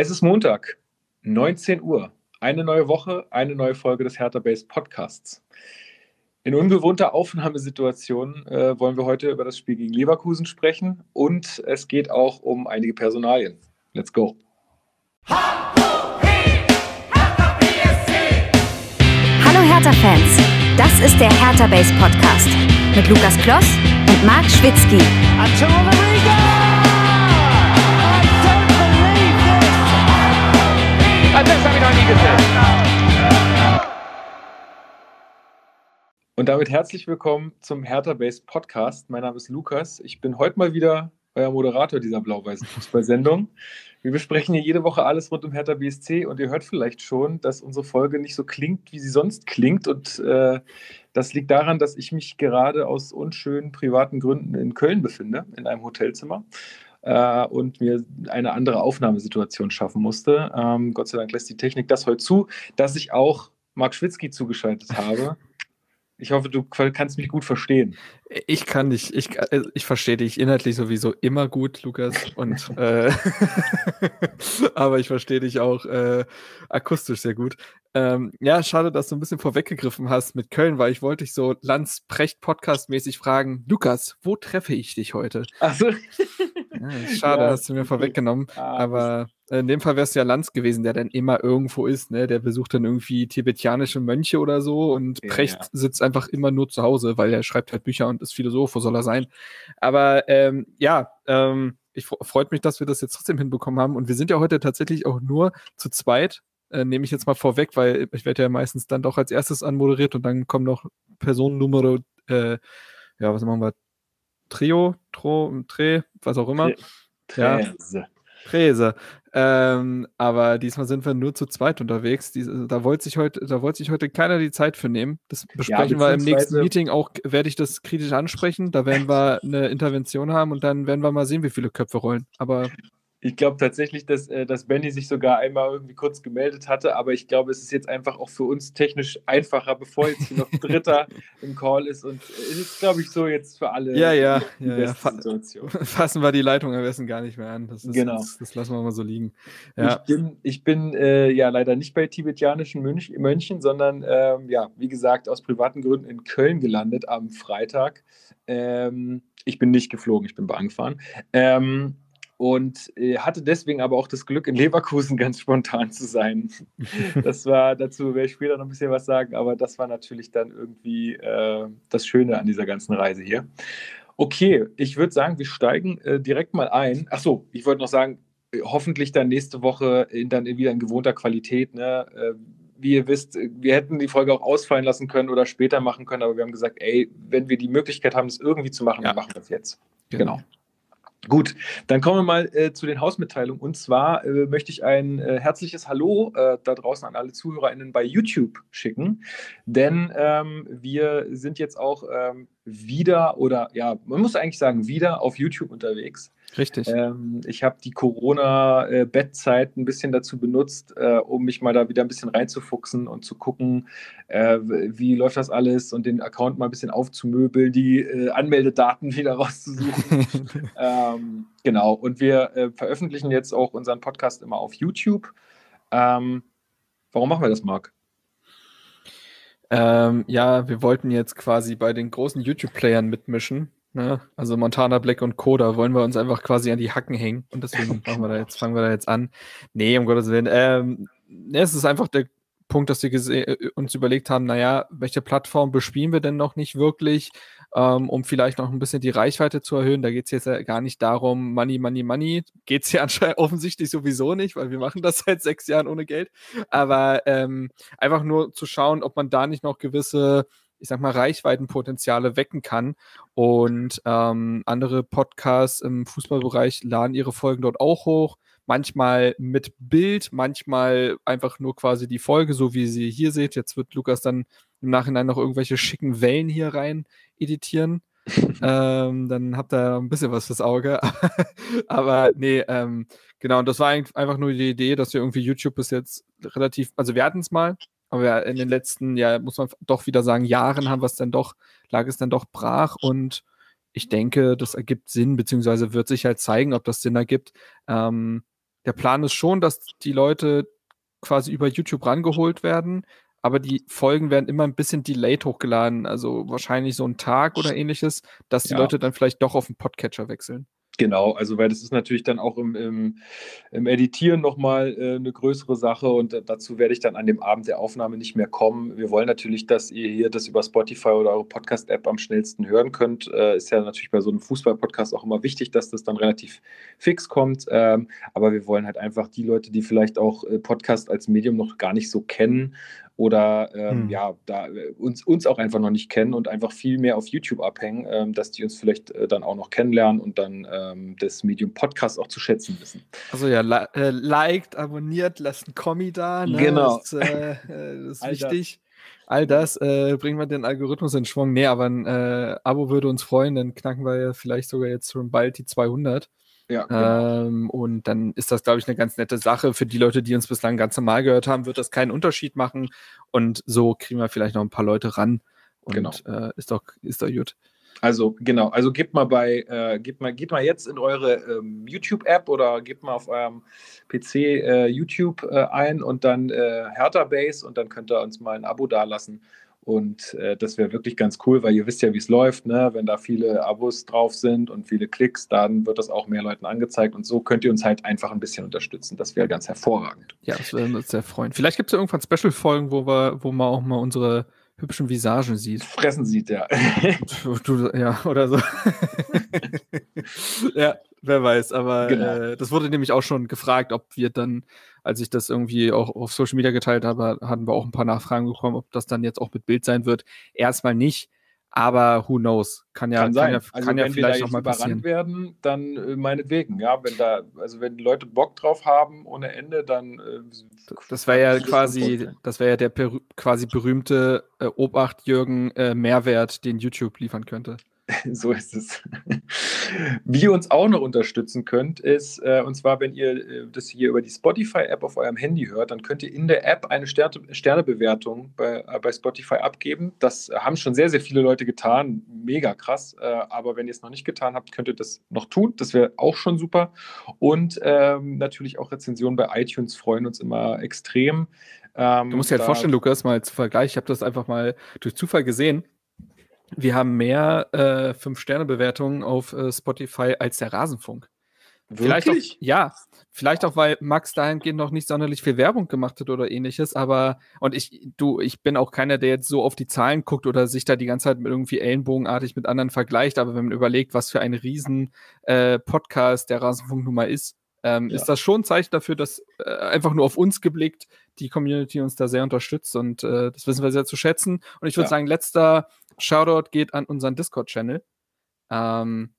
Es ist Montag, 19 Uhr. Eine neue Woche, eine neue Folge des Hertha Base Podcasts. In ungewohnter Aufnahmesituation äh, wollen wir heute über das Spiel gegen Leverkusen sprechen und es geht auch um einige Personalien. Let's go. Hallo Hertha-Fans, das ist der Hertha Base Podcast mit Lukas Kloss und Marc Schwitzky. Das habe ich noch nie gesehen. Und damit herzlich willkommen zum Hertha Base Podcast. Mein Name ist Lukas. Ich bin heute mal wieder euer Moderator dieser blau-weißen Fußballsendung. Wir besprechen hier jede Woche alles rund um Hertha BSC und ihr hört vielleicht schon, dass unsere Folge nicht so klingt, wie sie sonst klingt. Und äh, das liegt daran, dass ich mich gerade aus unschönen privaten Gründen in Köln befinde, in einem Hotelzimmer äh, und mir eine andere Aufnahmesituation schaffen musste. Ähm, Gott sei Dank lässt die Technik das heute zu, dass ich auch Marc Schwitzky zugeschaltet habe. Ich hoffe, du kannst mich gut verstehen. Ich kann dich, ich, äh, ich verstehe dich inhaltlich sowieso immer gut, Lukas. Und äh, aber ich verstehe dich auch äh, akustisch sehr gut. Ähm, ja, schade, dass du ein bisschen vorweggegriffen hast mit Köln, weil ich wollte dich so Lanz-Precht-Podcast-mäßig fragen, Lukas, wo treffe ich dich heute? Ach so. Ja, schade, ja, hast du mir vorweggenommen. Ah, aber in dem Fall wärst du ja Lanz gewesen, der dann immer irgendwo ist. Ne? Der besucht dann irgendwie tibetianische Mönche oder so und ja, Precht sitzt einfach immer nur zu Hause, weil er schreibt halt Bücher und ist Philosoph, wo soll er sein? Aber ähm, ja, ähm, ich freut mich, dass wir das jetzt trotzdem hinbekommen haben. Und wir sind ja heute tatsächlich auch nur zu zweit. Äh, nehme ich jetzt mal vorweg, weil ich werde ja meistens dann doch als erstes anmoderiert und dann kommen noch Personennummer, äh, ja, was machen wir? Trio, Tro, Tre, was auch immer. Träse. Ja, Träse. Ähm, aber diesmal sind wir nur zu zweit unterwegs. Diese, da wollte sich heute, da wollte sich heute keiner die Zeit für nehmen. Das besprechen ja, wir im nächsten Meeting auch, werde ich das kritisch ansprechen. Da werden wir eine Intervention haben und dann werden wir mal sehen, wie viele Köpfe rollen. Aber ich glaube tatsächlich, dass, äh, dass Benny sich sogar einmal irgendwie kurz gemeldet hatte, aber ich glaube, es ist jetzt einfach auch für uns technisch einfacher, bevor jetzt noch ein Dritter im Call ist. Und es ist, glaube ich, so jetzt für alle ja, ja, die ja, ja. Situation. Fassen wir die Leitung am besten gar nicht mehr an. Das, ist, genau. das, das lassen wir mal so liegen. Ja. Ich bin, ich bin äh, ja leider nicht bei tibetianischen Mönch, Mönchen, sondern ähm, ja, wie gesagt, aus privaten Gründen in Köln gelandet am Freitag. Ähm, ich bin nicht geflogen, ich bin Bahn gefahren. Ähm, und äh, hatte deswegen aber auch das Glück, in Leverkusen ganz spontan zu sein. das war, dazu werde ich später noch ein bisschen was sagen, aber das war natürlich dann irgendwie äh, das Schöne an dieser ganzen Reise hier. Okay, ich würde sagen, wir steigen äh, direkt mal ein. Achso, ich wollte noch sagen, äh, hoffentlich dann nächste Woche in, dann wieder in gewohnter Qualität. Ne? Äh, wie ihr wisst, wir hätten die Folge auch ausfallen lassen können oder später machen können, aber wir haben gesagt, ey, wenn wir die Möglichkeit haben, das irgendwie zu machen, ja. dann machen wir es jetzt. Genau. genau. Gut, dann kommen wir mal äh, zu den Hausmitteilungen. Und zwar äh, möchte ich ein äh, herzliches Hallo äh, da draußen an alle ZuhörerInnen bei YouTube schicken. Denn ähm, wir sind jetzt auch ähm, wieder oder ja, man muss eigentlich sagen, wieder auf YouTube unterwegs. Richtig. Ähm, ich habe die Corona-Bettzeit ein bisschen dazu benutzt, äh, um mich mal da wieder ein bisschen reinzufuchsen und zu gucken, äh, wie läuft das alles und den Account mal ein bisschen aufzumöbeln, die äh, Anmeldedaten wieder rauszusuchen. ähm, genau. Und wir äh, veröffentlichen jetzt auch unseren Podcast immer auf YouTube. Ähm, warum machen wir das, Marc? Ähm, ja, wir wollten jetzt quasi bei den großen YouTube-Playern mitmischen Ne? Also Montana Black und Coda wollen wir uns einfach quasi an die Hacken hängen. Und deswegen machen wir da jetzt, fangen wir da jetzt an. Nee, um Gottes Willen. Ähm, es ist einfach der Punkt, dass wir äh, uns überlegt haben, naja, welche Plattform bespielen wir denn noch nicht wirklich, ähm, um vielleicht noch ein bisschen die Reichweite zu erhöhen. Da geht es jetzt ja gar nicht darum, Money, Money, Money. Geht es ja anscheinend offensichtlich sowieso nicht, weil wir machen das seit sechs Jahren ohne Geld. Aber ähm, einfach nur zu schauen, ob man da nicht noch gewisse ich sag mal, Reichweitenpotenziale wecken kann. Und ähm, andere Podcasts im Fußballbereich laden ihre Folgen dort auch hoch. Manchmal mit Bild, manchmal einfach nur quasi die Folge, so wie sie hier seht. Jetzt wird Lukas dann im Nachhinein noch irgendwelche schicken Wellen hier rein editieren. ähm, dann habt ihr ein bisschen was fürs Auge. Aber nee, ähm, genau, und das war einfach nur die Idee, dass wir irgendwie YouTube bis jetzt relativ, also wir hatten es mal, aber in den letzten, ja, muss man doch wieder sagen, Jahren haben wir es dann doch, lag es dann doch brach und ich denke, das ergibt Sinn, beziehungsweise wird sich halt zeigen, ob das Sinn ergibt. Ähm, der Plan ist schon, dass die Leute quasi über YouTube rangeholt werden, aber die Folgen werden immer ein bisschen delayed hochgeladen, also wahrscheinlich so einen Tag oder ähnliches, dass die ja. Leute dann vielleicht doch auf den Podcatcher wechseln. Genau, also weil das ist natürlich dann auch im, im, im Editieren nochmal äh, eine größere Sache und dazu werde ich dann an dem Abend der Aufnahme nicht mehr kommen. Wir wollen natürlich, dass ihr hier das über Spotify oder eure Podcast-App am schnellsten hören könnt. Äh, ist ja natürlich bei so einem Fußball-Podcast auch immer wichtig, dass das dann relativ fix kommt. Ähm, aber wir wollen halt einfach die Leute, die vielleicht auch äh, Podcast als Medium noch gar nicht so kennen oder ähm, hm. ja, da äh, uns, uns auch einfach noch nicht kennen und einfach viel mehr auf YouTube abhängen, ähm, dass die uns vielleicht äh, dann auch noch kennenlernen und dann ähm, das Medium Podcast auch zu schätzen wissen. Also ja, li äh, liked, abonniert, lasst ein Kommi da. Ne? Genau. Das, äh, äh das ist wichtig. All das äh, bringen wir den Algorithmus in Schwung. Nee, aber ein Abo würde uns freuen, dann knacken wir ja vielleicht sogar jetzt schon bald die 200. Ja, genau. ähm, und dann ist das, glaube ich, eine ganz nette Sache. Für die Leute, die uns bislang ganz normal gehört haben, wird das keinen Unterschied machen. Und so kriegen wir vielleicht noch ein paar Leute ran. Und genau. äh, ist doch, ist doch gut. Also genau, also gebt mal bei, äh, gebt mal, geht mal jetzt in eure ähm, YouTube-App oder gebt mal auf eurem PC äh, YouTube äh, ein und dann äh, Hertha Base und dann könnt ihr uns mal ein Abo dalassen. Und äh, das wäre wirklich ganz cool, weil ihr wisst ja, wie es läuft. Ne? Wenn da viele Abos drauf sind und viele Klicks, dann wird das auch mehr Leuten angezeigt. Und so könnt ihr uns halt einfach ein bisschen unterstützen. Das wäre ganz hervorragend. Ja, das würde uns sehr freuen. Vielleicht gibt es ja irgendwann Special-Folgen, wo, wo man auch mal unsere hübschen Visagen sieht. Fressen sieht, ja. du, ja, oder so. ja, wer weiß. Aber genau. äh, das wurde nämlich auch schon gefragt, ob wir dann als ich das irgendwie auch auf Social Media geteilt habe, hatten wir auch ein paar Nachfragen bekommen, ob das dann jetzt auch mit Bild sein wird. Erstmal nicht, aber who knows? Kann ja, kann, sein. ja, also kann ja vielleicht noch mal passieren. werden, dann äh, meinetwegen, ja, wenn da, also wenn die Leute Bock drauf haben ohne Ende, dann. Äh, das wäre ja quasi, das wäre ja der quasi berühmte äh, Obacht Jürgen äh, Mehrwert, den YouTube liefern könnte. so ist es. Wie ihr uns auch noch unterstützen könnt, ist, äh, und zwar, wenn ihr äh, das hier über die Spotify-App auf eurem Handy hört, dann könnt ihr in der App eine Sterne Sternebewertung bei, äh, bei Spotify abgeben. Das haben schon sehr, sehr viele Leute getan. Mega krass. Äh, aber wenn ihr es noch nicht getan habt, könnt ihr das noch tun. Das wäre auch schon super. Und ähm, natürlich auch Rezensionen bei iTunes freuen uns immer extrem. Ähm, du musst dir halt vorstellen, Lukas, mal zu Vergleich, ich habe das einfach mal durch Zufall gesehen wir haben mehr äh, Fünf-Sterne-Bewertungen auf äh, Spotify als der Rasenfunk. Wirklich? Vielleicht auch, ja, vielleicht auch, weil Max dahingehend noch nicht sonderlich viel Werbung gemacht hat oder ähnliches, aber und ich, du, ich bin auch keiner, der jetzt so auf die Zahlen guckt oder sich da die ganze Zeit mit irgendwie ellenbogenartig mit anderen vergleicht, aber wenn man überlegt, was für ein riesen äh, Podcast der Rasenfunk nun mal ist, ähm, ja. ist das schon ein Zeichen dafür, dass äh, einfach nur auf uns geblickt die Community uns da sehr unterstützt und äh, das wissen wir sehr zu schätzen. Und ich würde ja. sagen, letzter Shoutout geht an unseren Discord-Channel, ähm,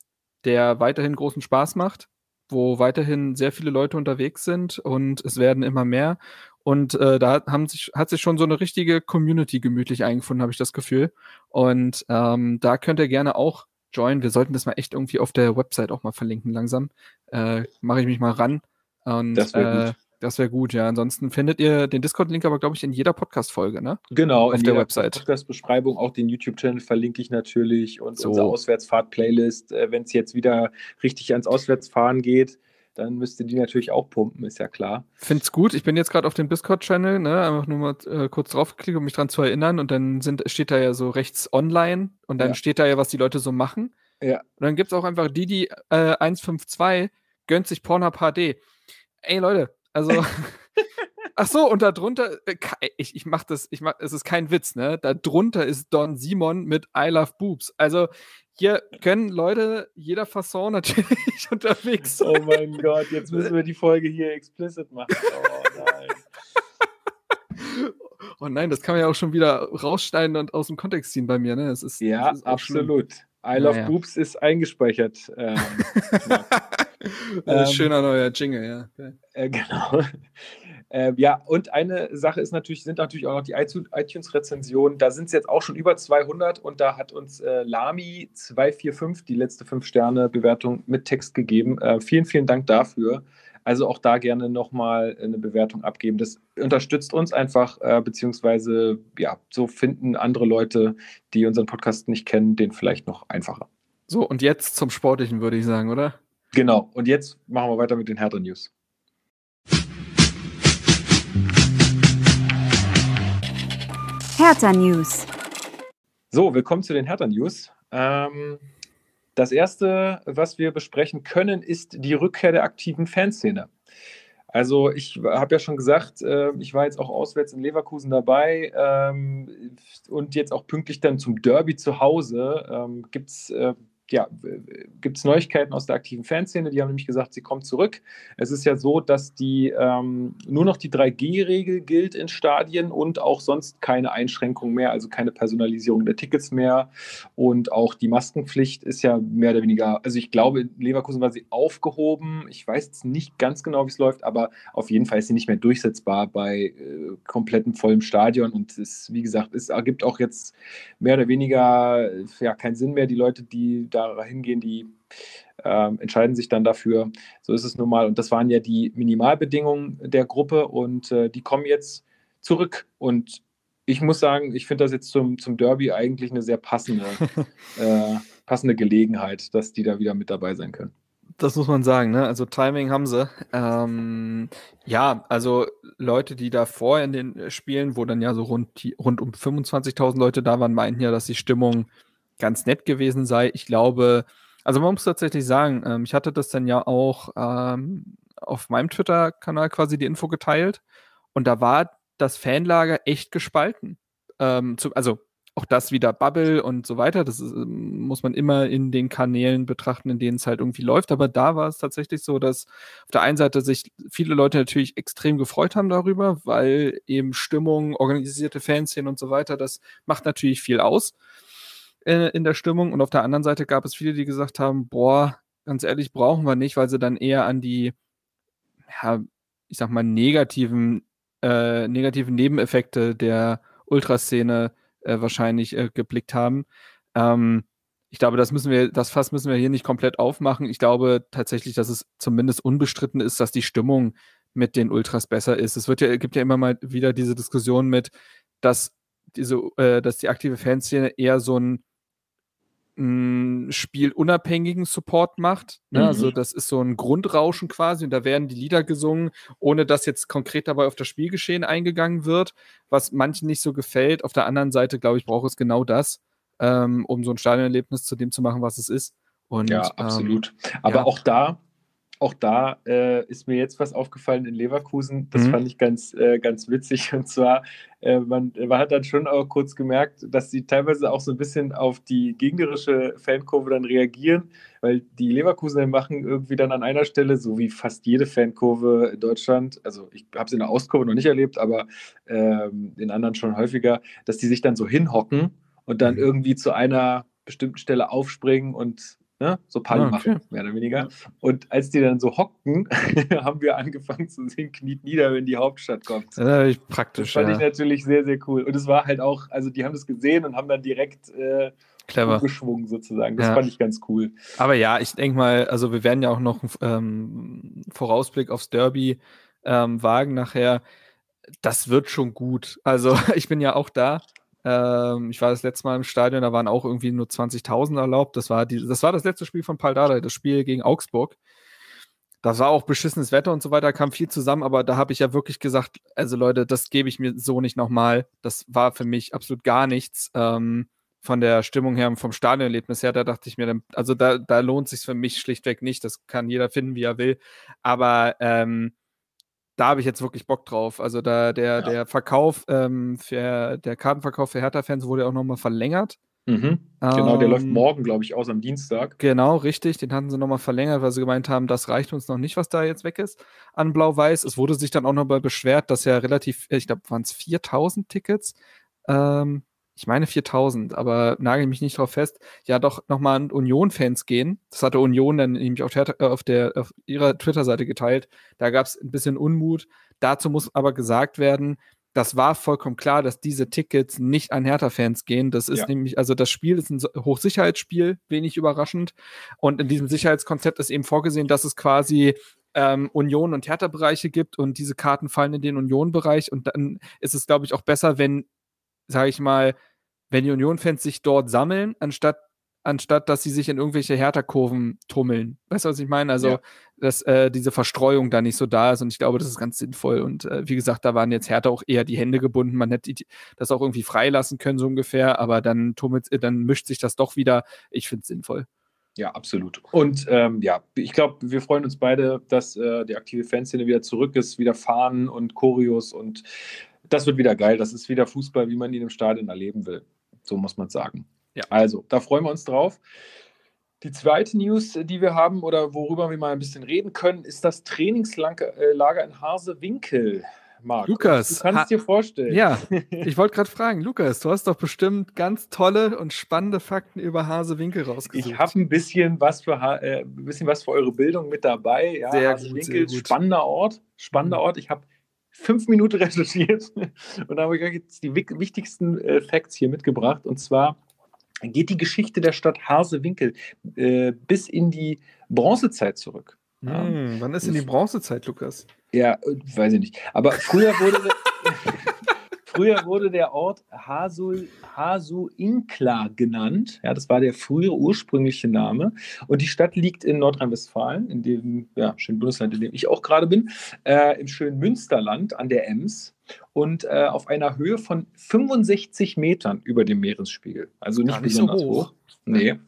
der weiterhin großen Spaß macht, wo weiterhin sehr viele Leute unterwegs sind und es werden immer mehr. Und äh, da haben sich, hat sich schon so eine richtige Community gemütlich eingefunden, habe ich das Gefühl. Und ähm, da könnt ihr gerne auch joinen. Wir sollten das mal echt irgendwie auf der Website auch mal verlinken langsam. Äh, Mache ich mich mal ran. Und, das wäre gut. Das wäre gut, ja. Ansonsten findet ihr den Discord-Link aber, glaube ich, in jeder Podcast-Folge, ne? Genau, auf in der Website. Podcast-Beschreibung, auch den YouTube-Channel verlinke ich natürlich und so. unsere Auswärtsfahrt-Playlist. Äh, Wenn es jetzt wieder richtig ans Auswärtsfahren geht, dann müsst ihr die natürlich auch pumpen, ist ja klar. Find's gut. Ich bin jetzt gerade auf dem Discord-Channel, ne? Einfach nur mal äh, kurz draufgeklickt, um mich dran zu erinnern. Und dann sind, steht da ja so rechts online und dann ja. steht da ja, was die Leute so machen. Ja. Und dann gibt es auch einfach die, die äh, 152 gönnt sich Pornhub HD. Ey Leute, also, ach so, und darunter, äh, ich, ich mach das, ich mach, es ist kein Witz, ne? Da drunter ist Don Simon mit I Love Boobs. Also, hier können Leute jeder Fasson natürlich unterwegs sein. Oh mein Gott, jetzt müssen wir die Folge hier explicit machen. Oh nein. Oh nein, das kann man ja auch schon wieder rausschneiden und aus dem Kontext ziehen bei mir, ne? Das ist, ja, das ist absolut. Schlimm. I Love naja. Boobs ist eingespeichert. Ähm, ja. Ähm, schöner neuer Jingle, ja. Äh, genau. Äh, ja, und eine Sache ist natürlich, sind natürlich auch noch die iTunes-Rezensionen. Da sind es jetzt auch schon über 200 und da hat uns äh, Lami245 die letzte 5-Sterne-Bewertung mit Text gegeben. Äh, vielen, vielen Dank dafür. Also auch da gerne nochmal eine Bewertung abgeben. Das unterstützt uns einfach, äh, beziehungsweise ja, so finden andere Leute, die unseren Podcast nicht kennen, den vielleicht noch einfacher. So, und jetzt zum Sportlichen, würde ich sagen, oder? Genau. Und jetzt machen wir weiter mit den Hertha News. Hertha News. So, willkommen zu den Hertha News. Ähm, das erste, was wir besprechen können, ist die Rückkehr der aktiven Fanszene. Also ich habe ja schon gesagt, äh, ich war jetzt auch auswärts in Leverkusen dabei ähm, und jetzt auch pünktlich dann zum Derby zu Hause ähm, gibt es äh, ja, gibt es Neuigkeiten aus der aktiven Fanszene. Die haben nämlich gesagt, sie kommt zurück. Es ist ja so, dass die ähm, nur noch die 3G-Regel gilt in Stadien und auch sonst keine Einschränkungen mehr, also keine Personalisierung der Tickets mehr. Und auch die Maskenpflicht ist ja mehr oder weniger, also ich glaube, in Leverkusen war sie aufgehoben. Ich weiß jetzt nicht ganz genau, wie es läuft, aber auf jeden Fall ist sie nicht mehr durchsetzbar bei äh, komplettem vollem Stadion. Und es, wie gesagt, es ergibt auch jetzt mehr oder weniger ja, keinen Sinn mehr, die Leute, die da da hingehen, die äh, entscheiden sich dann dafür. So ist es nun mal. Und das waren ja die Minimalbedingungen der Gruppe und äh, die kommen jetzt zurück. Und ich muss sagen, ich finde das jetzt zum, zum Derby eigentlich eine sehr passende, äh, passende Gelegenheit, dass die da wieder mit dabei sein können. Das muss man sagen, ne? Also Timing haben sie. Ähm, ja, also Leute, die davor in den Spielen, wo dann ja so rund, rund um 25.000 Leute da waren, meinten ja, dass die Stimmung ganz nett gewesen sei. Ich glaube, also man muss tatsächlich sagen, ähm, ich hatte das dann ja auch ähm, auf meinem Twitter-Kanal quasi die Info geteilt und da war das Fanlager echt gespalten. Ähm, zu, also auch das wieder Bubble und so weiter, das ist, ähm, muss man immer in den Kanälen betrachten, in denen es halt irgendwie läuft. Aber da war es tatsächlich so, dass auf der einen Seite sich viele Leute natürlich extrem gefreut haben darüber, weil eben Stimmung, organisierte Fanszenen und so weiter, das macht natürlich viel aus äh, in der Stimmung. Und auf der anderen Seite gab es viele, die gesagt haben, boah, ganz ehrlich, brauchen wir nicht, weil sie dann eher an die, ja, ich sag mal, negativen, äh, negativen Nebeneffekte der Ultraszene äh, wahrscheinlich äh, geblickt haben. Ähm, ich glaube, das müssen wir, das Fass müssen wir hier nicht komplett aufmachen. Ich glaube tatsächlich, dass es zumindest unbestritten ist, dass die Stimmung mit den Ultras besser ist. Es wird ja, gibt ja immer mal wieder diese Diskussion mit, dass diese, äh, dass die aktive Fanszene eher so ein spielunabhängigen Support macht. Ne? Also mhm. Also das ist so ein Grundrauschen quasi und da werden die Lieder gesungen, ohne dass jetzt konkret dabei auf das Spielgeschehen eingegangen wird, was manchen nicht so gefällt. Auf der anderen Seite, glaube ich, braucht es genau das, ähm, um so ein Stadionerlebnis zu dem zu machen, was es ist. Und, ja, absolut. Ähm, Aber ja. auch da auch da äh, ist mir jetzt was aufgefallen in Leverkusen. Das mhm. fand ich ganz, äh, ganz witzig. Und zwar, äh, man, man, hat dann schon auch kurz gemerkt, dass sie teilweise auch so ein bisschen auf die gegnerische Fankurve dann reagieren, weil die Leverkusener machen irgendwie dann an einer Stelle, so wie fast jede Fankurve in Deutschland, also ich habe es in der Ostkurve noch nicht erlebt, aber ähm, in anderen schon häufiger, dass die sich dann so hinhocken und dann mhm. irgendwie zu einer bestimmten Stelle aufspringen und Ne? So Party ah, okay. machen, mehr oder weniger. Und als die dann so hockten, haben wir angefangen zu singen, kniet nieder, wenn die Hauptstadt kommt. Das ist praktisch. Das fand ja. ich natürlich sehr, sehr cool. Und es war halt auch, also die haben das gesehen und haben dann direkt äh, Clever. geschwungen sozusagen. Das ja. fand ich ganz cool. Aber ja, ich denke mal, also wir werden ja auch noch einen ähm, Vorausblick aufs Derby ähm, wagen nachher. Das wird schon gut. Also ich bin ja auch da. Ähm, ich war das letzte Mal im Stadion, da waren auch irgendwie nur 20.000 erlaubt. Das war, die, das war das letzte Spiel von Paul Dardai, das Spiel gegen Augsburg. Das war auch beschissenes Wetter und so weiter, kam viel zusammen, aber da habe ich ja wirklich gesagt, also Leute, das gebe ich mir so nicht nochmal. Das war für mich absolut gar nichts. Ähm, von der Stimmung her und vom Stadionerlebnis her, da dachte ich mir, also da, da lohnt sich für mich schlichtweg nicht. Das kann jeder finden, wie er will. Aber ähm, da habe ich jetzt wirklich Bock drauf. Also da der, ja. der Verkauf ähm, für der Kartenverkauf für Hertha-Fans wurde auch nochmal verlängert. Mhm. Genau, der läuft ähm, morgen, glaube ich, aus am Dienstag. Genau, richtig. Den hatten sie nochmal verlängert, weil sie gemeint haben, das reicht uns noch nicht, was da jetzt weg ist an Blau-Weiß. Es wurde sich dann auch nochmal beschwert, dass ja relativ, ich glaube, waren es 4000 Tickets ähm, ich meine 4000, aber nagel mich nicht drauf fest, ja doch nochmal an Union-Fans gehen. Das hatte Union dann nämlich auf, der, auf, der, auf ihrer Twitter-Seite geteilt. Da gab es ein bisschen Unmut. Dazu muss aber gesagt werden, das war vollkommen klar, dass diese Tickets nicht an Hertha-Fans gehen. Das ist ja. nämlich, also das Spiel ist ein Hochsicherheitsspiel, wenig überraschend. Und in diesem Sicherheitskonzept ist eben vorgesehen, dass es quasi ähm, Union- und Hertha-Bereiche gibt und diese Karten fallen in den Union-Bereich. Und dann ist es, glaube ich, auch besser, wenn, sage ich mal, wenn die Union-Fans sich dort sammeln, anstatt anstatt dass sie sich in irgendwelche Härterkurven tummeln. Weißt du, was ich meine? Also, Ja. dass äh, diese Verstreuung da nicht so da ist und ich glaube, das ist ganz sinnvoll. Und äh, wie gesagt, da waren jetzt Härter auch eher die Hände gebunden. Man hätte das auch irgendwie freilassen können, so ungefähr, aber dann tummelt, äh, dann mischt sich das doch wieder. Ich finde es sinnvoll. Ja, absolut. Und ähm, ja, ich glaube, wir freuen uns beide, dass äh, die aktive Fanszene wieder zurück ist, wieder Fahnen und Choreos und das wird wieder geil. Das ist wieder Fußball, wie man ihn im Stadion erleben will. So muss man sagen. Ja. Also, da freuen wir uns drauf. Die zweite News, die wir haben oder worüber wir mal ein bisschen reden können, ist das Trainingslager in Hasewinkel. Marc, Lukas, du kannst dir vorstellen. Ja, ich wollte gerade fragen, Lukas, du hast doch bestimmt ganz tolle und spannende Fakten über Hasewinkel rausgesucht. Ich habe ein bisschen was für Ha- äh, ein bisschen was für eure Bildung mit dabei. Ja, Sehr gut, Hasewinkel, sehr gut. spannender Ort, spannender Mhm. Ort. Ich habe fünf Minuten recherchiert und da habe ich euch jetzt die wichtigsten äh, Facts hier mitgebracht. Und zwar geht die Geschichte der Stadt Hasewinkel äh, bis in die Bronzezeit zurück. Hm, wann ist denn die Bronzezeit, Lukas? Ja, weiß ich nicht. Aber früher wurde, früher wurde der Ort Hasul, Hasuinkla genannt. Ja, das war der frühere ursprüngliche Name. Und die Stadt liegt in Nordrhein-Westfalen, in dem ja, schönen Bundesland, in dem ich auch gerade bin, äh, im schönen Münsterland an der Ems und äh, auf einer Höhe von 65 Metern über dem Meeresspiegel. Also nicht, nicht so besonders hoch. hoch. Nee.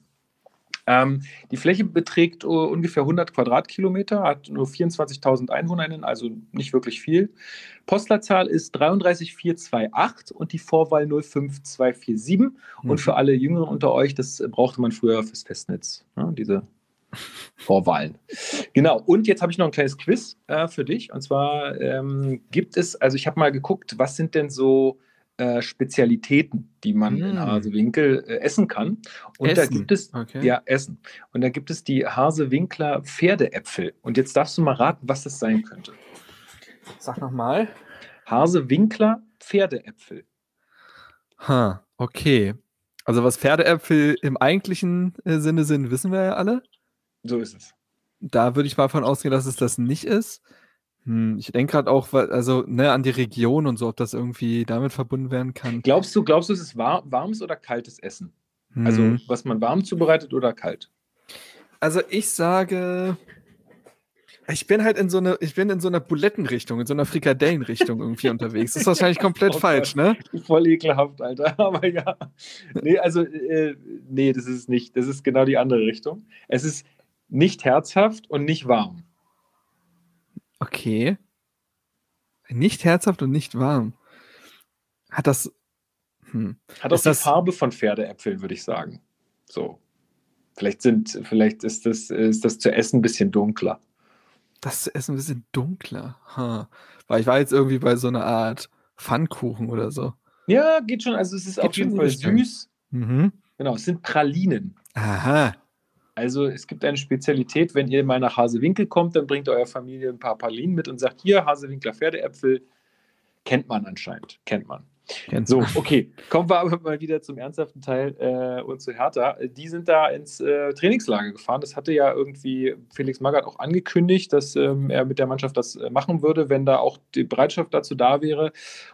Ähm, die Fläche beträgt uh, ungefähr 100 Quadratkilometer, hat nur 24.000 EinwohnerInnen, also nicht wirklich viel. Postleitzahl ist 33428 und die Vorwahl 05247. Mhm. Und für alle Jüngeren unter euch, das brauchte man früher fürs Festnetz, ne, diese Vorwahlen. Genau, und jetzt habe ich noch ein kleines Quiz äh, für dich. Und zwar ähm, gibt es, also ich habe mal geguckt, was sind denn so äh, Spezialitäten, die man in Mm. Hasewinkel äh, essen kann. Und da Essen? gibt es, Okay. ja, Essen. Und da gibt es die Hasewinkler Pferdeäpfel. Und jetzt darfst du mal raten, was das sein könnte. Sag nochmal. Hasewinkler Pferdeäpfel. Ha, okay. Also was Pferdeäpfel im eigentlichen äh, Sinne sind, wissen wir ja alle. So ist es. Da würde ich mal von ausgehen, dass es das nicht ist. Hm, ich denke gerade auch, also ne, an die Region und so, ob das irgendwie damit verbunden werden kann. Glaubst du, glaubst du, es ist war, warmes oder kaltes Essen? Also, Hm. was man warm zubereitet oder kalt? Also ich sage, ich bin halt in so eine, ich bin in so einer Bulettenrichtung, in so einer Frikadellenrichtung irgendwie unterwegs. Das ist wahrscheinlich komplett Oh falsch, ne? Voll ekelhaft, Alter. Aber ja. Nee, also, äh, nee, das ist nicht. Das ist genau die andere Richtung. Es ist nicht herzhaft und nicht warm. Okay. Nicht herzhaft und nicht warm. Hat das. Hm. Hat auch Ist die das- Farbe von Pferdeäpfeln, würde ich sagen. So. Vielleicht sind, vielleicht ist das, ist das zu essen ein bisschen dunkler. Das ist ein bisschen dunkler. Ha. Weil ich war jetzt irgendwie bei so einer Art Pfannkuchen oder so. Ja, geht schon. Also es ist Geht auf jeden Fall süß. Mhm. Genau, es sind Pralinen. Aha. Also es gibt eine Spezialität, wenn ihr mal nach Hasewinkel kommt, dann bringt eurer Familie ein paar Pralinen mit und sagt, hier, Hasewinkler Pferdeäpfel. Kennt man anscheinend, kennt man. Kennst So, okay, kommen wir aber mal wieder zum ernsthaften Teil äh, und zu Hertha. Die sind da ins äh, Trainingslager gefahren. Das hatte ja irgendwie Felix Magath auch angekündigt, dass ähm, er mit der Mannschaft das äh, machen würde, wenn da auch die Bereitschaft dazu da wäre.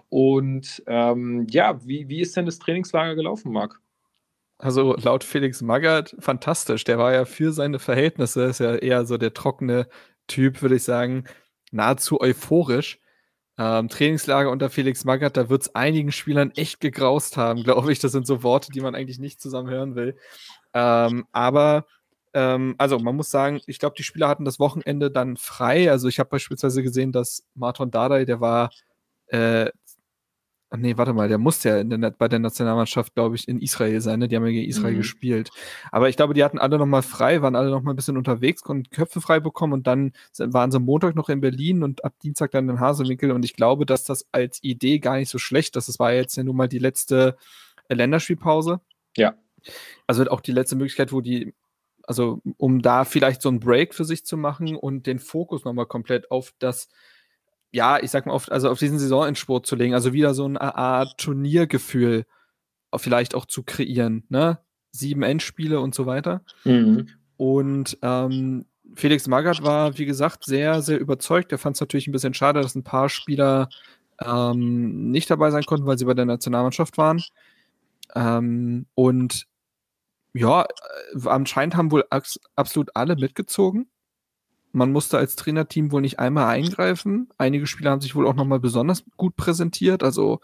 Und ähm, ja, wie, wie ist denn das Trainingslager gelaufen, Marc? Also laut Felix Magath fantastisch. Der war ja für seine Verhältnisse, ist ja eher so der trockene Typ, würde ich sagen, nahezu euphorisch. Ähm, Trainingslager unter Felix Magath, da wird es einigen Spielern echt gegraust haben, glaube ich. Das sind so Worte, die man eigentlich nicht zusammen hören will. Ähm, aber, ähm, also man muss sagen, ich glaube, die Spieler hatten das Wochenende dann frei. Also ich habe beispielsweise gesehen, dass Martin Dardai, der war äh, Ach nee, warte mal, der musste ja der, bei der Nationalmannschaft, glaube ich, in Israel sein, ne? Die haben ja gegen Israel Mhm. gespielt. Aber ich glaube, die hatten alle nochmal frei, waren alle nochmal ein bisschen unterwegs, konnten Köpfe frei bekommen und dann waren sie Montag noch in Berlin und ab Dienstag dann in Hasewinkel. Und ich glaube, dass das als Idee gar nicht so schlecht ist. Das war jetzt ja nun mal die letzte äh, Länderspielpause. Ja. Also auch die letzte Möglichkeit, wo die, also um da vielleicht so einen Break für sich zu machen und den Fokus nochmal komplett auf das ja, ich sag mal, auf, also auf diesen Saisonendsport zu legen, also wieder so eine Art Turniergefühl vielleicht auch zu kreieren, ne? Sieben Endspiele und so weiter. Und ähm, Felix Magath war, wie gesagt, sehr, sehr überzeugt. Er fand es natürlich ein bisschen schade, dass ein paar Spieler ähm, nicht dabei sein konnten, weil sie bei der Nationalmannschaft waren. Ähm, und Ja, äh, anscheinend haben wohl absolut alle mitgezogen. Man musste als Trainerteam wohl nicht einmal eingreifen. Einige Spieler haben sich wohl auch nochmal besonders gut präsentiert. Also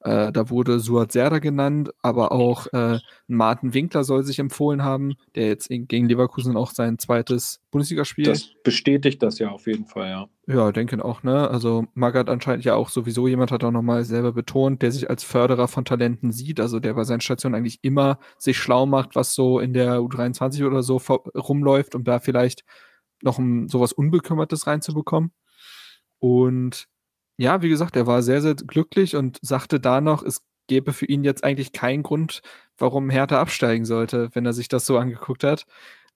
äh, da wurde Suat Serda genannt, aber auch äh, Martin Winkler soll sich empfohlen haben, der jetzt gegen Leverkusen auch sein zweites Bundesligaspiel. Das bestätigt das ja auf jeden Fall, ja. Ja, denke auch, ne? Also Magath anscheinend ja auch sowieso jemand hat auch nochmal selber betont, der sich als Förderer von Talenten sieht, also der bei seinen Stationen eigentlich immer sich schlau macht, was so in der U23 oder so rumläuft, um da vielleicht noch ein, sowas Unbekümmertes reinzubekommen. Und ja, wie gesagt, er war sehr, sehr glücklich und sagte da noch, es gäbe für ihn jetzt eigentlich keinen Grund, warum Hertha absteigen sollte, wenn er sich das so angeguckt hat.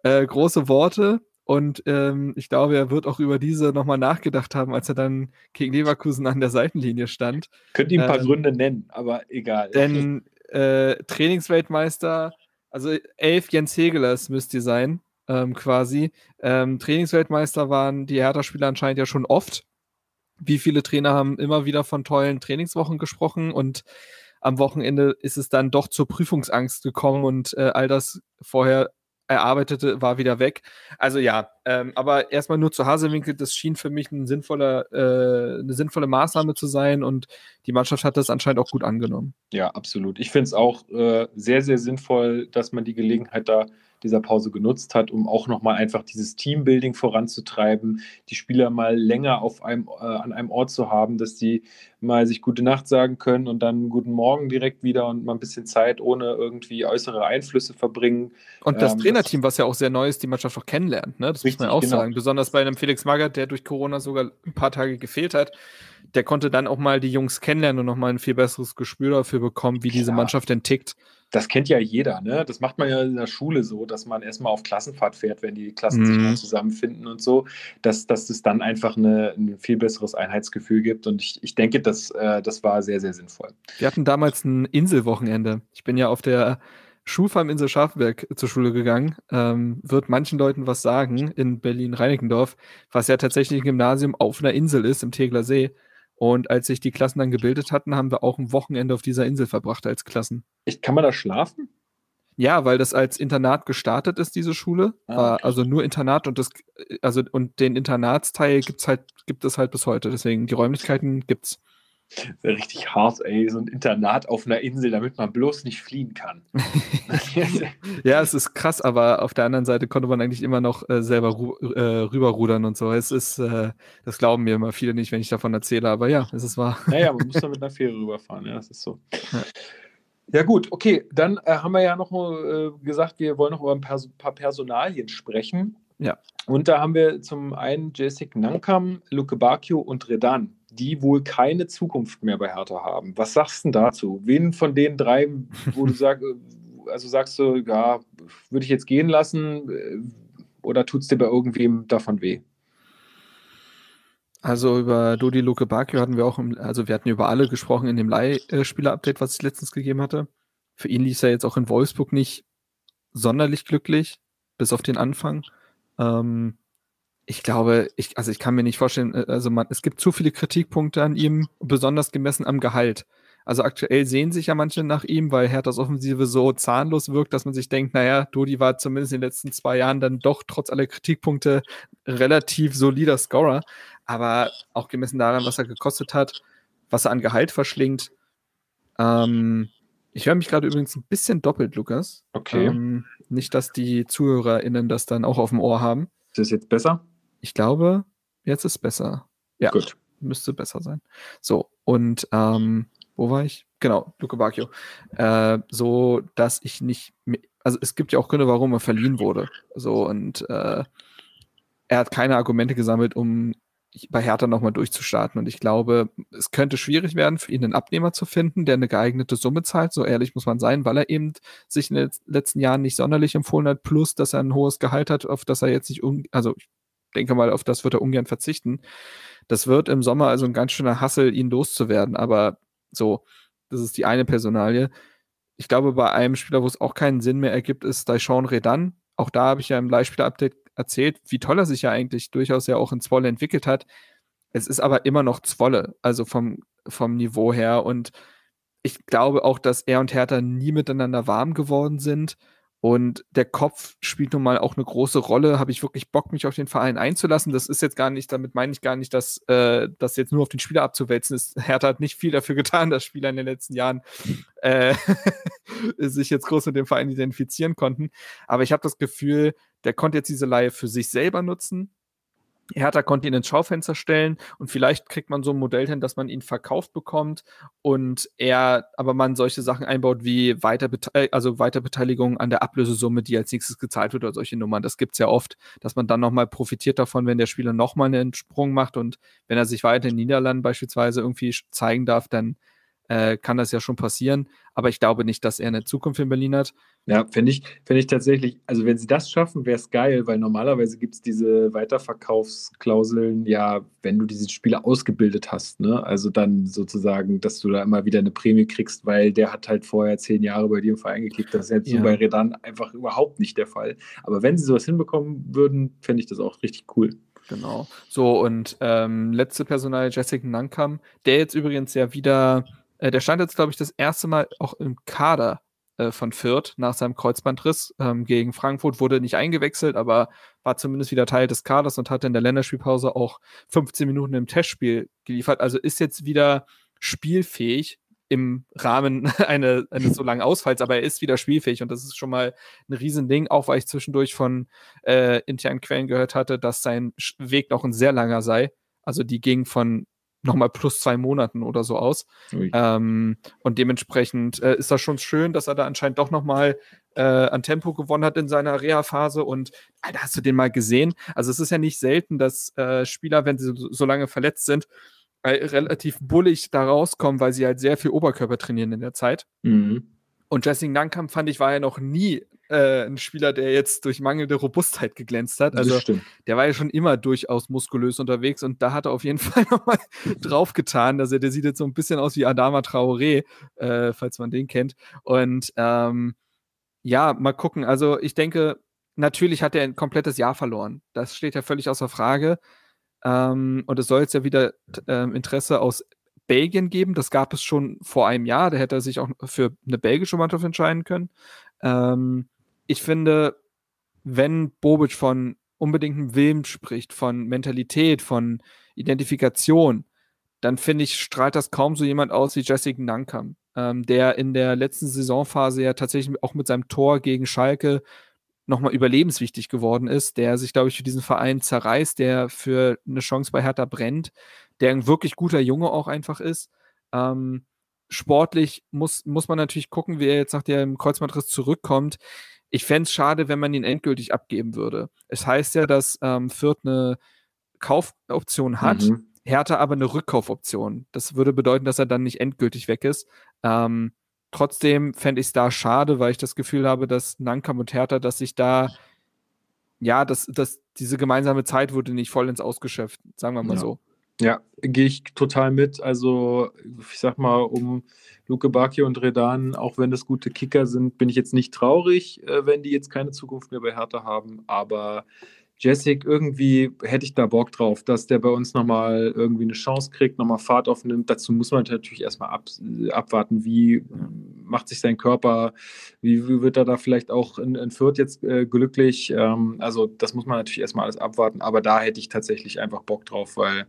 Äh, große Worte und ähm, ich glaube, er wird auch über diese nochmal nachgedacht haben, als er dann gegen Leverkusen an der Seitenlinie stand. Könnt ihr ein paar ähm, Gründe nennen, aber egal. Denn äh, Trainingsweltmeister, also elf Jens Hegelers müsst ihr sein, ähm, quasi. Ähm, Trainingsweltmeister waren die Hertha-Spieler anscheinend ja schon oft wie viele Trainer haben immer wieder von tollen Trainingswochen gesprochen und am Wochenende ist es dann doch zur Prüfungsangst gekommen und äh, all das vorher erarbeitete war wieder weg. Also ja, ähm, aber erstmal nur zu Hasewinkel, das schien für mich ein sinnvoller, äh, eine sinnvolle Maßnahme zu sein und die Mannschaft hat das anscheinend auch gut angenommen. Ja, absolut. Ich finde es auch äh, sehr, sehr sinnvoll, dass man die Gelegenheit da dieser Pause genutzt hat, um auch nochmal einfach dieses Teambuilding voranzutreiben, die Spieler mal länger auf einem, äh, an einem Ort zu haben, dass die mal sich gute Nacht sagen können und dann guten Morgen direkt wieder und mal ein bisschen Zeit ohne irgendwie äußere Einflüsse verbringen. Und das ähm, Trainerteam, was ja auch sehr neu ist, die Mannschaft auch kennenlernt, ne? das richtig, muss man auch genau. sagen. Besonders bei einem Felix Magath, der durch Corona sogar ein paar Tage gefehlt hat der konnte dann auch mal die Jungs kennenlernen und nochmal ein viel besseres Gespür dafür bekommen, wie Klar. diese Mannschaft denn tickt. Das kennt ja jeder, ne? Das macht man ja in der Schule so, dass man erstmal auf Klassenfahrt fährt, wenn die Klassen mhm. sich mal zusammenfinden und so, dass, dass es dann einfach eine, ein viel besseres Einheitsgefühl gibt. Und ich, ich denke, das, äh, das war sehr, sehr sinnvoll. Wir hatten damals ein Inselwochenende. Ich bin ja auf der Schulfarm Insel Schafberg zur Schule gegangen. Ähm, wird manchen Leuten was sagen in Berlin-Reinickendorf, was ja tatsächlich ein Gymnasium auf einer Insel ist, im Tegler See. Und als sich die Klassen dann gebildet hatten, haben wir auch ein Wochenende auf dieser Insel verbracht als Klassen. Ich, kann man da schlafen? Ja, weil das als Internat gestartet ist, diese Schule. Ah, okay. Also nur Internat und das, also und den Internatsteil gibt's halt, gibt es halt bis heute. Deswegen die Räumlichkeiten gibt's. Wäre richtig hart, ey, so ein Internat auf einer Insel, damit man bloß nicht fliehen kann. ja, es ist krass, aber auf der anderen Seite konnte man eigentlich immer noch äh, selber äh, rüberrudern und so. Es ist, äh, das glauben mir immer viele nicht, wenn ich davon erzähle, aber ja, es ist wahr. Naja, man muss da mit einer Fähre rüberfahren, ja, das ist so. Ja. Ja gut, okay, dann äh, haben wir ja noch äh, gesagt, wir wollen noch über ein paar, paar Personalien sprechen. Ja. Und da haben wir zum einen Jessic Nankam, Luke Bakio und Redan die wohl keine Zukunft mehr bei Hertha haben. Was sagst du dazu? Wen von den drei, wo du sagst, also sagst du, ja, würde ich jetzt gehen lassen äh, oder tut es dir bei irgendwem davon weh? Also über Dodi Luke Bakio hatten wir auch, im, also wir hatten über alle gesprochen in dem Leihspieler-Update, was ich letztens gegeben hatte. Für ihn lief er jetzt auch in Wolfsburg nicht sonderlich glücklich, bis auf den Anfang. Ähm, ich glaube, ich, also ich kann mir nicht vorstellen, äh, also man, es gibt zu viele Kritikpunkte an ihm, besonders gemessen am Gehalt. Also aktuell sehen sich ja manche nach ihm, weil Herthas Offensive so zahnlos wirkt, dass man sich denkt, naja, Dodi war zumindest in den letzten zwei Jahren dann doch trotz aller Kritikpunkte relativ solider Scorer. Aber auch gemessen daran, was er gekostet hat, was er an Gehalt verschlingt. Ähm, ich höre mich gerade übrigens ein bisschen doppelt, Lukas. Okay. Ähm, nicht, dass die ZuhörerInnen das dann auch auf dem Ohr haben. Ist das jetzt besser? Ich glaube, jetzt ist besser. Ja, Gut. müsste besser sein. So, und ähm, wo war ich? Genau, Luke Bacchio. Äh, so, dass ich nicht, also es gibt ja auch Gründe, warum er verliehen wurde. So, und äh, er hat keine Argumente gesammelt, um bei Hertha nochmal durchzustarten. Und ich glaube, es könnte schwierig werden, für ihn einen Abnehmer zu finden, der eine geeignete Summe zahlt. So ehrlich muss man sein, weil er eben sich in den letzten Jahren nicht sonderlich empfohlen hat, plus dass er ein hohes Gehalt hat, auf das er jetzt nicht, also ich denke mal, auf das wird er ungern verzichten. Das wird im Sommer also ein ganz schöner Hassel, ihn loszuwerden. Aber so, das ist die eine Personalie. Ich glaube, bei einem Spieler, wo es auch keinen Sinn mehr ergibt, ist Daishon Redan. Auch da habe ich ja im Leihspieler-Update erzählt, wie toll er sich ja eigentlich durchaus ja auch in Zwolle entwickelt hat. Es ist aber immer noch Zwolle, also vom, vom Niveau her. Und ich glaube auch, dass er und Hertha nie miteinander warm geworden sind. Und der Kopf spielt nun mal auch eine große Rolle. Habe ich wirklich Bock, mich auf den Verein einzulassen? Das ist jetzt gar nicht, damit meine ich gar nicht, dass äh, das jetzt nur auf den Spieler abzuwälzen ist. Hertha hat nicht viel dafür getan, dass Spieler in den letzten Jahren äh, sich jetzt groß mit dem Verein identifizieren konnten. Aber ich habe das Gefühl, der konnte jetzt diese Laie für sich selber nutzen. Hertha konnte ihn ins Schaufenster stellen und vielleicht kriegt man so ein Modell hin, dass man ihn verkauft bekommt und er, aber man solche Sachen einbaut wie Weiterbete äh, also Weiterbeteiligung an der Ablösesumme, die als nächstes gezahlt wird oder solche Nummern. Das gibt es ja oft, dass man dann nochmal profitiert davon, wenn der Spieler nochmal einen Sprung macht und wenn er sich weiter in den Niederlanden beispielsweise irgendwie zeigen darf, dann äh, kann das ja schon passieren. Aber ich glaube nicht, dass er eine Zukunft in Berlin hat. Ja, finde ich, find ich tatsächlich, also wenn sie das schaffen, wäre es geil, weil normalerweise gibt es diese Weiterverkaufsklauseln, ja, wenn du diese Spieler ausgebildet hast, ne? Also dann sozusagen, dass du da immer wieder eine Prämie kriegst, weil der hat halt vorher zehn Jahre bei dir im Verein gekickt. Das ist jetzt ja. so bei Redan einfach überhaupt nicht der Fall. Aber wenn sie sowas hinbekommen würden, fände ich das auch richtig cool. Genau. So, und ähm, letzte Personal, Jessica Nankam, der jetzt übrigens ja wieder äh, der stand jetzt, glaube ich, das erste Mal auch im Kader äh, von Fürth nach seinem Kreuzbandriss ähm, gegen Frankfurt, wurde nicht eingewechselt, aber war zumindest wieder Teil des Kaders und hatte in der Länderspielpause auch 15 Minuten im Testspiel geliefert. Also ist jetzt wieder spielfähig im Rahmen eine, eines so langen Ausfalls, aber er ist wieder spielfähig und das ist schon mal ein Riesending, auch weil ich zwischendurch von äh, internen Quellen gehört hatte, dass sein Weg noch ein sehr langer sei. Also die ging von nochmal plus zwei Monaten oder so aus. Ähm, und dementsprechend äh, ist das schon schön, dass er da anscheinend doch nochmal äh, an Tempo gewonnen hat in seiner Reha-Phase. Und Alter, hast du den mal gesehen? Also es ist ja nicht selten, dass äh, Spieler, wenn sie so, so lange verletzt sind, äh, relativ bullig da rauskommen, weil sie halt sehr viel Oberkörper trainieren in der Zeit. Mhm. Und Jessing Nankam fand ich war ja noch nie äh, ein Spieler, der jetzt durch mangelnde Robustheit geglänzt hat. Also der war ja schon immer durchaus muskulös unterwegs und da hat er auf jeden Fall nochmal draufgetan. Also der sieht jetzt so ein bisschen aus wie Adama Traoré, äh, falls man den kennt. Und ähm, ja, mal gucken. Also ich denke, natürlich hat er ein komplettes Jahr verloren. Das steht ja völlig außer Frage. Ähm, und es soll jetzt ja wieder ähm, Interesse aus Belgien geben. Das gab es schon vor einem Jahr. Da hätte er sich auch für eine belgische Mannschaft entscheiden können. Ähm, ich finde, wenn Bobic von unbedingtem Willen spricht, von Mentalität, von Identifikation, dann finde ich, strahlt das kaum so jemand aus wie Jessica Nankam, ähm, der in der letzten Saisonphase ja tatsächlich auch mit seinem Tor gegen Schalke nochmal überlebenswichtig geworden ist, der sich, glaube ich, für diesen Verein zerreißt, der für eine Chance bei Hertha brennt, der ein wirklich guter Junge auch einfach ist. Ähm, sportlich muss, muss man natürlich gucken, wie er jetzt nach dem Kreuzbandriss zurückkommt. Ich fände es schade, wenn man ihn endgültig abgeben würde. Es heißt ja, dass ähm, Fürth eine Kaufoption hat, mhm. Hertha aber eine Rückkaufoption. Das würde bedeuten, dass er dann nicht endgültig weg ist. Ähm, trotzdem fände ich es da schade, weil ich das Gefühl habe, dass Nankam und Hertha, dass sich da, ja, dass, dass diese gemeinsame Zeit wurde nicht vollends ausgeschöpft, sagen wir mal ja. so. Ja, gehe ich total mit. Also, ich sag mal, um Luke Bacchio und Redan, auch wenn das gute Kicker sind, bin ich jetzt nicht traurig, äh, wenn die jetzt keine Zukunft mehr bei Hertha haben. Aber Jessic, irgendwie hätte ich da Bock drauf, dass der bei uns nochmal irgendwie eine Chance kriegt, nochmal Fahrt aufnimmt. Dazu muss man natürlich erstmal ab, abwarten, wie macht sich sein Körper, wie, wie wird er da vielleicht auch in, in Fürth jetzt äh, glücklich. Ähm, also das muss man natürlich erstmal alles abwarten, aber da hätte ich tatsächlich einfach Bock drauf, weil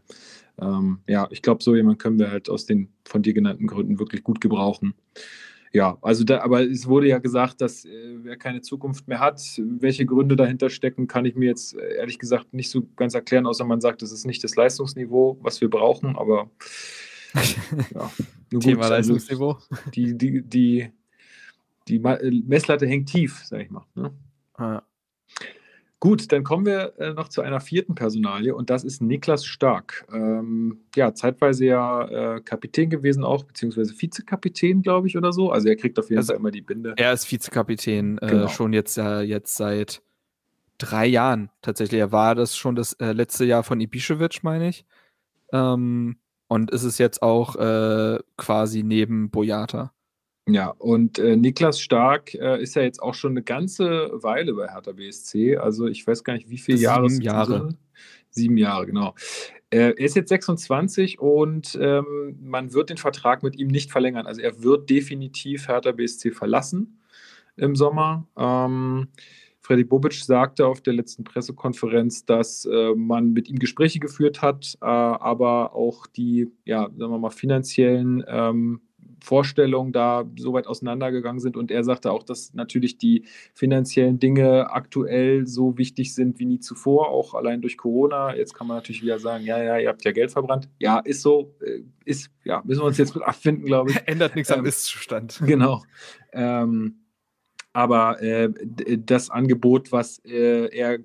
ähm, ja, ich glaube, so jemand können wir halt aus den von dir genannten Gründen wirklich gut gebrauchen ja, also da, aber es wurde ja gesagt, dass äh, wer keine Zukunft mehr hat, welche Gründe dahinter stecken, kann ich mir jetzt äh, ehrlich gesagt nicht so ganz erklären, außer man sagt, das ist nicht das Leistungsniveau, was wir brauchen, aber ja, Thema also, Leistungsniveau. Die, die, die, die Messlatte hängt tief, sag ich mal. Ne? Ah, Gut, dann kommen wir äh, noch zu einer vierten Personalie und das ist Niklas Stark. Ähm, ja, zeitweise ja äh, Kapitän gewesen auch, beziehungsweise Vizekapitän, glaube ich, oder so. Also er kriegt auf jeden also, Fall immer die Binde. Er ist Vizekapitän äh, genau. schon jetzt, jetzt seit drei Jahren tatsächlich. Er war das schon das äh, letzte Jahr von Ibišević, meine ich. Ähm, und ist es jetzt auch äh, quasi neben Boyata. Ja, und äh, Niklas Stark äh, ist ja jetzt auch schon eine ganze Weile bei Hertha BSC. Also ich weiß gar nicht, wie viele Jahre. Sieben Jahre. Sieben Jahre, genau. Äh, er ist jetzt 26 und ähm, man wird den Vertrag mit ihm nicht verlängern. Also er wird definitiv Hertha BSC verlassen. im Sommer. Ähm, Freddy Bobic sagte auf der letzten Pressekonferenz, dass äh, man mit ihm Gespräche geführt hat, äh, aber auch die, ja, sagen wir mal, finanziellen ähm, Vorstellungen da so weit auseinandergegangen sind. Und er sagte auch, dass natürlich die finanziellen Dinge aktuell so wichtig sind wie nie zuvor, auch allein durch Corona. Jetzt kann man natürlich wieder sagen, ja, ja, ihr habt ja Geld verbrannt. Ja, ist so, äh, ist, ja, müssen wir uns jetzt mit abfinden, glaube ich. Ändert nichts ähm, am Ist-Zustand. Genau. Ähm, aber äh, das Angebot, was äh, er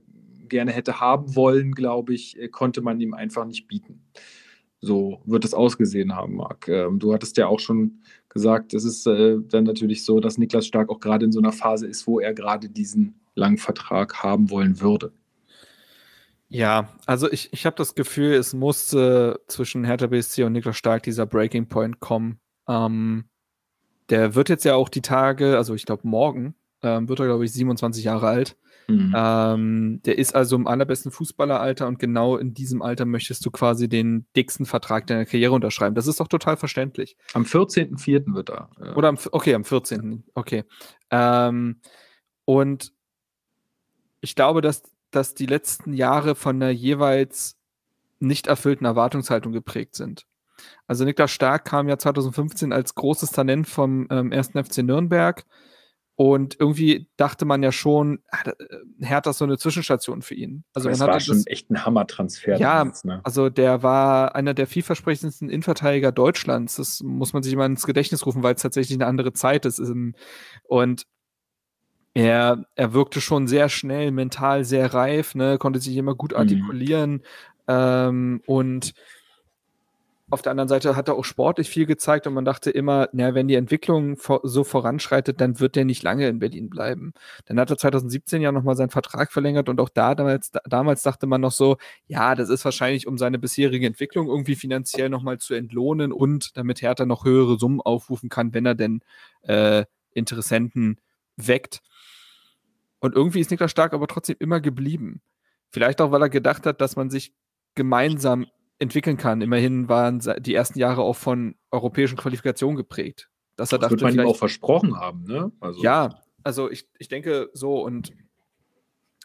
gerne hätte haben wollen, glaube ich, äh, konnte man ihm einfach nicht bieten. So wird es ausgesehen haben, Marc. Ähm, du hattest ja auch schon gesagt, es ist äh, dann natürlich so, dass Niklas Stark auch gerade in so einer Phase ist, wo er gerade diesen langen Vertrag haben wollen würde. Ja, also ich, ich habe das Gefühl, es musste zwischen Hertha BSC und Niklas Stark dieser Breaking Point kommen. Ähm, der wird jetzt ja auch die Tage, also ich glaube morgen, ähm, wird er, glaube ich, 27 Jahre alt. Mhm. Ähm, der ist also im allerbesten Fußballeralter und genau in diesem Alter möchtest du quasi den dicksten Vertrag deiner Karriere unterschreiben. Das ist doch total verständlich. Am 14.04. wird er. Ja. Oder am, okay, am 14. Okay. Ähm, und ich glaube, dass, dass die letzten Jahre von einer jeweils nicht erfüllten Erwartungshaltung geprägt sind. Also Niklas Stark kam ja 2015 als großes Talent vom ähm, 1. FC Nürnberg und irgendwie dachte man ja schon, ah, äh, Hertha ist so eine Zwischenstation für ihn. Also das war schon das, echt ein Hammer-Transfer. Ja, damals, ne? also der war einer der vielversprechendsten Innenverteidiger Deutschlands. Das muss man sich immer ins Gedächtnis rufen, weil es tatsächlich eine andere Zeit ist. Und er, er wirkte schon sehr schnell, mental sehr reif, ne, konnte sich immer gut mhm. artikulieren mhm. ähm, und auf der anderen Seite hat er auch sportlich viel gezeigt und man dachte immer, na, wenn die Entwicklung so voranschreitet, dann wird der nicht lange in Berlin bleiben. Dann hat er 2017 ja nochmal seinen Vertrag verlängert und auch da damals, damals dachte man noch so, ja, das ist wahrscheinlich, um seine bisherige Entwicklung irgendwie finanziell nochmal zu entlohnen und damit Hertha noch höhere Summen aufrufen kann, wenn er denn äh, Interessenten weckt. Und irgendwie ist Niklas Stark aber trotzdem immer geblieben. Vielleicht auch, weil er gedacht hat, dass man sich gemeinsam entwickeln kann. Immerhin waren die ersten Jahre auch von europäischen Qualifikationen geprägt. Dass er das dachte, wird man ihm auch versprochen haben, ne? Also. Ja, also ich, ich denke so und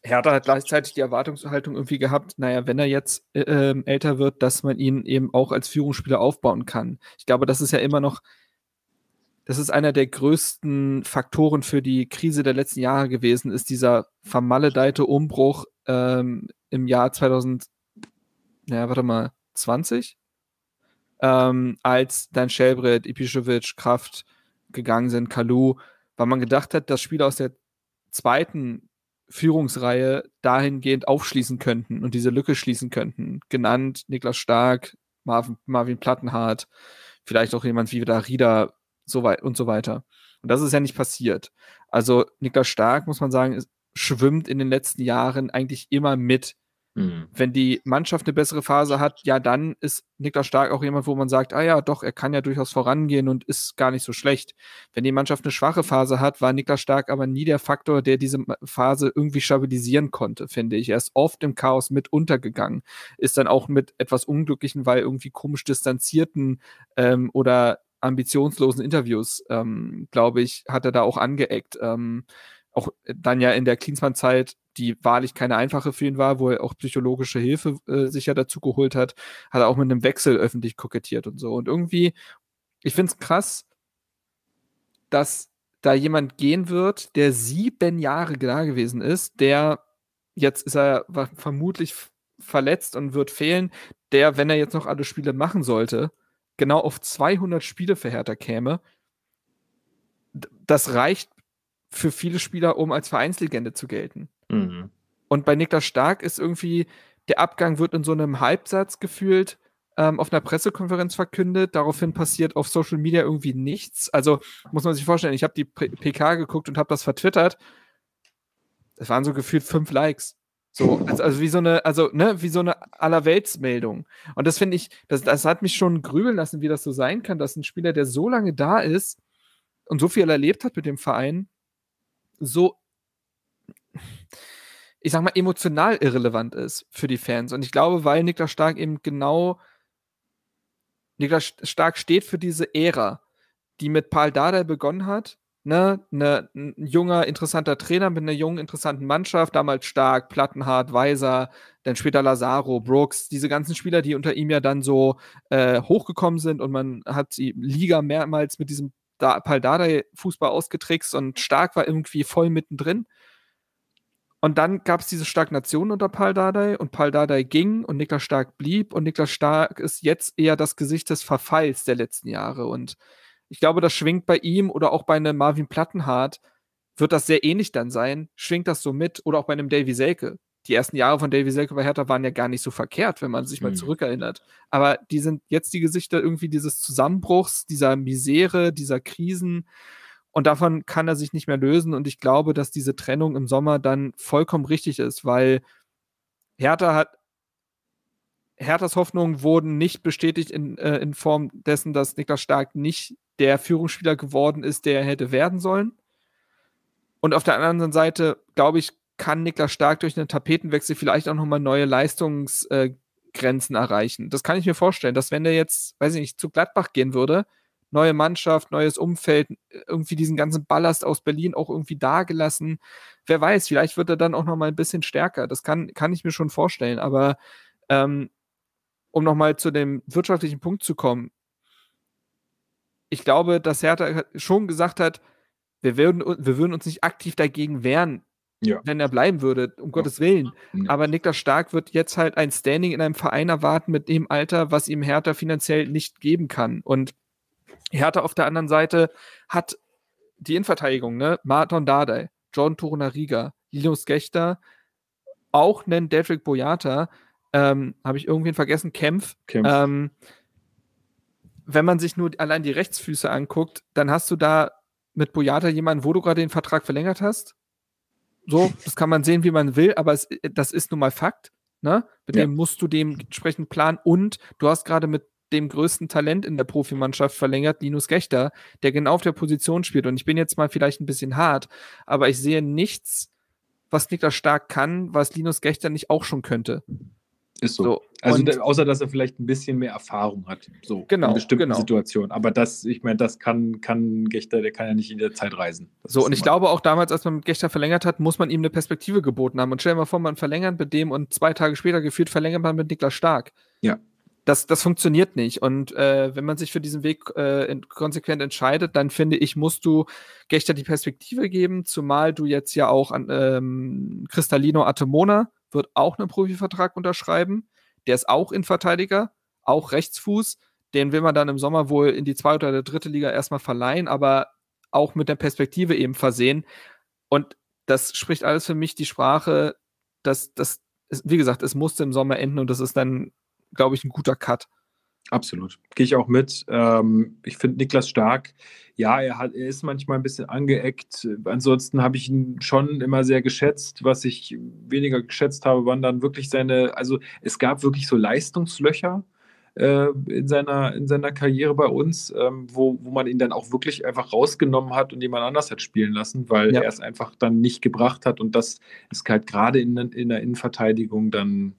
Hertha hat gleichzeitig die Erwartungshaltung irgendwie gehabt, naja, wenn er jetzt äh, ähm, älter wird, dass man ihn eben auch als Führungsspieler aufbauen kann. Ich glaube, das ist ja immer noch, das ist einer der größten Faktoren für die Krise der letzten Jahre gewesen, ist dieser vermaledeite Umbruch ähm, im Jahr 2000, naja, warte mal, 20, ähm, als dann Shelbrett, Ipischewitsch, Kraft gegangen sind, Kalu, weil man gedacht hat, dass Spieler aus der zweiten Führungsreihe dahingehend aufschließen könnten und diese Lücke schließen könnten. Genannt Niklas Stark, Marvin, Marvin Plattenhardt, vielleicht auch jemand wie Rieder so weit und so weiter. Und das ist ja nicht passiert. Also Niklas Stark, muss man sagen, schwimmt in den letzten Jahren eigentlich immer mit Mhm. Wenn die Mannschaft eine bessere Phase hat, ja, dann ist Niklas Stark auch jemand, wo man sagt, ah ja, doch, er kann ja durchaus vorangehen und ist gar nicht so schlecht. Wenn die Mannschaft eine schwache Phase hat, war Niklas Stark aber nie der Faktor, der diese Phase irgendwie stabilisieren konnte, finde ich. Er ist oft im Chaos mit untergegangen, ist dann auch mit etwas unglücklichen, weil irgendwie komisch distanzierten ähm, oder ambitionslosen Interviews, ähm, glaube ich, hat er da auch angeeckt. Ähm, auch dann ja in der Klinsmann-Zeit die wahrlich keine einfache für ihn war, wo er auch psychologische Hilfe äh, sich ja dazu geholt hat, hat er auch mit einem Wechsel öffentlich kokettiert und so. Und irgendwie, ich finde es krass, dass da jemand gehen wird, der sieben Jahre da gewesen ist, der jetzt ist er vermutlich verletzt und wird fehlen, der, wenn er jetzt noch alle Spiele machen sollte, genau auf 200 Spiele Hertha käme. Das reicht für viele Spieler, um als Vereinslegende zu gelten. Mhm. Und bei Niklas Stark ist irgendwie, der Abgang wird in so einem Halbsatz gefühlt ähm, auf einer Pressekonferenz verkündet. Daraufhin passiert auf Social Media irgendwie nichts. Also muss man sich vorstellen, ich habe die PK geguckt und habe das vertwittert. Das waren so gefühlt fünf Likes. So, also, also, wie so eine, also, ne, wie so eine Allerweltsmeldung. Und das finde ich, das, das hat mich schon grübeln lassen, wie das so sein kann, dass ein Spieler, der so lange da ist und so viel erlebt hat mit dem Verein, so ich sag mal, emotional irrelevant ist für die Fans. Und ich glaube, weil Niklas Stark eben genau, Niklas Stark steht für diese Ära, die mit Paul Dardai begonnen hat, ne, ne, ein junger, interessanter Trainer mit einer jungen, interessanten Mannschaft, damals Stark, Plattenhardt, Weiser, dann später Lazaro, Brooks, diese ganzen Spieler, die unter ihm ja dann so äh, hochgekommen sind und man hat die Liga mehrmals mit diesem da Paldadei-Fußball ausgetrickst und Stark war irgendwie voll mittendrin. Und dann gab es diese Stagnation unter Paldadei und Paldadei ging und Niklas Stark blieb und Niklas Stark ist jetzt eher das Gesicht des Verfalls der letzten Jahre und ich glaube, das schwingt bei ihm oder auch bei einem Marvin Plattenhardt, wird das sehr ähnlich dann sein. Schwingt das so mit oder auch bei einem Davy Selke. Die ersten Jahre von Davy Selke bei Hertha waren ja gar nicht so verkehrt, wenn man sich mal mhm. zurückerinnert. Aber die sind jetzt die Gesichter irgendwie dieses Zusammenbruchs, dieser Misere, dieser Krisen. Und davon kann er sich nicht mehr lösen. Und ich glaube, dass diese Trennung im Sommer dann vollkommen richtig ist, weil Hertha hat Herthas Hoffnungen wurden nicht bestätigt in, äh, in Form dessen, dass Niklas Stark nicht der Führungsspieler geworden ist, der er hätte werden sollen. Und auf der anderen Seite, glaube ich, kann Niklas Stark durch einen Tapetenwechsel vielleicht auch nochmal neue Leistungsgrenzen äh, erreichen. Das kann ich mir vorstellen, dass wenn er jetzt, weiß ich nicht, zu Gladbach gehen würde, neue Mannschaft, neues Umfeld, irgendwie diesen ganzen Ballast aus Berlin auch irgendwie dagelassen. Wer weiß, vielleicht wird er dann auch nochmal ein bisschen stärker. Das kann, kann ich mir schon vorstellen. Aber ähm, um nochmal zu dem wirtschaftlichen Punkt zu kommen, ich glaube, dass Hertha schon gesagt hat, wir würden, wir würden uns nicht aktiv dagegen wehren, ja. wenn er bleiben würde, um ja. Gottes Willen. Ja. Aber Niklas Stark wird jetzt halt ein Standing in einem Verein erwarten mit dem Alter, was ihm Hertha finanziell nicht geben kann. Und Hertha auf der anderen Seite hat die Innenverteidigung, ne? Martin Dardai, John Torunariga, Linus Gechter, auch nennen Dedrick Boyata, ähm, habe ich irgendwen vergessen, Kempf. Kempf. Ähm, wenn man sich nur allein die Rechtsfüße anguckt, dann hast du da mit Boyata jemanden, wo du gerade den Vertrag verlängert hast. So, das kann man sehen, wie man will, aber es, das ist nun mal Fakt. Ne? Mit ja. dem musst du dementsprechend planen und du hast gerade mit dem größten Talent in der Profimannschaft verlängert, Linus Gechter, der genau auf der Position spielt. Und ich bin jetzt mal vielleicht ein bisschen hart, aber ich sehe nichts, was Niklas Stark kann, was Linus Gechter nicht auch schon könnte. Ist so. so. Also da, außer dass er vielleicht ein bisschen mehr Erfahrung hat, so genau, in bestimmten genau. Situationen. Aber das, ich meine, das kann, kann Gechter, der kann ja nicht in der Zeit reisen. Das so, und ich glaube auch damals, als man mit Gechter verlängert hat, muss man ihm eine Perspektive geboten haben. Und stell dir mal vor, man verlängert mit dem und zwei Tage später gefühlt verlängert man mit Niklas Stark. Ja. Das, das funktioniert nicht. Und äh, wenn man sich für diesen Weg äh, konsequent entscheidet, dann finde ich, musst du Gechter die Perspektive geben, zumal du jetzt ja auch an ähm, Cristalino Atemona wird auch einen Profivertrag unterschreiben. Der ist auch Innenverteidiger, auch Rechtsfuß. Den will man dann im Sommer wohl in die zweite oder dritte Liga erstmal verleihen, aber auch mit der Perspektive eben versehen. Und das spricht alles für mich die Sprache, dass das, wie gesagt, es musste im Sommer enden und das ist dann, glaube ich, ein guter Cut. Absolut. Gehe ich auch mit. Ähm, ich finde Niklas stark. Ja, er, hat, er ist manchmal ein bisschen angeeckt. Ansonsten habe ich ihn schon immer sehr geschätzt. Was ich weniger geschätzt habe, waren dann wirklich seine, also es gab wirklich so Leistungslöcher äh, in, seiner, in seiner Karriere bei uns, ähm, wo, wo man ihn dann auch wirklich einfach rausgenommen hat und jemand anders hat spielen lassen, weil ja. er es einfach dann nicht gebracht hat. Und das ist halt gerade in, in der Innenverteidigung dann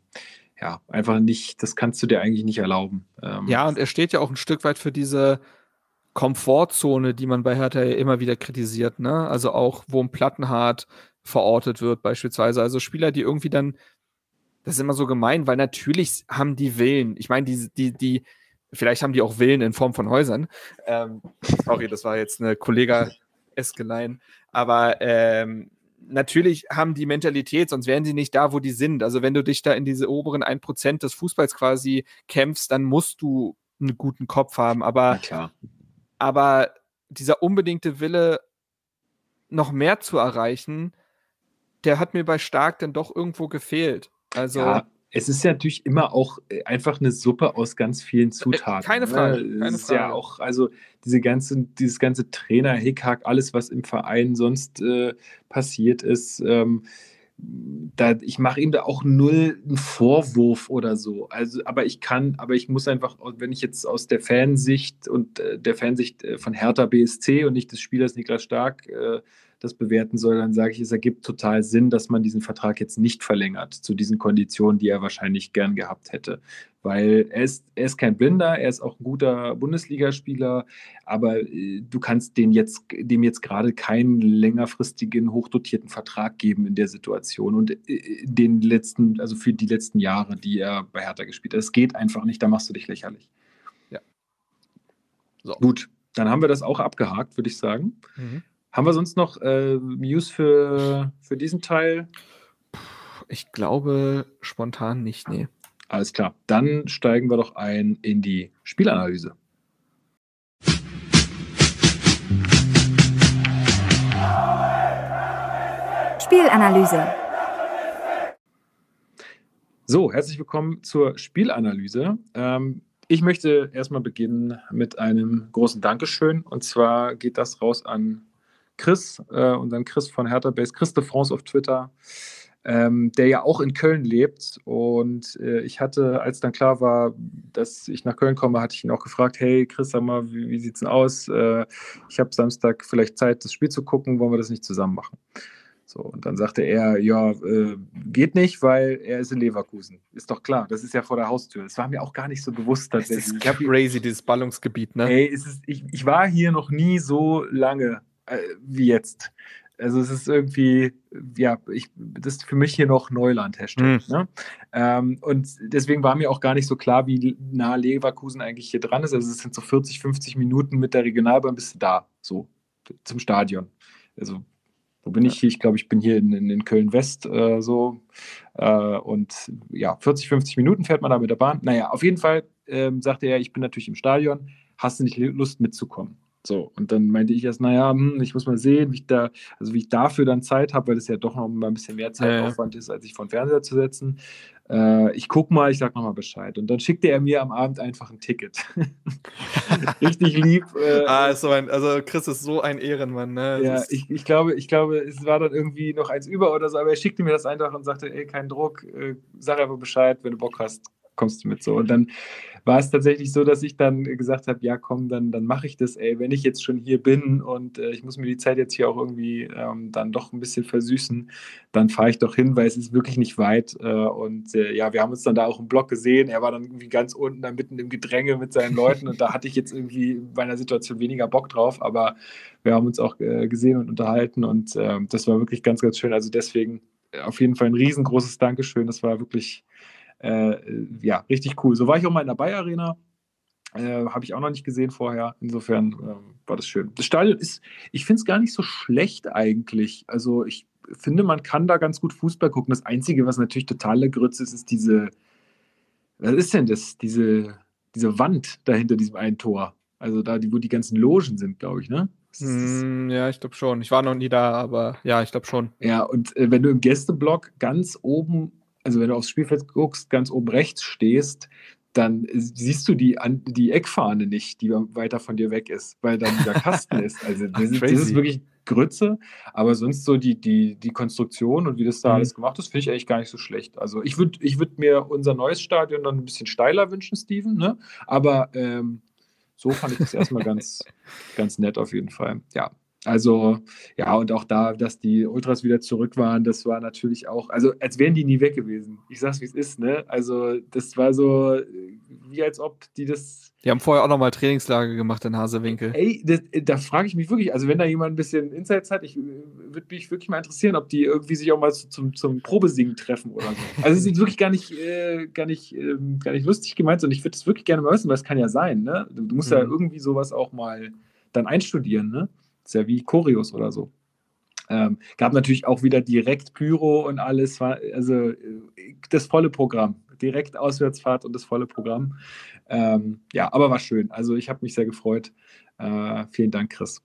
ja, einfach nicht, das kannst du dir eigentlich nicht erlauben. Ähm, ja, und er steht ja auch ein Stück weit für diese Komfortzone, die man bei Hertha ja immer wieder kritisiert, ne? Also auch, wo ein Plattenhart verortet wird, beispielsweise. Also Spieler, die irgendwie dann, das ist immer so gemein, weil natürlich haben die Willen. Ich meine, die, die, die, vielleicht haben die auch Willen in Form von Häusern. Ähm, sorry, das war jetzt eine Kollega-Eskelein. Aber ähm, natürlich haben die Mentalität, sonst wären sie nicht da, wo die sind. Also wenn du dich da in diese oberen 1% des Fußballs quasi kämpfst, dann musst du einen guten Kopf haben. Aber, aber dieser unbedingte Wille, noch mehr zu erreichen, der hat mir bei Stark dann doch irgendwo gefehlt. Also ja, es ist ja natürlich immer auch äh, einfach eine Suppe aus ganz vielen äh, Zutaten. Keine ne? Frage. Ne? Keine Frage. ja auch, also diese ganze, dieses ganze Trainer, Hickhack, alles, was im Verein sonst äh, passiert ist, ähm, da, ich mache ihm da auch null einen Vorwurf oder so. Also, aber ich kann, aber ich muss einfach, wenn ich jetzt aus der Fansicht und äh, der Fansicht äh, von Hertha BSC und nicht des Spielers Niklas Stark äh, das bewerten soll, dann sage ich, es ergibt total Sinn, dass man diesen Vertrag jetzt nicht verlängert zu diesen Konditionen, die er wahrscheinlich gern gehabt hätte. Weil er ist, er ist kein Blinder, er ist auch ein guter Bundesligaspieler, aber äh, du kannst den jetzt, dem jetzt gerade keinen längerfristigen, hochdotierten Vertrag geben in der Situation und äh, den letzten, also für die letzten Jahre, die er bei Hertha gespielt hat. Es geht einfach nicht, da machst du dich lächerlich. Ja. So. Gut, dann haben wir das auch abgehakt, würde ich sagen. Mhm. Haben wir sonst noch äh, News für, für diesen Teil? Ich glaube spontan nicht, nee. Alles klar. Dann steigen wir doch ein in die Spielanalyse. Spielanalyse. So, herzlich willkommen zur Spielanalyse. Ähm, ich möchte erstmal beginnen mit einem großen Dankeschön. Und zwar geht das raus an Chris, äh, unseren Chris von Hertha Base, Chris de France auf Twitter, ähm, der ja auch in Köln lebt. Und äh, ich hatte, als dann klar war, dass ich nach Köln komme, hatte ich ihn auch gefragt, hey Chris, sag mal, wie, wie es denn aus? Äh, ich habe Samstag vielleicht Zeit, das Spiel zu gucken, wollen wir das nicht zusammen machen? So, und dann sagte er, ja, äh, geht nicht, weil er ist in Leverkusen. Ist doch klar, das ist ja vor der Haustür. Das war mir auch gar nicht so bewusst tatsächlich. Das ist crazy, dieses Ballungsgebiet, ne? Ey, ist, ich, ich war hier noch nie so lange äh, wie jetzt. Also es ist irgendwie, ja, ich, das ist für mich hier noch Neuland, Hashtag. Mhm. Ne? Ähm, und deswegen war mir auch gar nicht so klar, wie nah Leverkusen eigentlich hier dran ist. Also es sind so 40, 50 Minuten mit der Regionalbahn bist du da, so zum Stadion. Also wo bin ich hier? Ich glaube, ich bin hier in, in, in Köln-West äh, so. Äh, und ja, 40, 50 Minuten fährt man da mit der Bahn. Naja, auf jeden Fall ähm, sagte er, ich bin natürlich im Stadion. Hast du nicht Lust mitzukommen? So, und dann meinte ich erst, naja, hm, ich muss mal sehen, wie ich da, also wie ich dafür dann Zeit habe, weil es ja doch noch mal ein bisschen mehr Zeitaufwand ja, ist, als sich vor den Fernseher zu setzen. Äh, ich gucke mal, ich sag nochmal Bescheid. Und dann schickte er mir am Abend einfach ein Ticket. Richtig lieb. Äh, ah, so ein, also Chris ist so ein Ehrenmann, ne? Ja, ich, ich, glaube, ich glaube, es war dann irgendwie noch eins über oder so, aber er schickte mir das einfach und sagte, ey, kein Druck, äh, sag einfach Bescheid, wenn du Bock hast, kommst du mit so. Und dann war es tatsächlich so, dass ich dann gesagt habe, ja komm, dann, dann mache ich das, ey, wenn ich jetzt schon hier bin und äh, ich muss mir die Zeit jetzt hier auch irgendwie ähm, dann doch ein bisschen versüßen, dann fahre ich doch hin, weil es ist wirklich nicht weit. Äh, und äh, ja, wir haben uns dann da auch im Blog gesehen. Er war dann irgendwie ganz unten, da mitten im Gedränge mit seinen Leuten und da hatte ich jetzt irgendwie bei einer Situation weniger Bock drauf, aber wir haben uns auch äh, gesehen und unterhalten und ähm, das war wirklich ganz, ganz schön. Also deswegen äh, auf jeden Fall ein riesengroßes Dankeschön. Das war wirklich ja, richtig cool. So war ich auch mal in der Bayer Arena. Äh, Habe ich auch noch nicht gesehen vorher. Insofern äh, war das schön. Das Stadion ist, ich finde es gar nicht so schlecht eigentlich. Also ich finde, man kann da ganz gut Fußball gucken. Das Einzige, was natürlich totale Grütze ist, ist diese, was ist denn das? Diese, diese Wand da hinter diesem einen Tor. Also da, wo die ganzen Logen sind, glaube ich, ne? Hm, ja, ich glaube schon. Ich war noch nie da, aber ja, ich glaube schon. Ja, und äh, wenn du im Gästeblock ganz oben also wenn du aufs Spielfeld guckst, ganz oben rechts stehst, dann siehst du die, die Eckfahne nicht, die weiter von dir weg ist, weil dann dieser Kasten ist. Also das, ist, das, ist, wirklich Grütze, aber sonst so die, die, die Konstruktion und wie das da mhm. alles gemacht ist, finde ich eigentlich gar nicht so schlecht. Also ich würde ich würd mir unser neues Stadion dann ein bisschen steiler wünschen, Steven, ne? aber ähm, so fand ich das erstmal ganz, ganz nett auf jeden Fall. Ja, also, ja, und auch da, dass die Ultras wieder zurück waren, das war natürlich auch, also als wären die nie weg gewesen. Ich sag's, wie es ist, ne? Also, das war so, wie als ob die das. Die haben vorher auch nochmal Trainingslager gemacht in Hasewinkel. Ey, das, da frage ich mich wirklich, also wenn da jemand ein bisschen Insights hat, ich würde mich wirklich mal interessieren, ob die irgendwie sich auch mal zum, zum Probesingen treffen oder so. Also, es ist wirklich gar nicht, äh, gar nicht, äh, gar nicht lustig gemeint, sondern ich würde das wirklich gerne mal wissen, weil es kann ja sein, ne? Du, du musst mhm. ja irgendwie sowas auch mal dann einstudieren, ne? Ist ja wie Choreos oder so. Ähm, gab natürlich auch wieder direkt Pyro und alles, war also das volle Programm. Direkt Auswärtsfahrt und das volle Programm. Ähm, ja, aber war schön. Also ich habe mich sehr gefreut. Äh, vielen Dank, Chris.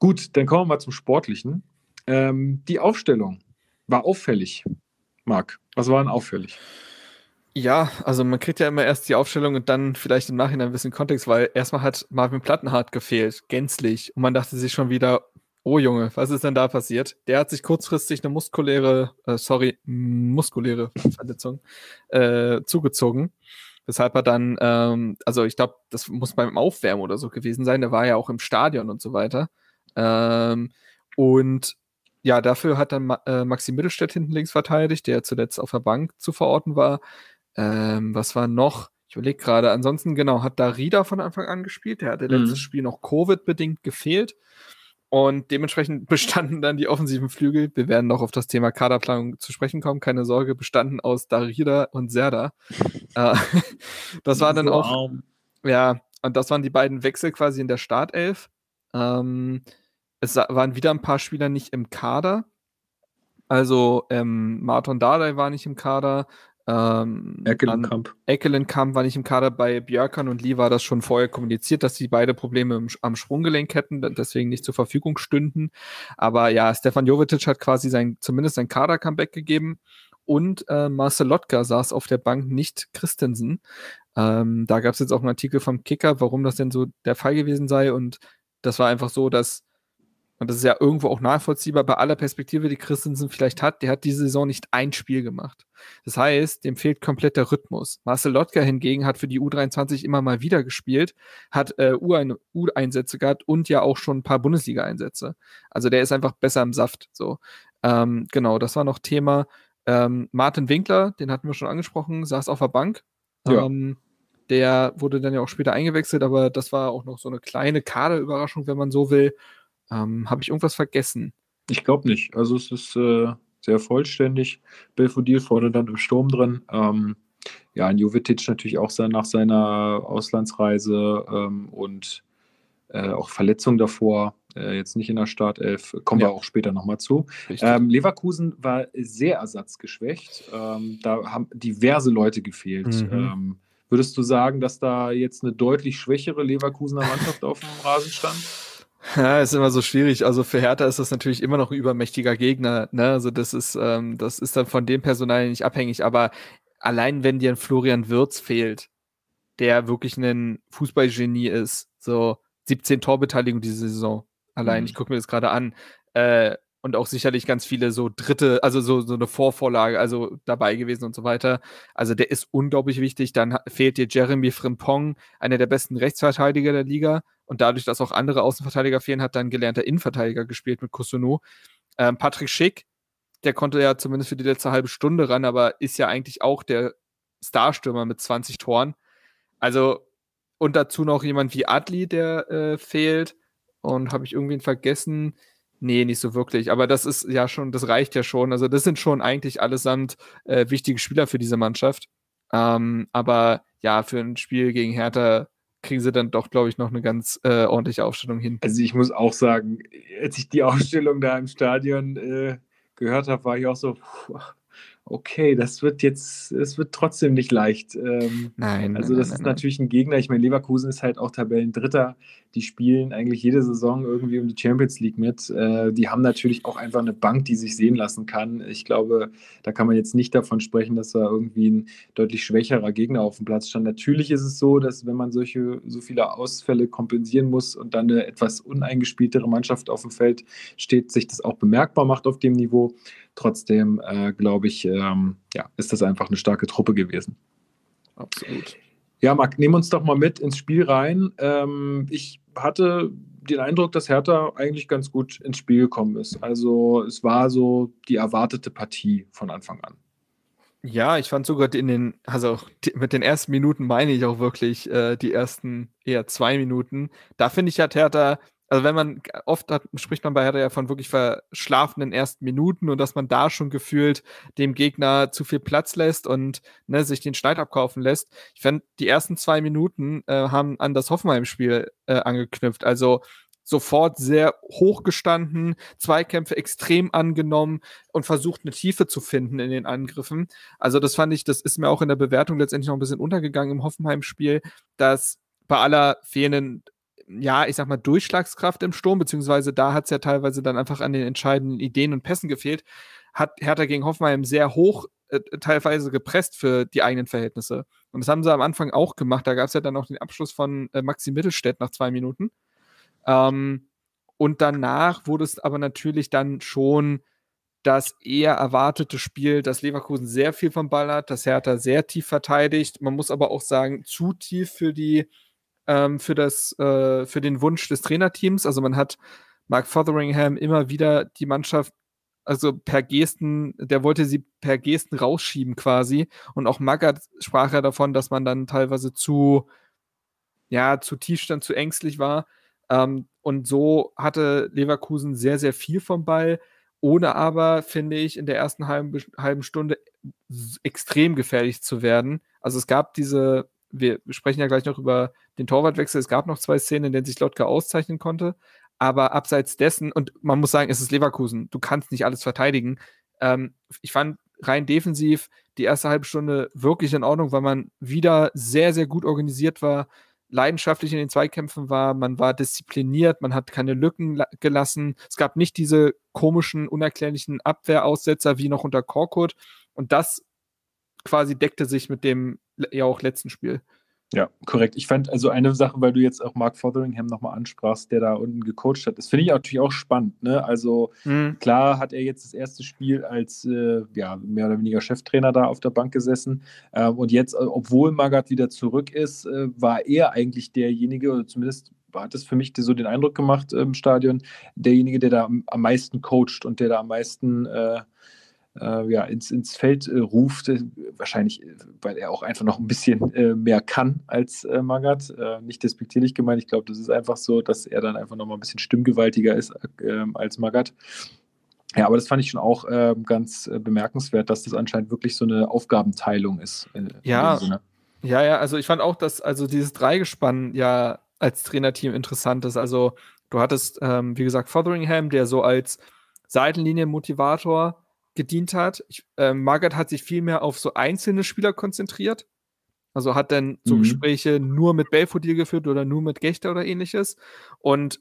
Gut, dann kommen wir mal zum Sportlichen. Ähm, die Aufstellung war auffällig. Marc, was war denn auffällig? Ja, also man kriegt ja immer erst die Aufstellung und dann vielleicht im Nachhinein ein bisschen Kontext, weil erstmal hat Marvin Plattenhardt gefehlt, gänzlich. Und man dachte sich schon wieder, oh Junge, was ist denn da passiert? Der hat sich kurzfristig eine muskuläre, äh, sorry, muskuläre Verletzung äh, zugezogen. Weshalb er dann, ähm, also ich glaube, das muss beim Aufwärmen oder so gewesen sein. Der war ja auch im Stadion und so weiter. Ähm, Und ja, dafür hat dann äh, Maxi Mittelstädt hinten links verteidigt, der zuletzt auf der Bank zu verorten war. Ähm, was war noch? Ich überlege gerade. Ansonsten, genau, hat Darida von Anfang an gespielt. Der hatte mhm. letztes Spiel noch Covid-bedingt gefehlt. Und dementsprechend bestanden dann die offensiven Flügel, wir werden noch auf das Thema Kaderplanung zu sprechen kommen, keine Sorge, bestanden aus Darida und Serda. Äh, das war dann auch, ja, und das waren die beiden Wechsel quasi in der Startelf. Ähm, es waren wieder ein paar Spieler nicht im Kader. Also ähm, Martin Dardai war nicht im Kader, ähm, Eckelenkamp. Eckelenkamp war nicht im Kader. Bei Björkan und Lee war das schon vorher kommuniziert, dass sie beide Probleme im, am Sprunggelenk hätten, deswegen nicht zur Verfügung stünden. Aber ja, Stefan Jovetic hat quasi sein, zumindest sein Kader-Comeback gegeben. Und äh, Marcel Lotka saß auf der Bank, nicht Christensen. Ähm, da gab es jetzt auch einen Artikel vom Kicker, warum das denn so der Fall gewesen sei. Und das war einfach so, dass und das ist ja irgendwo auch nachvollziehbar bei aller Perspektive, die Christensen vielleicht hat, der hat diese Saison nicht ein Spiel gemacht. Das heißt, dem fehlt komplett der Rhythmus. Marcel Lotka hingegen hat für die U23 immer mal wieder gespielt, hat äh, U-Einsätze gehabt und ja auch schon ein paar Bundesliga-Einsätze. Also der ist einfach besser im Saft. So. Ähm, genau, das war noch Thema. Ähm, Martin Winkler, den hatten wir schon angesprochen, saß auf der Bank. Ja. Ähm, der wurde dann ja auch später eingewechselt, aber das war auch noch so eine kleine Kaderüberraschung, wenn man so will. Ähm, Habe ich irgendwas vergessen? Ich glaube nicht. Also es ist äh, sehr vollständig. Belfodil vorne dann im Sturm drin. Ähm, ja, ein Jovetic natürlich auch nach seiner Auslandsreise ähm, und äh, auch Verletzung davor. Äh, jetzt nicht in der Startelf. Kommen ja. wir auch später nochmal zu. Ähm, Leverkusen war sehr ersatzgeschwächt. Ähm, da haben diverse Leute gefehlt. Mhm. Ähm, würdest du sagen, dass da jetzt eine deutlich schwächere Leverkusener Mannschaft auf dem Rasen stand? Ja, ist immer so schwierig. Also für Hertha ist das natürlich immer noch ein übermächtiger Gegner. Ne? Also das ist, ähm, das ist dann von dem Personal nicht abhängig. Aber allein wenn dir ein Florian Wirz fehlt, der wirklich ein Fußballgenie ist, so 17 Torbeteiligung diese Saison. Allein, mhm. ich gucke mir das gerade an. Äh, und auch sicherlich ganz viele so dritte, also so, so eine Vorvorlage, also dabei gewesen und so weiter. Also der ist unglaublich wichtig. Dann fehlt dir Jeremy Frimpong, einer der besten Rechtsverteidiger der Liga. Und dadurch, dass auch andere Außenverteidiger fehlen, hat dann gelernter Innenverteidiger gespielt mit Kusunu. Ähm, Patrick Schick, der konnte ja zumindest für die letzte halbe Stunde ran, aber ist ja eigentlich auch der Starstürmer mit 20 Toren. Also, und dazu noch jemand wie Adli, der äh, fehlt. Und habe ich irgendwen vergessen? Nee, nicht so wirklich. Aber das ist ja schon, das reicht ja schon. Also, das sind schon eigentlich allesamt äh, wichtige Spieler für diese Mannschaft. Ähm, aber ja, für ein Spiel gegen Hertha kriegen sie dann doch, glaube ich, noch eine ganz äh, ordentliche Aufstellung hin. Also, ich muss auch sagen, als ich die Aufstellung da im Stadion äh, gehört habe, war ich auch so, puh, okay, das wird jetzt, es wird trotzdem nicht leicht. Ähm, nein. Also, das nein, ist nein, natürlich ein Gegner. Ich meine, Leverkusen ist halt auch Tabellendritter. Die spielen eigentlich jede Saison irgendwie um die Champions League mit. Äh, die haben natürlich auch einfach eine Bank, die sich sehen lassen kann. Ich glaube, da kann man jetzt nicht davon sprechen, dass da irgendwie ein deutlich schwächerer Gegner auf dem Platz stand. Natürlich ist es so, dass wenn man solche, so viele Ausfälle kompensieren muss und dann eine etwas uneingespieltere Mannschaft auf dem Feld steht, sich das auch bemerkbar macht auf dem Niveau. Trotzdem äh, glaube ich, ähm, ja, ist das einfach eine starke Truppe gewesen. Absolut. Ja, Marc, nehmen uns doch mal mit ins Spiel rein. Ähm, ich hatte den Eindruck, dass Hertha eigentlich ganz gut ins Spiel gekommen ist. Also es war so die erwartete Partie von Anfang an. Ja, ich fand sogar in den, also mit den ersten Minuten meine ich auch wirklich äh, die ersten eher zwei Minuten. Da finde ich, hat Hertha also wenn man, oft hat, spricht man bei Hertha ja von wirklich verschlafenen ersten Minuten und dass man da schon gefühlt dem Gegner zu viel Platz lässt und ne, sich den Schneid abkaufen lässt. Ich fand, die ersten zwei Minuten äh, haben an das Hoffenheim-Spiel äh, angeknüpft. Also sofort sehr hoch gestanden, Zweikämpfe extrem angenommen und versucht, eine Tiefe zu finden in den Angriffen. Also das fand ich, das ist mir auch in der Bewertung letztendlich noch ein bisschen untergegangen im Hoffenheim-Spiel, dass bei aller fehlenden ja, ich sag mal, Durchschlagskraft im Sturm, beziehungsweise da hat es ja teilweise dann einfach an den entscheidenden Ideen und Pässen gefehlt, hat Hertha gegen Hoffenheim sehr hoch äh, teilweise gepresst für die eigenen Verhältnisse. Und das haben sie am Anfang auch gemacht. Da gab es ja dann auch den Abschluss von äh, Maxi Mittelstädt nach zwei Minuten. Ähm, und danach wurde es aber natürlich dann schon das eher erwartete Spiel, dass Leverkusen sehr viel vom Ball hat, dass Hertha sehr tief verteidigt. Man muss aber auch sagen, zu tief für die ähm, für, das, äh, für den Wunsch des Trainerteams. Also man hat Mark Fotheringham immer wieder die Mannschaft, also per Gesten, der wollte sie per Gesten rausschieben quasi. Und auch Magath sprach ja davon, dass man dann teilweise zu, ja, zu tief stand, zu ängstlich war. Ähm, und so hatte Leverkusen sehr, sehr viel vom Ball, ohne aber, finde ich, in der ersten halben, halben Stunde extrem gefährlich zu werden. Also es gab diese, wir sprechen ja gleich noch über den Torwartwechsel, es gab noch zwei Szenen, in denen sich Lotka auszeichnen konnte, aber abseits dessen, und man muss sagen, es ist Leverkusen, du kannst nicht alles verteidigen. Ähm, ich fand rein defensiv die erste halbe Stunde wirklich in Ordnung, weil man wieder sehr, sehr gut organisiert war, leidenschaftlich in den Zweikämpfen war, man war diszipliniert, man hat keine Lücken gelassen. Es gab nicht diese komischen, unerklärlichen Abwehraussetzer wie noch unter Korkut. Und das quasi deckte sich mit dem ja auch letzten Spiel. Ja, korrekt. Ich fand also eine Sache, weil du jetzt auch Mark Fotheringham nochmal ansprachst, der da unten gecoacht hat, das finde ich natürlich auch spannend. Ne? Also mhm. klar hat er jetzt das erste Spiel als äh, ja, mehr oder weniger Cheftrainer da auf der Bank gesessen. Äh, und jetzt, äh, obwohl Magath wieder zurück ist, äh, war er eigentlich derjenige, oder zumindest hat es für mich so den Eindruck gemacht im Stadion, derjenige, der da am, am meisten coacht und der da am meisten äh, äh, ja, ins, ins Feld äh, ruft. Äh, wahrscheinlich, äh, weil er auch einfach noch ein bisschen äh, mehr kann als äh, Magath. nicht despektierlich gemeint. Ich glaube, das ist einfach so, dass er dann einfach noch mal ein bisschen stimmgewaltiger ist ähm, als Magath. Ja, aber das fand ich schon auch ähm, ganz bemerkenswert, dass das anscheinend wirklich so eine Aufgabenteilung ist. ja, ja, ja, also ich fand auch, dass also dieses Dreigespann ja als Trainerteam interessant ist. Also du hattest, ähm, wie gesagt, Fotheringham, der so als Seitenlinienmotivator gedient hat. Ich, äh, Margaret hat sich viel mehr auf so einzelne Spieler konzentriert. Also hat dann so mhm. Gespräche nur mit Belfodil geführt oder nur mit Gechter oder ähnliches. Und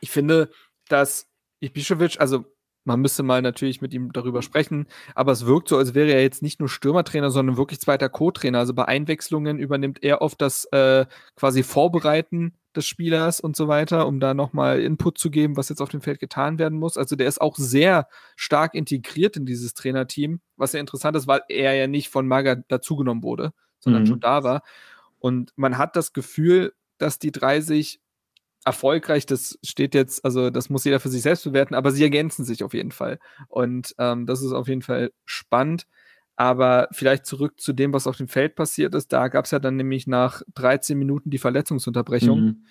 ich finde, dass Ibišević, also man müsste mal natürlich mit ihm darüber sprechen, aber es wirkt so, als wäre er jetzt nicht nur Stürmertrainer, sondern wirklich zweiter Co-Trainer. Also bei Einwechslungen übernimmt er oft das äh, quasi Vorbereiten des Spielers und so weiter, um da nochmal Input zu geben, was jetzt auf dem Feld getan werden muss. Also der ist auch sehr stark integriert in dieses Trainerteam, was ja interessant ist, weil er ja nicht von Maga dazugenommen wurde, sondern mhm. schon da war. Und man hat das Gefühl, dass die drei sich erfolgreich, das steht jetzt, also das muss jeder für sich selbst bewerten, aber sie ergänzen sich auf jeden Fall. Und ähm, das ist auf jeden Fall spannend. Aber vielleicht zurück zu dem, was auf dem Feld passiert ist. Da gab es ja dann nämlich nach 13 Minuten die Verletzungsunterbrechung. Mhm.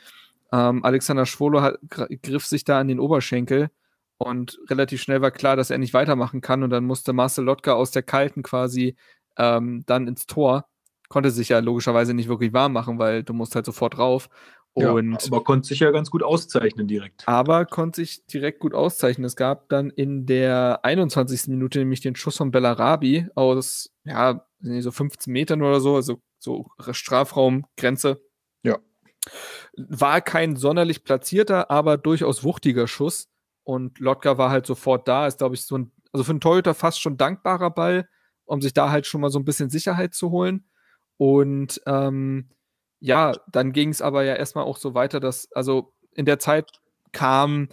Ähm, Alexander Schwolo hat, griff sich da an den Oberschenkel und relativ schnell war klar, dass er nicht weitermachen kann. Und dann musste Marcel Lotka aus der Kalten quasi ähm, dann ins Tor. Konnte sich ja logischerweise nicht wirklich warm machen, weil du musst halt sofort rauf. Und ja, aber konnte sich ja ganz gut auszeichnen direkt. Aber konnte sich direkt gut auszeichnen. Es gab dann in der 21. Minute nämlich den Schuss von Bellarabi aus, ja, so 15 Metern oder so, also so Strafraumgrenze. Ja. War kein sonderlich platzierter, aber durchaus wuchtiger Schuss. Und Lotka war halt sofort da. Ist, glaube ich, so ein, also für einen Torhüter fast schon dankbarer Ball, um sich da halt schon mal so ein bisschen Sicherheit zu holen. Und ähm, ja, dann ging es aber ja erstmal auch so weiter, dass, also in der Zeit kam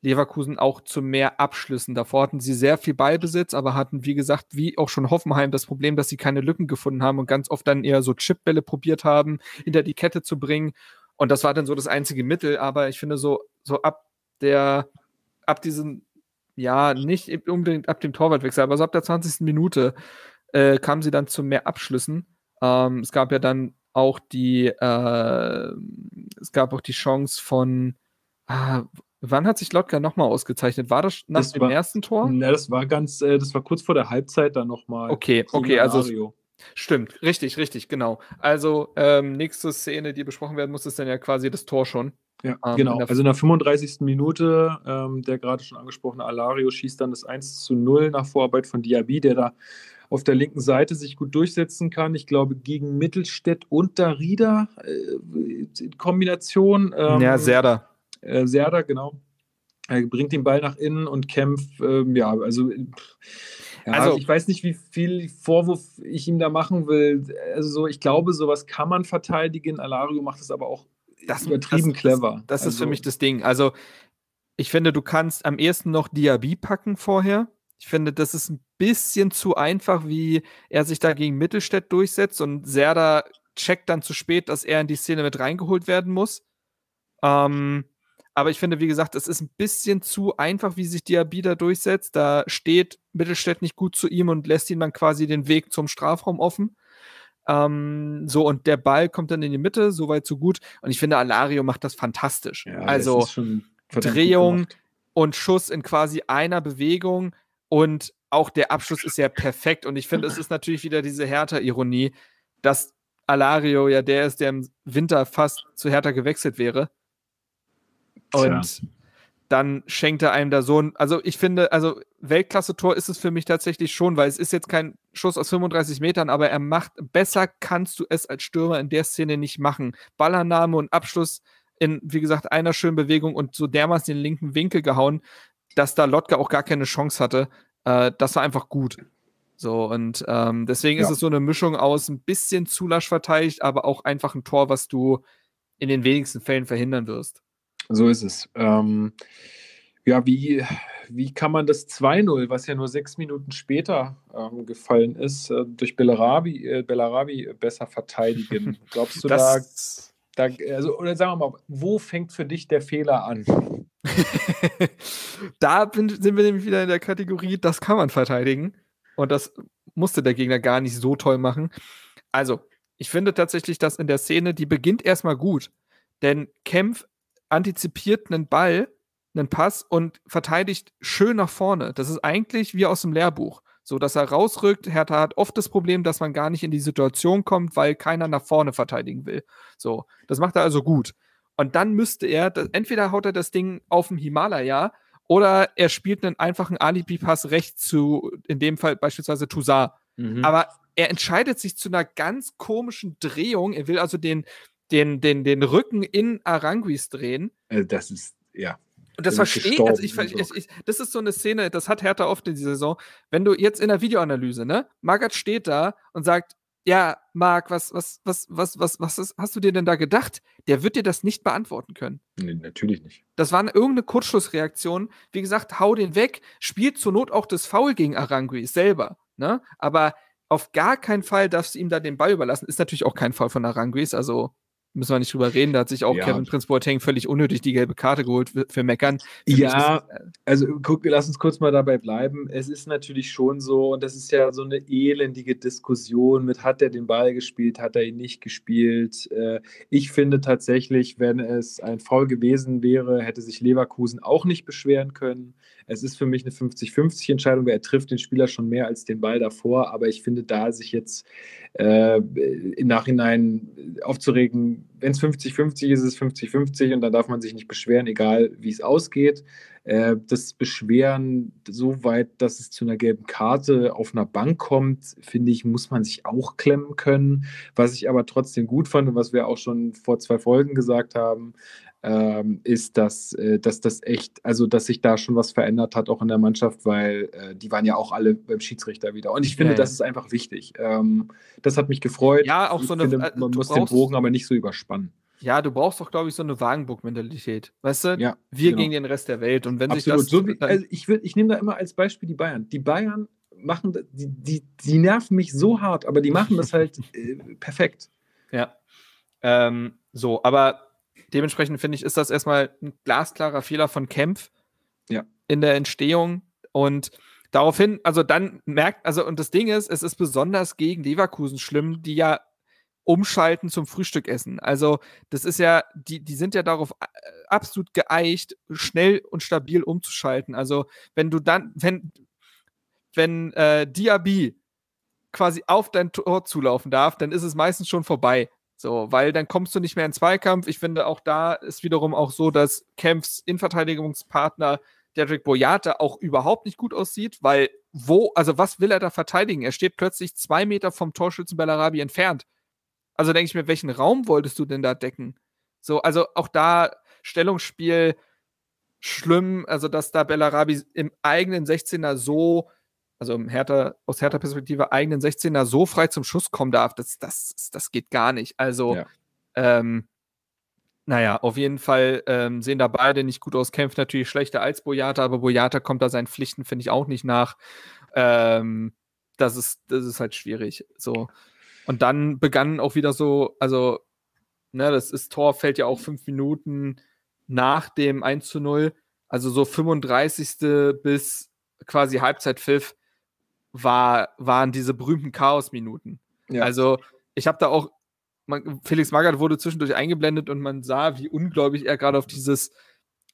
Leverkusen auch zu mehr Abschlüssen. Davor hatten sie sehr viel Ballbesitz, aber hatten, wie gesagt, wie auch schon Hoffenheim das Problem, dass sie keine Lücken gefunden haben und ganz oft dann eher so Chipbälle probiert haben, hinter die Kette zu bringen. Und das war dann so das einzige Mittel. Aber ich finde, so, so ab der, ab diesem, ja, nicht unbedingt ab dem Torwartwechsel, aber so ab der 20. Minute äh, kamen sie dann zu mehr Abschlüssen. Ähm, es gab ja dann auch die, äh, es gab auch die Chance von, ah, wann hat sich Lotka nochmal ausgezeichnet? War das nach das dem war, ersten Tor? Ne, das war ganz, äh, das war kurz vor der Halbzeit dann nochmal. Okay, okay, also. Stimmt, richtig, richtig, genau. Also ähm, nächste Szene, die besprochen werden muss, ist dann ja quasi das Tor schon. Ja, ähm, genau. In also in der 35. Minute, ähm, der gerade schon angesprochene Alario schießt dann das 1 zu 0 nach Vorarbeit von Diaby, der da auf der linken Seite sich gut durchsetzen kann. Ich glaube, gegen Mittelstädt und Darida äh, in Kombination. Ähm, ja, Serda. Äh, Serda, genau. Er bringt den Ball nach innen und kämpft. Ähm, ja, also. Ja, also, ich weiß nicht, wie viel Vorwurf ich ihm da machen will. Also, so, ich glaube, sowas kann man verteidigen. Alario macht es aber auch das, übertrieben das, clever. Das, das also, ist für also mich das Ding. Also, ich finde, du kannst am ehesten noch Diaby packen vorher. Ich finde, das ist ein bisschen zu einfach, wie er sich da gegen Mittelstädt durchsetzt und Serda checkt dann zu spät, dass er in die Szene mit reingeholt werden muss. Ähm, Aber ich finde, wie gesagt, es ist ein bisschen zu einfach, wie sich Diaby da durchsetzt. Da steht Mittelstädt nicht gut zu ihm und lässt ihm dann quasi den Weg zum Strafraum offen. Ähm, so, und der Ball kommt dann in die Mitte, soweit so gut. Und ich finde, Alario macht das fantastisch. Ja, also Drehung und Schuss in quasi einer Bewegung. Und auch der Abschluss ist ja perfekt. Und ich finde, es ist natürlich wieder diese Hertha-Ironie, dass Alario ja der ist, der im Winter fast zu Hertha gewechselt wäre. Und Tja. dann schenkt er einem da so ein, also ich finde, also Weltklasse-Tor ist es für mich tatsächlich schon, weil es ist jetzt kein Schuss aus 35 Metern, aber er macht, besser kannst du es als Stürmer in der Szene nicht machen. Ballannahme und Abschluss in, wie gesagt, einer schönen Bewegung und so dermaßen den linken Winkel gehauen, dass da Lotka auch gar keine Chance hatte. Äh, das war einfach gut. So, und ähm, deswegen ja. ist es so eine Mischung aus ein bisschen zu lasch verteidigt, aber auch einfach ein Tor, was du in den wenigsten Fällen verhindern wirst. So ist es. Ähm, ja, wie, wie kann man das 2-0, was ja nur sechs Minuten später ähm, gefallen ist, äh, durch Bellarabi, äh, Bellarabi besser verteidigen? Glaubst du das, da, da, also, oder sagen wir mal, wo fängt für dich der Fehler an? da bin, sind wir nämlich wieder in der Kategorie, das kann man verteidigen. Und das musste der Gegner gar nicht so toll machen. Also, ich finde tatsächlich, dass in der Szene, die beginnt erstmal gut. Denn Kempf antizipiert einen Ball, einen Pass und verteidigt schön nach vorne. Das ist eigentlich wie aus dem Lehrbuch. So, dass er rausrückt. Hertha hat oft das Problem, dass man gar nicht in die Situation kommt, weil keiner nach vorne verteidigen will. So, das macht er also gut. Und dann müsste er, entweder haut er das Ding auf dem Himalaya oder er spielt einen einfachen Alibi-Pass rechts zu, in dem Fall beispielsweise Toussaint. Mhm. Aber er entscheidet sich zu einer ganz komischen Drehung. Er will also den, den, den, den Rücken in Aranguis drehen. Also das ist, ja. Und das verstehe ich, also ich, ich, ich, das ist so eine Szene, das hat Hertha oft in dieser Saison. Wenn du jetzt in der Videoanalyse, ne, Magath steht da und sagt, ja, Marc, was, was, was, was, was, was ist, hast du dir denn da gedacht? Der wird dir das nicht beantworten können. Nee, natürlich nicht. Das war eine, irgendeine Kurzschlussreaktion. Wie gesagt, hau den weg, spielt zur Not auch das Foul gegen Arangui selber. Ne? Aber auf gar keinen Fall darfst du ihm da den Ball überlassen. Ist natürlich auch kein Fall von Aranguis, also müssen wir nicht drüber reden, da hat sich auch ja. Kevin Prince Boateng völlig unnötig die gelbe Karte geholt für Meckern. Für ja, ist, äh, also guck, lass uns kurz mal dabei bleiben. Es ist natürlich schon so, und das ist ja so eine elendige Diskussion mit, hat er den Ball gespielt, hat er ihn nicht gespielt. Äh, ich finde tatsächlich, wenn es ein Foul gewesen wäre, hätte sich Leverkusen auch nicht beschweren können. Es ist für mich eine 50-50 Entscheidung, weil er trifft den Spieler schon mehr als den Ball davor, aber ich finde, da sich jetzt äh, im Nachhinein aufzuregen, wenn es 50-50 ist, ist es 50-50 und dann darf man sich nicht beschweren, egal wie es ausgeht. Äh, das Beschweren so weit, dass es zu einer gelben Karte auf einer Bank kommt, finde ich, muss man sich auch klemmen können. Was ich aber trotzdem gut fand und was wir auch schon vor zwei Folgen gesagt haben, ähm, ist, dass, äh, dass das echt, also dass sich da schon was verändert hat, auch in der Mannschaft, weil äh, die waren ja auch alle beim Schiedsrichter wieder. Und ich finde, ja, ja. das ist einfach wichtig. Ähm, das hat mich gefreut. Ja, auch so eine. Finde, äh, man muss den Bogen aber nicht so überspannen. Ja, du brauchst doch, glaube ich, so eine Wagenburg-Mentalität. Weißt du? Ja, wir genau. gegen den Rest der Welt. Und wenn Absolut. sich das. So wie, also ich ich nehme da immer als Beispiel die Bayern. Die Bayern machen, die, die, die nerven mich so hart, aber die machen das halt äh, perfekt. Ja. Ähm, so, aber dementsprechend finde ich, ist das erstmal ein glasklarer Fehler von Kempf ja. in der Entstehung. Und daraufhin, also dann merkt, also und das Ding ist, es ist besonders gegen Leverkusen schlimm, die ja umschalten zum Frühstückessen. Also das ist ja, die, die sind ja darauf äh, absolut geeicht, schnell und stabil umzuschalten. Also wenn du dann, wenn, wenn äh, Diaby quasi auf dein Tor zulaufen darf, dann ist es meistens schon vorbei. So, weil dann kommst du nicht mehr in Zweikampf. Ich finde, auch da ist wiederum auch so, dass Kempfs Innenverteidigungspartner Dedrick Boyata auch überhaupt nicht gut aussieht, weil wo, also was will er da verteidigen? Er steht plötzlich zwei Meter vom Torschützen Bellarabi entfernt. Also denke ich mir, welchen Raum wolltest du denn da decken? So, also auch da Stellungsspiel schlimm, also dass da Bellarabi im eigenen 16er so also im Hertha, aus härter Perspektive eigenen 16er so frei zum Schuss kommen darf, das, das, das geht gar nicht. Also, ja. ähm, naja, auf jeden Fall ähm, sehen da beide nicht gut aus. Kämpft natürlich schlechter als Boyata, aber Boyata kommt da seinen Pflichten, finde ich, auch nicht nach. Ähm, das, ist, das ist halt schwierig. So. Und dann begannen auch wieder so, also, ne, das ist Tor, fällt ja auch fünf Minuten nach dem 1 zu 0, also so 35. bis quasi Halbzeitpfiff, war, waren diese berühmten Chaos-Minuten. Ja. Also ich habe da auch, man, Felix Magath wurde zwischendurch eingeblendet und man sah, wie unglaublich er gerade auf dieses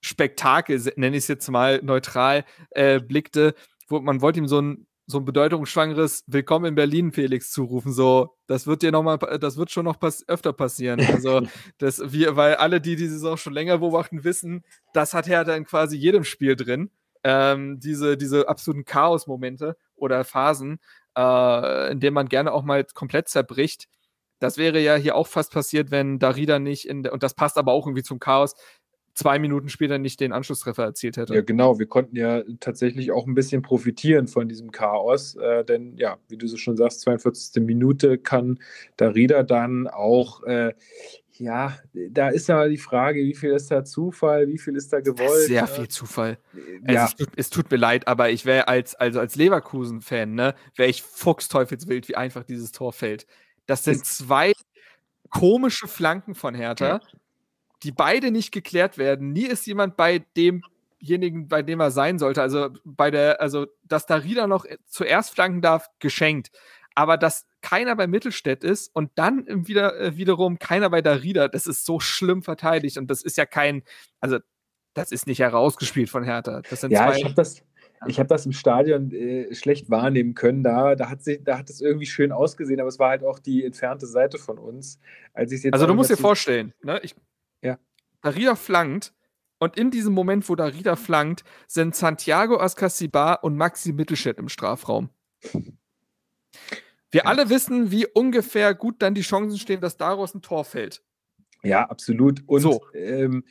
Spektakel, nenne ich es jetzt mal neutral, äh, blickte. Wo, man wollte ihm so ein, so ein bedeutungsschwangeres Willkommen in Berlin, Felix, zurufen. So, das wird dir noch mal, das wird schon noch pass öfter passieren. Also, das, wir, weil alle, die die Saison schon länger beobachten, wissen, das hat er dann quasi jedem Spiel drin. Ähm, diese, diese absoluten Chaos-Momente oder Phasen, äh, in denen man gerne auch mal komplett zerbricht. Das wäre ja hier auch fast passiert, wenn Darida nicht in, und das passt aber auch irgendwie zum Chaos, zwei Minuten später nicht den Anschlusstreffer erzielt hätte. Ja, genau. Wir konnten ja tatsächlich auch ein bisschen profitieren von diesem Chaos, äh, denn ja, wie du so schon sagst, 42. Minute kann Darida dann auch, äh, ja, da ist ja die Frage, wie viel ist da Zufall, wie viel ist da gewollt. Sehr viel Zufall. Ja. Also es, tut, es, tut, mir leid, aber ich wäre als, also als Leverkusen-Fan, ne, wäre ich fuchsteufelswild, wie einfach dieses Tor fällt. Das sind zwei komische Flanken von Hertha. Die beide nicht geklärt werden. Nie ist jemand bei demjenigen, bei dem er sein sollte. Also bei der, also dass Darida noch zuerst flanken darf, geschenkt. Aber dass keiner bei Mittelstädt ist und dann wieder, äh, wiederum keiner bei Darida, das ist so schlimm verteidigt. Und das ist ja kein, also das ist nicht herausgespielt von Hertha. Ja, ich habe das, ich habe das im Stadion äh, schlecht wahrnehmen können. Da, da, hat sich, da hat es irgendwie schön ausgesehen, aber es war halt auch die entfernte Seite von uns. Als jetzt also du musst dir vorstellen, ne? ich ja. Darida flankt und in diesem Moment, wo Darida flankt, sind Santiago Ascasibar und Maxi Mittelstädt im Strafraum. Wir ja. alle wissen, wie ungefähr gut dann die Chancen stehen, dass daraus ein Tor fällt. Ja, absolut. Und so. ähm,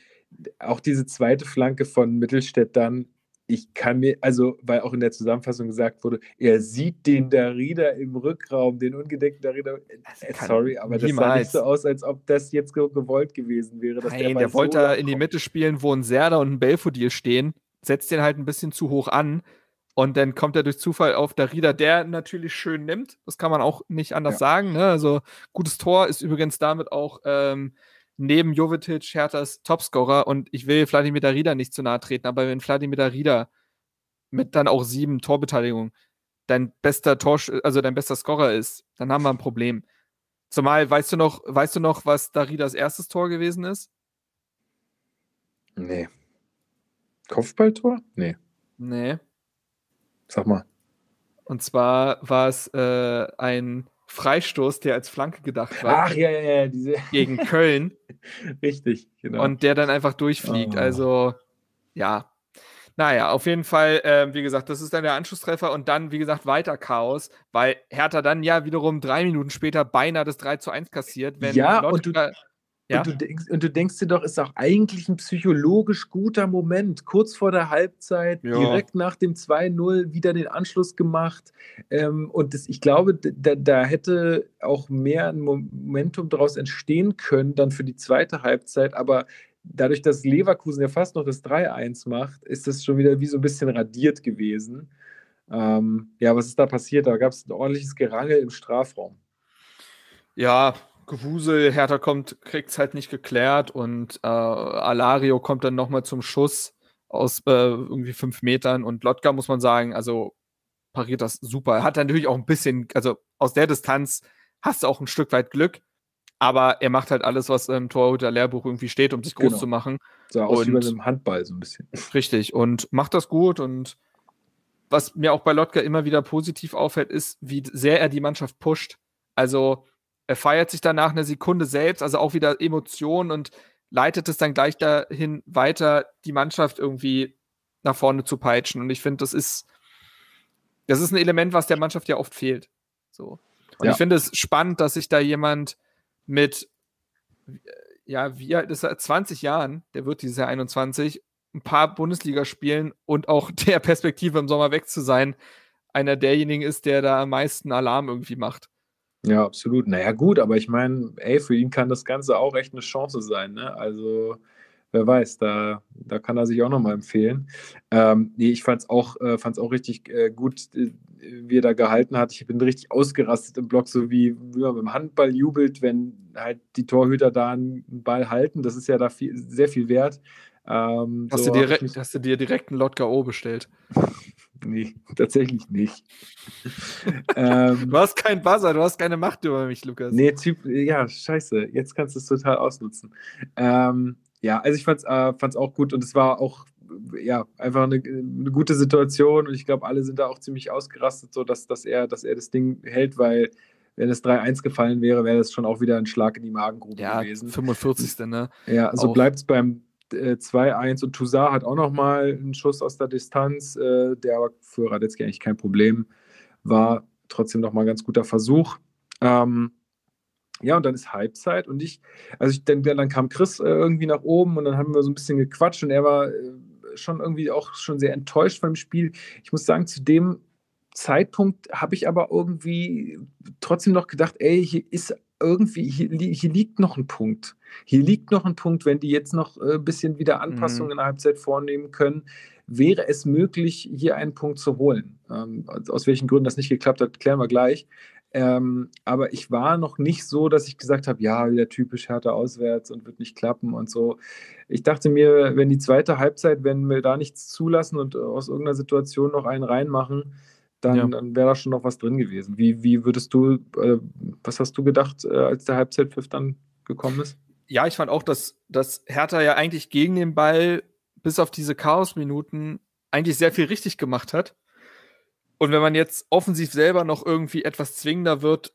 auch diese zweite Flanke von Mittelstädt dann ich kann mir, also, weil auch in der Zusammenfassung gesagt wurde, er sieht den Darida im Rückraum, den ungedeckten Darida. Äh, sorry, aber das sah nicht so aus, als ob das jetzt gewollt gewesen wäre. Nein, der, der wollte so in die Mitte spielen, wo ein Serda und ein Belfodil stehen, setzt den halt ein bisschen zu hoch an und dann kommt er durch Zufall auf Darida, der natürlich schön nimmt. Das kann man auch nicht anders ja. sagen. Ne? Also, gutes Tor ist übrigens damit auch. Ähm, neben Jovetic Herthas Topscorer und ich will Vladimir Darida nicht zu nahe treten, aber wenn Vladimir Darida mit dann auch sieben Torbeteiligungen dein bester Tor, also dein bester Scorer ist, dann haben wir ein Problem. Zumal, weißt du noch, weißt du noch, was Daridas erstes Tor gewesen ist? Nee. Kopfballtor? Nee. Nee. Sag mal. Und zwar war es äh, ein Freistoß, der als Flanke gedacht war. Ach ja, ja, ja, diese. Gegen Köln. Richtig, genau. Und der dann einfach durchfliegt. Oh. Also, ja. Naja, auf jeden Fall, äh, wie gesagt, das ist dann der Anschlusstreffer und dann, wie gesagt, weiter Chaos, weil Hertha dann ja wiederum drei Minuten später beinahe das 3 zu 1 kassiert. Wenn ja, Lotka, und du, ja? Und, du denkst, und du denkst dir doch, ist auch eigentlich ein psychologisch guter Moment. Kurz vor der Halbzeit, ja. direkt nach dem 2-0 wieder den Anschluss gemacht. Ähm, und das, ich glaube, da, da, hätte auch mehr ein Momentum daraus entstehen können, dann für die zweite Halbzeit. Aber dadurch, dass Leverkusen ja fast noch das 3-1 macht, ist das schon wieder wie so ein bisschen radiert gewesen. Ähm, ja, was ist da passiert? Da gab es ein ordentliches Gerangel im Strafraum. Ja, Gewusel, Hertha kommt, kriegt es halt nicht geklärt und äh, Alario kommt dann nochmal zum Schuss aus äh, irgendwie fünf Metern und Lotka muss man sagen, also pariert das super. Er hat natürlich auch ein bisschen, also aus der Distanz hast du auch ein Stück weit Glück, aber er macht halt alles, was im Torhüter-Lehrbuch irgendwie steht, um sich groß genau. zu machen. So aus und, wie bei einem Handball so ein bisschen. Richtig und macht das gut und was mir auch bei Lotka immer wieder positiv auffällt, ist, wie sehr er die Mannschaft pusht. Also er feiert sich danach eine Sekunde selbst, also auch wieder Emotionen und leitet es dann gleich dahin weiter, die Mannschaft irgendwie nach vorne zu peitschen. Und ich finde, das ist, das ist ein Element, was der Mannschaft ja oft fehlt. So. Und ja. ich finde es spannend, dass sich da jemand mit, ja, wie alt ist er? 20 Jahren, der wird dieses Jahr 21, ein paar Bundesligaspielen und auch der Perspektive im Sommer weg zu sein, einer derjenigen ist, der da am meisten Alarm irgendwie macht. Ja, absolut. Naja, gut, aber ich meine, ey, für ihn kann das Ganze auch echt eine Chance sein, ne? Also, wer weiß, da, da kann er sich auch nochmal empfehlen. Ähm, nee, ich fand es auch, äh, auch richtig äh, gut, äh, wie er da gehalten hat. Ich bin richtig ausgerastet im Block, so wie, wie man beim Handball jubelt, wenn halt die Torhüter da einen Ball halten. Das ist ja da viel, sehr viel wert. Ähm, hast, so du dir, hab ich mich- hast du dir direkt einen Lot K.O. bestellt? Nee, tatsächlich nicht. ähm, Du hast keinen Buzzer, du hast keine Macht über mich, Lukas. Nee, Typ, ja, scheiße. Jetzt kannst du es total ausnutzen. Ähm, ja, also ich fand's, äh, fand's auch gut und es war auch ja, einfach eine, eine gute Situation und ich glaube, alle sind da auch ziemlich ausgerastet, so dass, dass, er, dass er das Ding hält, weil wenn es 3-1 gefallen wäre, wäre das schon auch wieder ein Schlag in die Magengrube Ja, gewesen. 45. Ne? Ja, so Auch. bleibt es beim äh, 2-1 und Toussaint hat auch nochmal einen Schuss aus der Distanz, äh, der aber für Radetzky eigentlich kein Problem war. Trotzdem nochmal ein ganz guter Versuch. Ähm, ja, und dann ist Halbzeit und ich, also ich denke, dann kam Chris äh, irgendwie nach oben und dann haben wir so ein bisschen gequatscht und er war äh, schon irgendwie auch schon sehr enttäuscht vom Spiel. Ich muss sagen, zu dem Zeitpunkt habe ich aber irgendwie trotzdem noch gedacht, ey, hier ist irgendwie, hier, hier liegt noch ein Punkt. Hier liegt noch ein Punkt, wenn die jetzt noch äh, ein bisschen wieder Anpassungen in der Halbzeit vornehmen können, wäre es möglich, hier einen Punkt zu holen. Ähm, aus- aus welchen Gründen das nicht geklappt hat, klären wir gleich. Ähm, aber ich war noch nicht so, dass ich gesagt habe, ja, wieder typisch härter auswärts und wird nicht klappen und so. Ich dachte mir, wenn die zweite Halbzeit, wenn wir da nichts zulassen und aus irgendeiner Situation noch einen reinmachen, dann, Ja. dann wäre da schon noch was drin gewesen. Wie, wie würdest du, äh, was hast du gedacht, äh, als der Halbzeitpfiff dann gekommen ist? Ja, ich fand auch, dass, dass Hertha ja eigentlich gegen den Ball bis auf diese Chaos-Minuten eigentlich sehr viel richtig gemacht hat. Und wenn man jetzt offensiv selber noch irgendwie etwas zwingender wird,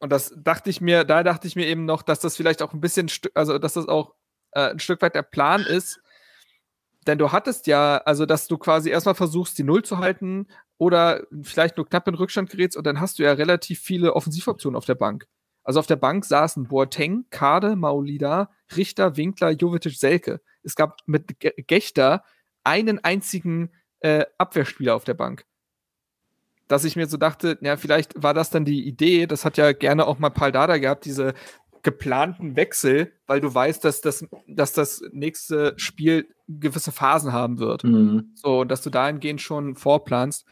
und das dachte ich mir, da dachte ich mir eben noch, dass das vielleicht auch ein bisschen, also dass das auch äh, ein Stück weit der Plan ist. Denn du hattest ja, also dass du quasi erstmal versuchst, die Null zu halten oder vielleicht nur knapp in Rückstand gerätst und dann hast du ja relativ viele Offensivoptionen auf der Bank. Also auf der Bank saßen Boateng, Kade, Maulida, Richter, Winkler, Jovetic, Selke. Es gab mit Ge- Gechter einen einzigen äh, Abwehrspieler auf der Bank. Dass ich mir so dachte, ja, vielleicht war das dann die Idee, das hat ja gerne auch mal Paul Dada gehabt, diese geplanten Wechsel, weil du weißt, dass das, dass das nächste Spiel gewisse Phasen haben wird. So, dass du dahingehend schon vorplanst.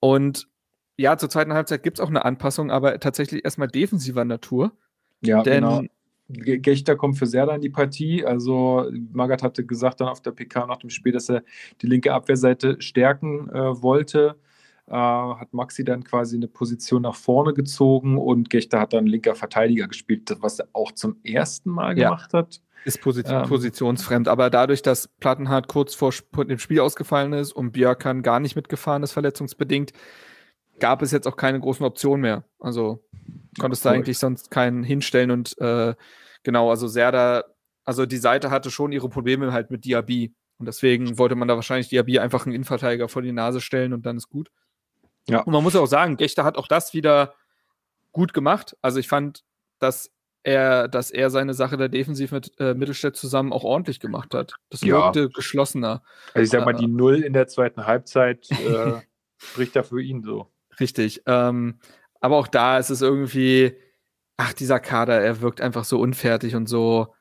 Und ja, zur zweiten Halbzeit gibt es auch eine Anpassung, aber tatsächlich erstmal defensiver Natur. Ja, Denn genau. Ge- Gechter kommt für Serda in die Partie. Also Magath hatte gesagt dann auf der PK nach dem Spiel, dass er die linke Abwehrseite stärken äh, wollte. Äh, hat Maxi dann quasi eine Position nach vorne gezogen und Gechter hat dann linker Verteidiger gespielt, was er auch zum ersten Mal Ja. gemacht hat. ist posi Ähm. positionsfremd, aber dadurch, dass Plattenhardt kurz vor dem Spiel ausgefallen ist und Björkan gar nicht mitgefahren ist, verletzungsbedingt, gab es jetzt auch keine großen Optionen mehr. Also konntest du cool. eigentlich sonst keinen hinstellen und äh, genau, also Serda, also die Seite hatte schon ihre Probleme halt mit Diaby und deswegen wollte man da wahrscheinlich Diaby einfach einen Innenverteidiger vor die Nase stellen und dann ist gut. Ja. Und man muss auch sagen, Gechter hat auch das wieder gut gemacht. Also ich fand, dass er, dass er seine Sache da defensiv mit äh, Mittelstädt zusammen auch ordentlich gemacht hat. Das Ja. wirkte geschlossener. Also ich sag mal, Äh. die Null in der zweiten Halbzeit äh, spricht da für ihn so. Richtig. Ähm, aber auch da ist es irgendwie, ach, dieser Kader, er wirkt einfach so unfertig und so,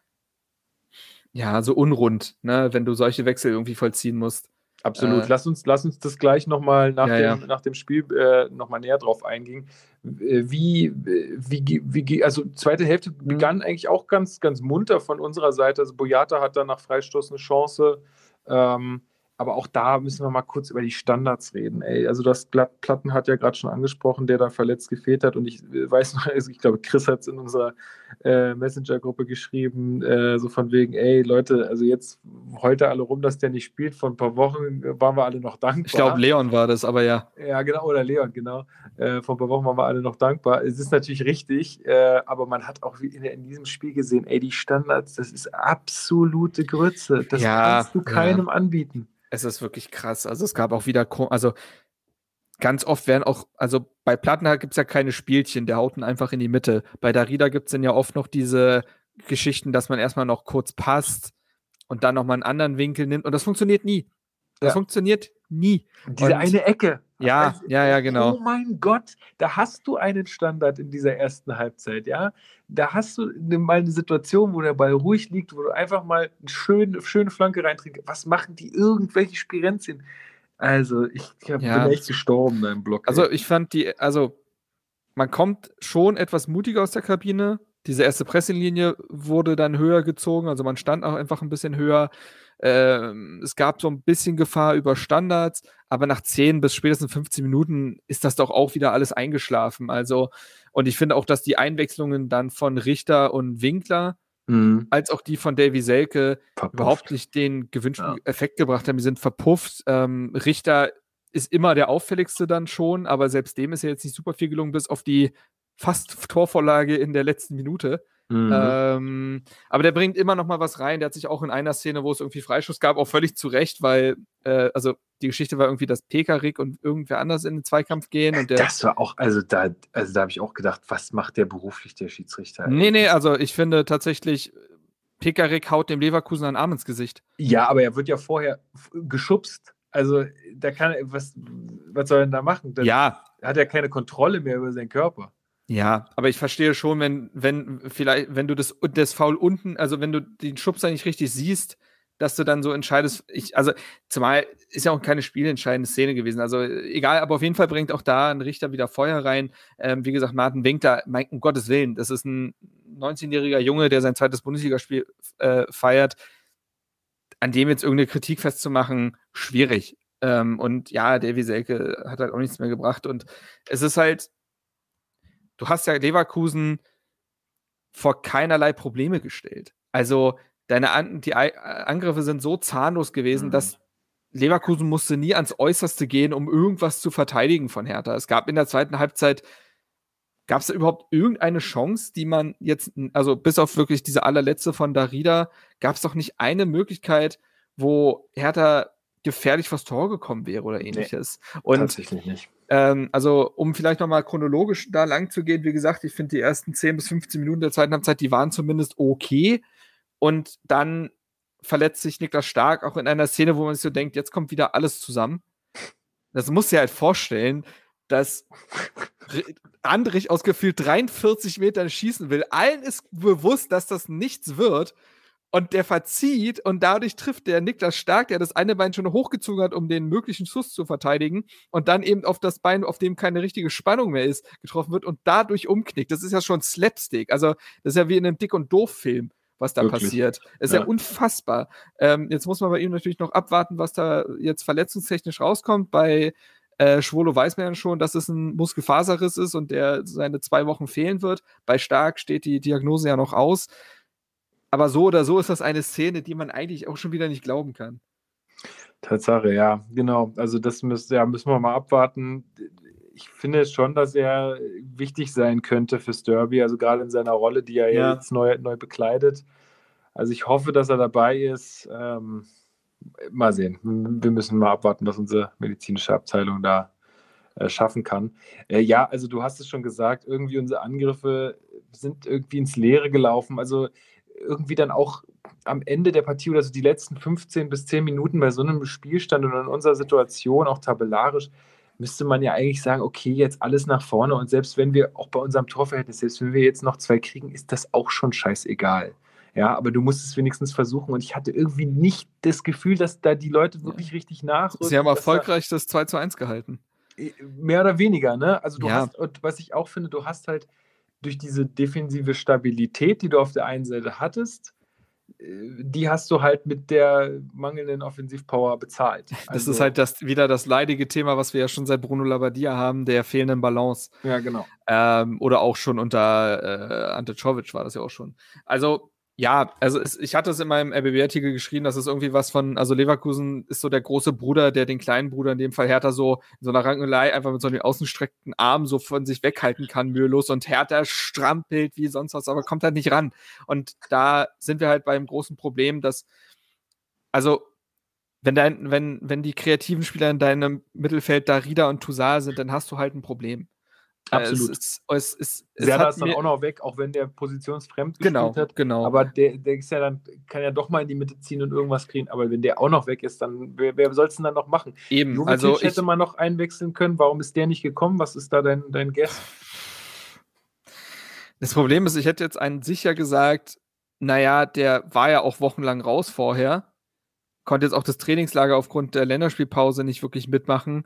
ja, so unrund, ne, wenn du solche Wechsel irgendwie vollziehen musst. Absolut. Äh, lass, uns, lass uns das gleich nochmal nach, Ja, dem, ja. nach dem Spiel äh, nochmal näher drauf eingehen. Äh, Wie, wie, wie, also zweite Hälfte Mhm. begann eigentlich auch ganz, ganz munter von unserer Seite. Also Boyata hat dann nach Freistoß eine Chance. Ähm, aber auch da müssen wir mal kurz über die Standards reden. Ey, also das Platt- Platten hat ja gerade schon angesprochen, der dann verletzt gefehlt hat. Und ich weiß noch, also ich glaube, Chris hat es in unserer äh, Messenger-Gruppe geschrieben, äh, so von wegen, ey Leute, also jetzt heute alle rum, dass der nicht spielt. Vor ein paar Wochen äh, waren wir alle noch dankbar. Ich glaube, Leon war das, aber ja. Ja, genau, oder Leon, genau. Äh, vor ein paar Wochen waren wir alle noch dankbar. Es ist natürlich richtig, äh, aber man hat auch wie in, in diesem Spiel gesehen, ey, die Standards, das ist absolute Grütze. Das Ja, kannst du ja. keinem anbieten. Es ist wirklich krass. Also es gab auch wieder, also ganz oft werden auch, also bei Plattenhardt gibt es ja keine Spielchen, der haut ihn einfach in die Mitte. Bei Darida gibt es dann ja oft noch diese Geschichten, dass man erstmal noch kurz passt und dann nochmal einen anderen Winkel nimmt. Und das funktioniert nie. Das Ja. funktioniert nie. Diese Und- eine Ecke. Ja, Also, ja, ja, genau. Oh mein Gott, da hast du einen Standard in dieser ersten Halbzeit, ja. Da hast du ne, mal eine Situation, wo der Ball ruhig liegt, wo du einfach mal eine schöne, schöne Flanke reinträgst. Was machen die irgendwelche Spirenzien? Also, ich hab, Ja. bin echt gestorben da im Block. Also ey. ich fand die, also man kommt schon etwas mutiger aus der Kabine. Diese erste Pressinglinie wurde dann höher gezogen, also man stand auch einfach ein bisschen höher. Ähm, es gab so ein bisschen Gefahr über Standards, aber nach 10 bis spätestens 15 Minuten ist das doch auch wieder alles eingeschlafen. Also, und ich finde auch, dass die Einwechslungen dann von Richter und Winkler mhm. als auch die von Davy Selke verpufft. überhaupt nicht den gewünschten ja. Effekt gebracht haben. Die sind verpufft. Ähm, Richter ist immer der auffälligste dann schon, aber selbst dem ist ja jetzt nicht super viel gelungen, bis auf die fast Torvorlage in der letzten Minute. Mhm. Ähm, aber der bringt immer noch mal was rein. Der hat sich auch in einer Szene, wo es irgendwie Freischuss gab, auch völlig zurecht, weil, äh, also die Geschichte war irgendwie, dass Pekarik und irgendwer anders in den Zweikampf gehen. Und der, das war auch, also da, also da habe ich auch gedacht, was macht der beruflich, der Schiedsrichter? Nee, nee, also ich finde tatsächlich, Pekarik haut dem Leverkusen einen Arm ins Gesicht. Ja, aber er wird ja vorher geschubst. Also da kann was, was soll er denn da machen? Dann ja. Hat er keine Kontrolle mehr über seinen Körper. Ja, aber ich verstehe schon, wenn, wenn, vielleicht, wenn du das, das Foul unten, also wenn du den Schubser nicht richtig siehst, dass du dann so entscheidest, ich, also zumal ist ja auch keine spielentscheidende Szene gewesen. Also egal, aber auf jeden Fall bringt auch da ein Richter wieder Feuer rein. Ähm, wie gesagt, Martin Winkler, mein, um Gottes Willen, das ist ein 19-jähriger Junge, der sein zweites Bundesligaspiel äh, feiert. An dem jetzt irgendeine Kritik festzumachen, schwierig. Ähm, und ja, Davy Selke hat halt auch nichts mehr gebracht. Und es ist halt, du hast ja Leverkusen vor keinerlei Probleme gestellt. Also deine An die Angriffe sind so zahnlos gewesen, mhm. dass Leverkusen musste nie ans Äußerste gehen, um irgendwas zu verteidigen von Hertha. Es gab in der zweiten Halbzeit, gab es da überhaupt irgendeine Chance, die man jetzt, also bis auf wirklich diese allerletzte von Darida, gab es doch nicht eine Möglichkeit, wo Hertha gefährlich vors Tor gekommen wäre oder ähnliches. Nee, Und tatsächlich nicht. Ähm, also, um vielleicht nochmal chronologisch da lang zu gehen, wie gesagt, ich finde die ersten 10 bis 15 Minuten der zweiten Halbzeit, die waren zumindest okay. Und dann verletzt sich Niklas Stark auch in einer Szene, wo man sich so denkt, jetzt kommt wieder alles zusammen. Das muss dir halt vorstellen, dass Andrich aus gefühlt 43 Metern schießen will. Allen ist bewusst, dass das nichts wird. Und der verzieht und dadurch trifft der Niklas Stark, der das eine Bein schon hochgezogen hat, um den möglichen Schuss zu verteidigen und dann eben auf das Bein, auf dem keine richtige Spannung mehr ist, getroffen wird und dadurch umknickt. Das ist ja schon Slapstick. Also, das ist ja wie in einem Dick- und Doof-Film, was da Wirklich? passiert. Das ist ja, ja unfassbar. Ähm, jetzt muss man bei ihm natürlich noch abwarten, was da jetzt verletzungstechnisch rauskommt. Bei äh, Schwolo weiß man ja schon, dass es ein Muskelfaserriss ist und der seine zwei Wochen fehlen wird. Bei Stark steht die Diagnose ja noch aus. Aber so oder so ist das eine Szene, die man eigentlich auch schon wieder nicht glauben kann. Tatsache, ja, genau. Also das müssen, ja, müssen wir mal abwarten. Ich finde schon, dass er wichtig sein könnte fürs Derby, also gerade in seiner Rolle, die er ja. jetzt neu, neu bekleidet. Also ich hoffe, dass er dabei ist. Ähm, mal sehen. Wir müssen mal abwarten, was unsere medizinische Abteilung da äh, schaffen kann. Äh, ja, also du hast es schon gesagt, irgendwie unsere Angriffe sind irgendwie ins Leere gelaufen. Also irgendwie dann auch am Ende der Partie oder so die letzten 15 bis 10 Minuten bei so einem Spielstand und in unserer Situation, auch tabellarisch, müsste man ja eigentlich sagen, okay, jetzt alles nach vorne und selbst wenn wir auch bei unserem Torverhältnis, selbst wenn wir jetzt noch zwei kriegen, ist das auch schon scheißegal. Ja, aber du musst es wenigstens versuchen und ich hatte irgendwie nicht das Gefühl, dass da die Leute wirklich ja. richtig nach. Sie haben erfolgreich das 2 zu 1 gehalten. Äh, mehr oder weniger, ne? Also du ja. hast, und was ich auch finde, du hast halt durch diese defensive Stabilität, die du auf der einen Seite hattest, äh, die hast du halt mit der mangelnden Offensivpower bezahlt. Das also, ist halt das, wieder das leidige Thema, was wir ja schon seit Bruno Labbadia haben, der fehlenden Balance. Ja, genau. Ähm, oder auch schon unter äh, Ante Czovic war das ja auch schon. Also ja, also es, ich hatte es in meinem RBB-Artikel geschrieben, dass es irgendwie was von, also Leverkusen ist so der große Bruder, der den kleinen Bruder, in dem Fall Hertha, so in so einer Rangelei einfach mit so einem ausgestreckten Arm so von sich weghalten kann, mühelos und Hertha strampelt wie sonst was, aber kommt halt nicht ran. Und da sind wir halt beim großen Problem, dass, also wenn, dein, wenn, wenn die kreativen Spieler in deinem Mittelfeld da Rieder und Toussaint sind, dann hast du halt ein Problem. Absolut. Es, es, es, Serda ist dann auch noch weg, auch wenn der positionsfremd genau, hat. Genau. Aber der, der ist ja dann, kann ja doch mal in die Mitte ziehen und irgendwas kriegen. Aber wenn der auch noch weg ist, dann wer, wer soll es denn dann noch machen? Eben. Jovic also hätte man noch einwechseln können. Warum ist der nicht gekommen? Was ist da dein, dein Guess? Das Problem ist, ich hätte jetzt einen sicher gesagt, naja, der war ja auch wochenlang raus vorher, konnte jetzt auch das Trainingslager aufgrund der Länderspielpause nicht wirklich mitmachen.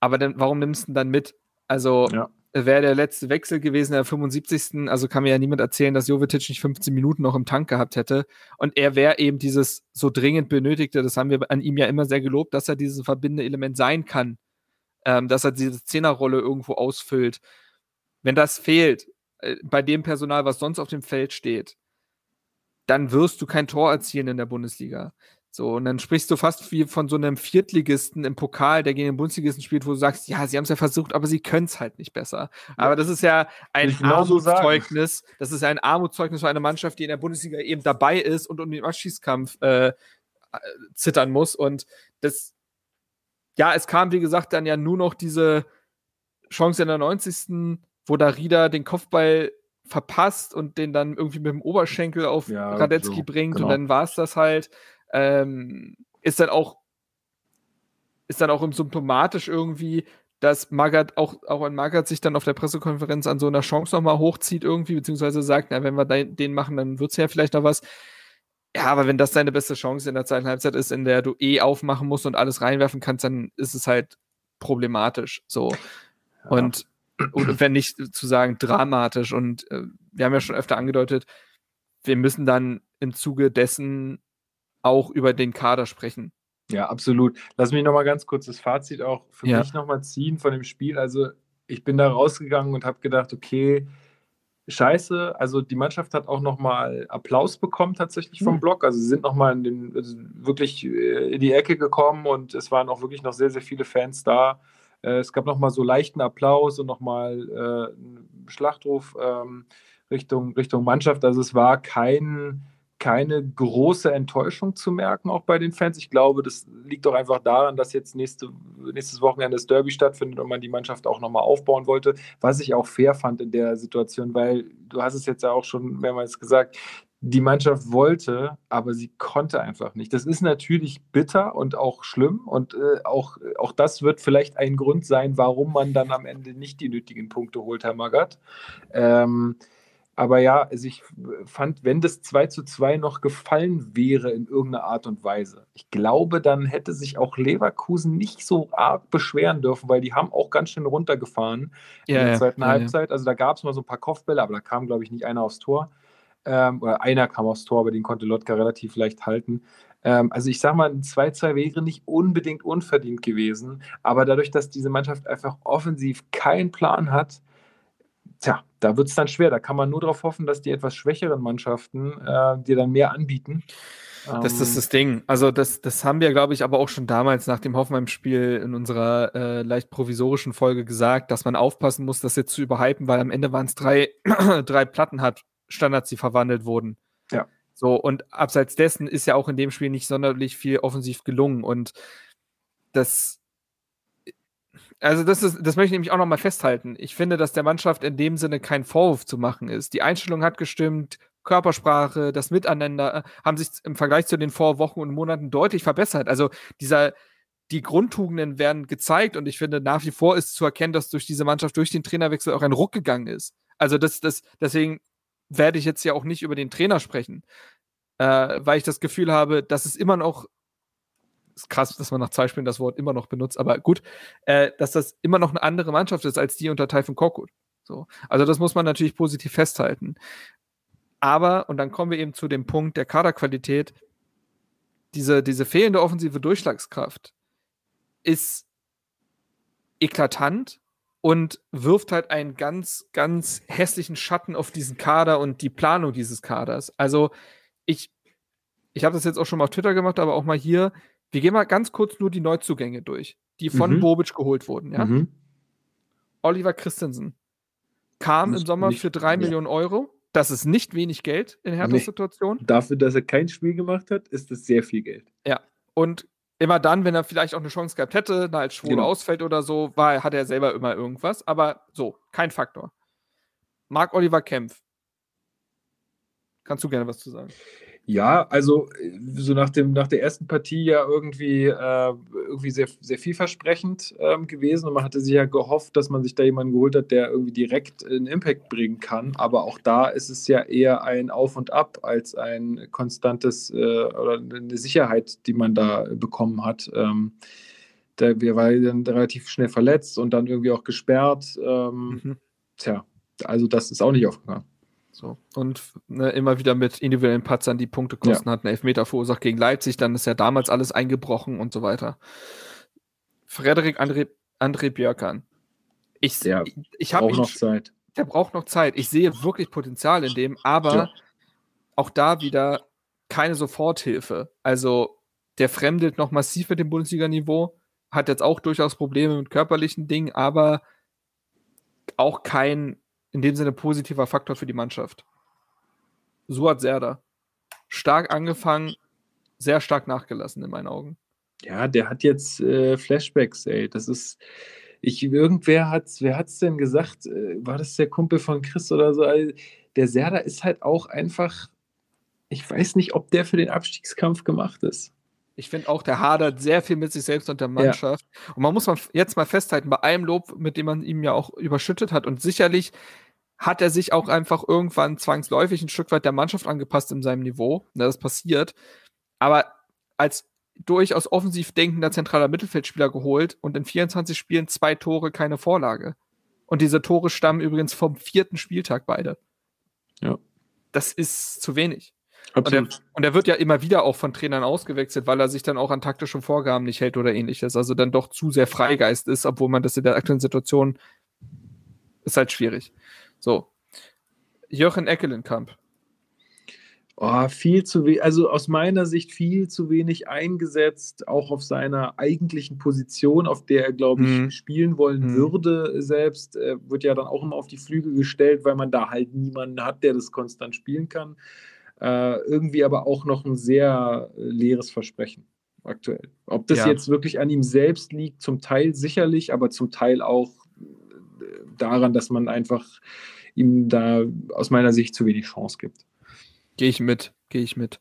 Aber dann, warum nimmst du ihn dann mit? Also, ja wäre der letzte Wechsel gewesen, der 75. Also kann mir ja niemand erzählen, dass Jovetic nicht 15 Minuten noch im Tank gehabt hätte. Und er wäre eben dieses so dringend benötigte, das haben wir an ihm ja immer sehr gelobt, dass er dieses verbindende Element sein kann. Ähm, dass er diese Zehnerrolle irgendwo ausfüllt. Wenn das fehlt, äh, bei dem Personal, was sonst auf dem Feld steht, dann wirst du kein Tor erzielen in der Bundesliga. So, und dann sprichst du fast wie von so einem Viertligisten im Pokal, der gegen den Bundesligisten spielt, wo du sagst, ja, sie haben es ja versucht, aber sie können es halt nicht besser. Ja. Aber das ist ja ein genau Armutszeugnis. So das ist ein Armutszeugnis für eine Mannschaft, die in der Bundesliga eben dabei ist und um den Abschießkampf äh, zittern muss. Und das, ja, es kam, wie gesagt, dann ja nur noch diese Chance in der 90. wo da Rieder den Kopfball verpasst und den dann irgendwie mit dem Oberschenkel auf ja, Radetzky so, bringt genau. und dann war es das halt ähm, ist dann auch ist dann auch symptomatisch irgendwie, dass Magath auch, auch ein Magath sich dann auf der Pressekonferenz an so einer Chance nochmal hochzieht irgendwie, beziehungsweise sagt, na, wenn wir den machen, dann wird es ja vielleicht noch was. Ja, aber wenn das deine beste Chance in der zweiten Halbzeit ist, in der du eh aufmachen musst und alles reinwerfen kannst, dann ist es halt problematisch. So. Ja. Und, und wenn nicht zu sagen dramatisch. Und äh, wir haben ja schon öfter angedeutet, wir müssen dann im Zuge dessen auch über den Kader sprechen. Ja, absolut. Lass mich nochmal ganz kurz das Fazit auch für ja. mich nochmal ziehen von dem Spiel. Also ich bin da rausgegangen und habe gedacht, okay, scheiße. Also die Mannschaft hat auch nochmal Applaus bekommen tatsächlich vom mhm. Block. Also sie sind nochmal in den, also wirklich äh, in die Ecke gekommen und es waren auch wirklich noch sehr, sehr viele Fans da. Äh, es gab nochmal so leichten Applaus und nochmal äh, einen Schlachtruf ähm, Richtung, Richtung Mannschaft. Also es war kein keine große Enttäuschung zu merken, auch bei den Fans. Ich glaube, das liegt doch einfach daran, dass jetzt nächste, nächstes Wochenende das Derby stattfindet und man die Mannschaft auch nochmal aufbauen wollte, was ich auch fair fand in der Situation, weil du hast es jetzt ja auch schon mehrmals gesagt, die Mannschaft wollte, aber sie konnte einfach nicht. Das ist natürlich bitter und auch schlimm und äh, auch, auch das wird vielleicht ein Grund sein, warum man dann am Ende nicht die nötigen Punkte holt, Herr Magath. Ähm, aber ja, also ich fand, wenn das 2 zu 2 noch gefallen wäre in irgendeiner Art und Weise, ich glaube, dann hätte sich auch Leverkusen nicht so arg beschweren dürfen, weil die haben auch ganz schön runtergefahren ja, in der zweiten ja, Halbzeit. Ja. Also da gab es mal so ein paar Kopfbälle, aber da kam, glaube ich, nicht einer aufs Tor. Ähm, oder einer kam aufs Tor, aber den konnte Lotka relativ leicht halten. Ähm, also ich sage mal, ein 2-2 wäre nicht unbedingt unverdient gewesen, aber dadurch, dass diese Mannschaft einfach offensiv keinen Plan hat, tja, da wird es dann schwer. Da kann man nur darauf hoffen, dass die etwas schwächeren Mannschaften äh, dir dann mehr anbieten. Das ist ähm, das Ding. Also das, das haben wir, glaube ich, aber auch schon damals nach dem Hoffenheim-Spiel in unserer äh, leicht provisorischen Folge gesagt, dass man aufpassen muss, das jetzt zu überhypen, weil am Ende waren es drei, drei Platten hat Standards, die verwandelt wurden. Ja. So, und abseits dessen ist ja auch in dem Spiel nicht sonderlich viel offensiv gelungen. Und das also das ist, das möchte ich nämlich auch nochmal festhalten. Ich finde, dass der Mannschaft in dem Sinne kein Vorwurf zu machen ist. Die Einstellung hat gestimmt, Körpersprache, das Miteinander äh, haben sich im Vergleich zu den Vorwochen und Monaten deutlich verbessert. Also dieser, die Grundtugenden werden gezeigt und ich finde, nach wie vor ist zu erkennen, dass durch diese Mannschaft, durch den Trainerwechsel auch ein Ruck gegangen ist. Also das, das, deswegen werde ich jetzt ja auch nicht über den Trainer sprechen, äh, weil ich das Gefühl habe, dass es immer noch ist krass, dass man nach zwei Spielen das Wort immer noch benutzt, aber gut, äh, dass das immer noch eine andere Mannschaft ist als die unter Taifun Korkut. So. Also das muss man natürlich positiv festhalten. Aber, und dann kommen wir eben zu dem Punkt der Kaderqualität, diese, diese fehlende offensive Durchschlagskraft ist eklatant und wirft halt einen ganz, ganz hässlichen Schatten auf diesen Kader und die Planung dieses Kaders. Also ich, ich habe das jetzt auch schon mal auf Twitter gemacht, aber auch mal hier, wir gehen mal ganz kurz nur die Neuzugänge durch, die von mhm. Bobic geholt wurden. Ja? Mhm. Oliver Christensen kam im Sommer nicht, für drei ja. Millionen Euro. Das ist nicht wenig Geld in Herthas nee. Situation. Dafür, dass er kein Spiel gemacht hat, ist das sehr viel Geld. Ja. Und immer dann, wenn er vielleicht auch eine Chance gehabt hätte, da als Schwule genau. ausfällt oder so, war, hat er selber immer irgendwas. Aber so, kein Faktor. Marc Oliver Kempf. Kannst du gerne was zu sagen? Ja, also so nach, dem, nach der ersten Partie ja irgendwie, äh, irgendwie sehr, sehr vielversprechend ähm, gewesen und man hatte sich ja gehofft, dass man sich da jemanden geholt hat, der irgendwie direkt einen Impact bringen kann. Aber auch da ist es ja eher ein Auf und Ab als ein konstantes äh, oder eine Sicherheit, die man da bekommen hat. Ähm, der, wir waren dann relativ schnell verletzt und dann irgendwie auch gesperrt. Ähm, mhm. tja, also das ist auch nicht aufgegangen. So. Und ne, immer wieder mit individuellen Patzern die Punkte kosten, ja. hat einen Elfmeter verursacht gegen Leipzig, dann ist ja damals alles eingebrochen und so weiter. Frederik André, André Björkan. Ich, der ich, ich habe noch Zeit. Der braucht noch Zeit. Ich sehe wirklich Potenzial in dem, aber ja. auch da wieder keine Soforthilfe. Also der fremdelt noch massiv mit dem Bundesliga-Niveau, hat jetzt auch durchaus Probleme mit körperlichen Dingen, aber auch kein in dem Sinne positiver Faktor für die Mannschaft. Suat Serda. Stark angefangen, sehr stark nachgelassen in meinen Augen. Ja, der hat jetzt äh, Flashbacks, ey. Das ist, ich, irgendwer hat's, wer hat's denn gesagt? Äh, war das der Kumpel von Chris oder so? Also, der Serda ist halt auch einfach, ich weiß nicht, ob der für den Abstiegskampf gemacht ist. Ich finde auch, der hadert sehr viel mit sich selbst und der Mannschaft. Ja. Und man muss jetzt mal festhalten, bei allem Lob, mit dem man ihm ja auch überschüttet hat, und sicherlich hat er sich auch einfach irgendwann zwangsläufig ein Stück weit der Mannschaft angepasst in seinem Niveau. Ja, das passiert. Aber als durchaus offensiv denkender zentraler Mittelfeldspieler geholt und in 24 Spielen zwei Tore, keine Vorlage. Und diese Tore stammen übrigens vom vierten Spieltag beide. Ja. Das ist zu wenig. Und er, und er, wird ja immer wieder auch von Trainern ausgewechselt, weil er sich dann auch an taktischen Vorgaben nicht hält oder ähnliches. Also dann doch zu sehr Freigeist ist, obwohl man das in der aktuellen Situation ist halt schwierig. So. Jochen Eckelenkamp. Oh, viel zu wenig, also aus meiner Sicht viel zu wenig eingesetzt, auch auf seiner eigentlichen Position, auf der er, glaube ich, mhm. spielen wollen mhm. würde selbst. Er wird ja dann auch immer auf die Flügel gestellt, weil man da halt niemanden hat, der das konstant spielen kann. Äh, irgendwie aber auch noch ein sehr äh, leeres Versprechen aktuell. Ob das ja. jetzt wirklich an ihm selbst liegt, zum Teil sicherlich, aber zum Teil auch äh, daran, dass man einfach ihm da aus meiner Sicht zu wenig Chance gibt. Gehe ich mit, gehe ich mit.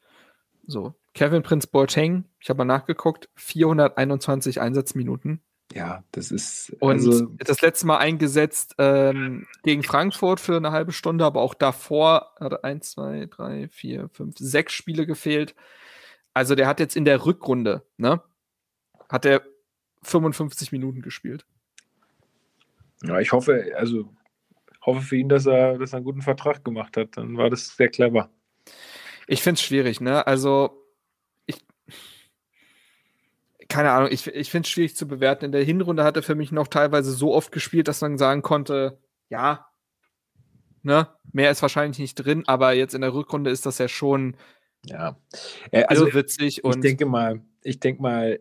So, Kevin Prince Boateng, ich habe mal nachgeguckt, 421 Einsatzminuten. Ja, das ist. Und also das letzte Mal eingesetzt ähm, gegen Frankfurt für eine halbe Stunde, aber auch davor hat eins, zwei, drei, vier, fünf, sechs Spiele gefehlt. Also der hat jetzt in der Rückrunde, ne, hat er 55 Minuten gespielt. Ja, ich hoffe, also hoffe für ihn, dass er, dass er einen guten Vertrag gemacht hat. Dann war das sehr clever. Ich finde es schwierig, ne? Also keine Ahnung, ich, ich finde es schwierig zu bewerten. In der Hinrunde hat er für mich noch teilweise so oft gespielt, dass man sagen konnte, ja, ne, mehr ist wahrscheinlich nicht drin, aber jetzt in der Rückrunde ist das ja schon ja. Äh, also witzig und ich denke mal, ich denke mal,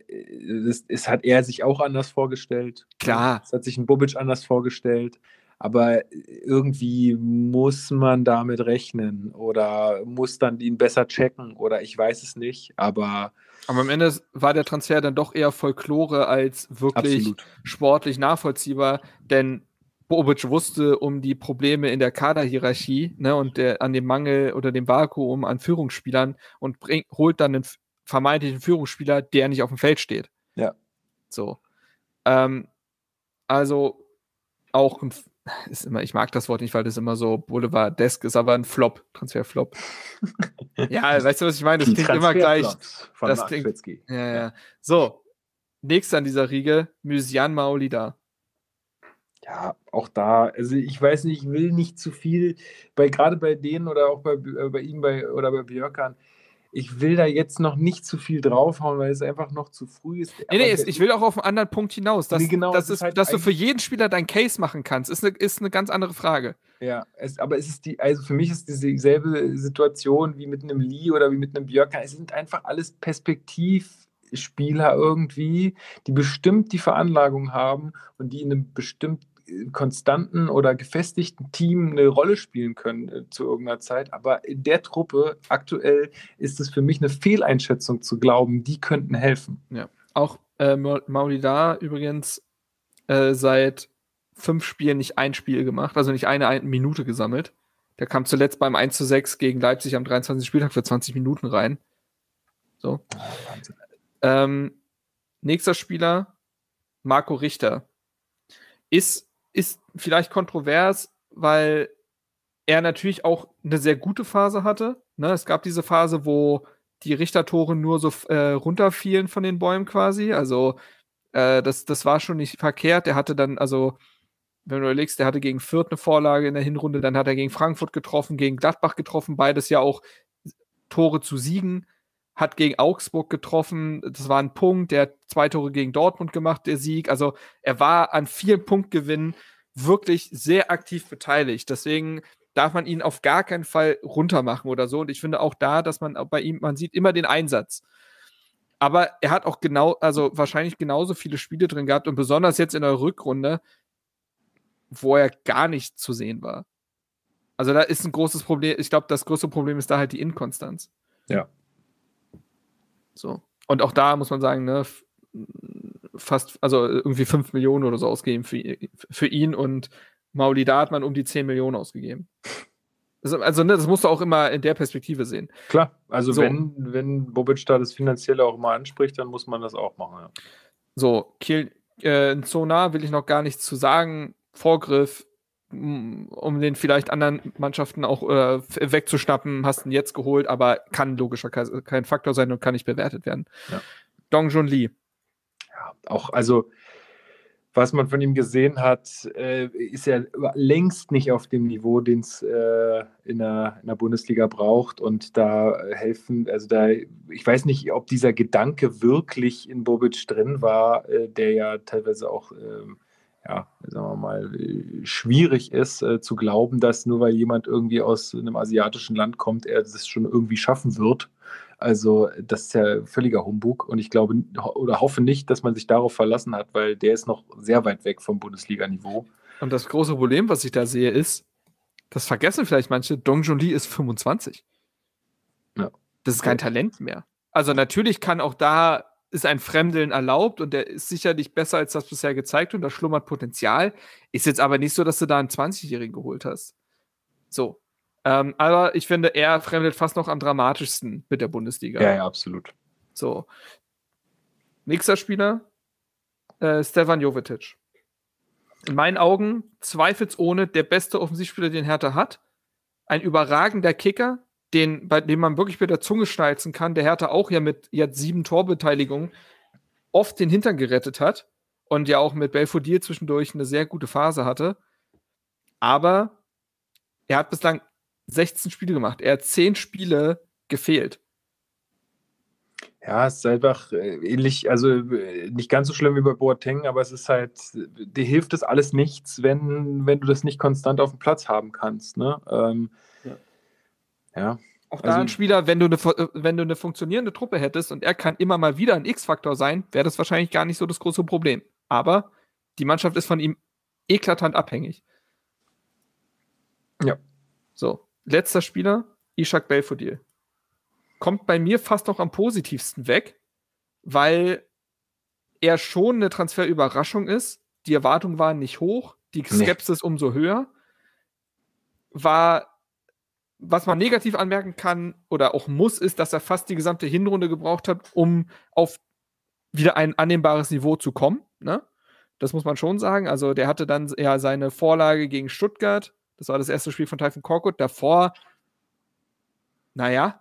das, das, hat er sich auch anders vorgestellt. Klar. Es hat sich ein Bobic anders vorgestellt. Aber irgendwie muss man damit rechnen oder muss dann ihn besser checken oder ich weiß es nicht. Aber aber am Ende war der Transfer dann doch eher Folklore als wirklich Absolut. sportlich nachvollziehbar, denn Bobic wusste um die Probleme in der Kaderhierarchie ne, und der, an dem Mangel oder dem Vakuum an Führungsspielern und bring, holt dann einen vermeintlichen Führungsspieler, der nicht auf dem Feld steht. Ja. So. Ähm, also auch ein ist immer, ich mag das Wort nicht, weil das immer so Boulevard-desk ist, aber ein Flop, Transferflop. ja, weißt du, was ich meine? Das klingt immer gleich. Von das klingt, ja, ja. So, nächster an dieser Riege, Mysian Maolida. Ja, auch da, also ich weiß nicht, ich will nicht zu viel, bei gerade bei denen oder auch bei, äh, bei ihm bei, oder bei Björkan, ich will da jetzt noch nicht zu viel draufhauen, weil es einfach noch zu früh ist. Nee, nee, ich will auch auf einen anderen Punkt hinaus. Dass, nee, genau, dass, ist halt dass du für jeden Spieler deinen Case machen kannst, ist eine, ist eine ganz andere Frage. Ja, es, aber es ist die, also für mich ist dieselbe Situation wie mit einem Lee oder wie mit einem Björk. Es sind einfach alles Perspektivspieler irgendwie, die bestimmt die Veranlagung haben und die in einem bestimmten konstanten oder gefestigten Team eine Rolle spielen können äh, zu irgendeiner Zeit. Aber in der Truppe aktuell ist es für mich eine Fehleinschätzung zu glauben, die könnten helfen. Ja, auch äh, Maulida übrigens äh, seit fünf Spielen nicht ein Spiel gemacht, also nicht eine, eine Minute gesammelt. Der kam zuletzt beim 1 zu 6 gegen Leipzig am 23. Spieltag für 20 Minuten rein. So. Ähm, nächster Spieler, Marco Richter. Ist ist vielleicht kontrovers, weil er natürlich auch eine sehr gute Phase hatte. Ne? Es gab diese Phase, wo die Richtertore nur so äh, runterfielen von den Bäumen quasi. Also äh, das, das war schon nicht verkehrt. Er hatte dann, also wenn du überlegst, der hatte gegen Fürth eine Vorlage in der Hinrunde, dann hat er gegen Frankfurt getroffen, gegen Gladbach getroffen, beides ja auch Tore zu Siegen, hat gegen Augsburg getroffen, das war ein Punkt, der hat zwei Tore gegen Dortmund gemacht, der Sieg. Also er war an vielen Punktgewinnen wirklich sehr aktiv beteiligt. Deswegen darf man ihn auf gar keinen Fall runtermachen oder so. Und ich finde auch da, dass man bei ihm, man sieht immer den Einsatz. Aber er hat auch genau, also wahrscheinlich genauso viele Spiele drin gehabt und besonders jetzt in der Rückrunde, wo er gar nicht zu sehen war. Also da ist ein großes Problem. Ich glaube, das größte Problem ist da halt die Inkonstanz. Ja. So. Und auch da muss man sagen, ne, fast, also irgendwie 5 Millionen oder so ausgegeben für, für ihn und Mauli, da hat man um die 10 Millionen ausgegeben. Also, also ne, das musst du auch immer in der Perspektive sehen. Klar, also so. wenn, wenn Bobic da das Finanzielle auch mal anspricht, dann muss man das auch machen. Ja. So, Kiel, äh, Zona will ich noch gar nichts zu sagen. Vorgriff, um den vielleicht anderen Mannschaften auch äh, wegzuschnappen, hast ihn jetzt geholt, aber kann logischerweise kein Faktor sein und kann nicht bewertet werden. Ja. Dong Jun Lee. Ja, auch, also was man von ihm gesehen hat, äh, ist er längst nicht auf dem Niveau, den es äh, in, der, in der Bundesliga braucht. Und da helfen, also da, ich weiß nicht, ob dieser Gedanke wirklich in Bobic drin war, äh, der ja teilweise auch ähm, ja, sagen wir mal, schwierig ist äh, zu glauben, dass nur weil jemand irgendwie aus einem asiatischen Land kommt, er das schon irgendwie schaffen wird. Also das ist ja völliger Humbug und ich glaube oder hoffe nicht, dass man sich darauf verlassen hat, weil der ist noch sehr weit weg vom Bundesliga-Niveau. Und das große Problem, was ich da sehe, ist, das vergessen vielleicht manche, Dong Jun Lee ist 25. Ja. Das ist kein Talent mehr. Also natürlich kann auch da ist ein Fremdeln erlaubt und der ist sicherlich besser als das bisher gezeigt und da schlummert Potenzial. Ist jetzt aber nicht so, dass du da einen 20-Jährigen geholt hast. So. Ähm, aber ich finde, er fremdelt fast noch am dramatischsten mit der Bundesliga. Ja, ja, absolut. So. Nächster Spieler, äh, Stefan Jovetic. In meinen Augen zweifelsohne der beste Offensivspieler, den Hertha hat. Ein überragender Kicker, den, bei dem man wirklich mit der Zunge schnalzen kann, der Hertha auch ja mit jetzt sieben Torbeteiligungen oft den Hintern gerettet hat und ja auch mit Belfodil zwischendurch eine sehr gute Phase hatte. Aber er hat bislang 16 Spiele gemacht. Er hat 10 Spiele gefehlt. Ja, es ist einfach äh, ähnlich, also äh, nicht ganz so schlimm wie bei Boateng, aber es ist halt, dir hilft das alles nichts, wenn, wenn du das nicht konstant auf dem Platz haben kannst. Ne? Ähm, ja. Auch da also, ein Spieler, wenn du, eine, wenn du eine funktionierende Truppe hättest und er kann immer mal wieder ein X-Faktor sein, wäre das wahrscheinlich gar nicht so das große Problem. Aber die Mannschaft ist von ihm eklatant abhängig. Ja. So, letzter Spieler, Ishak Belfodil. Kommt bei mir fast noch am positivsten weg, weil er schon eine Transferüberraschung ist. Die Erwartungen waren nicht hoch, die Skepsis nee. umso höher. War was man negativ anmerken kann oder auch muss, ist, dass er fast die gesamte Hinrunde gebraucht hat, um auf wieder ein annehmbares Niveau zu kommen. Ne? Das muss man schon sagen. Also der hatte dann ja seine Vorlage gegen Stuttgart. Das war das erste Spiel von Typhon Korkut. Davor, naja.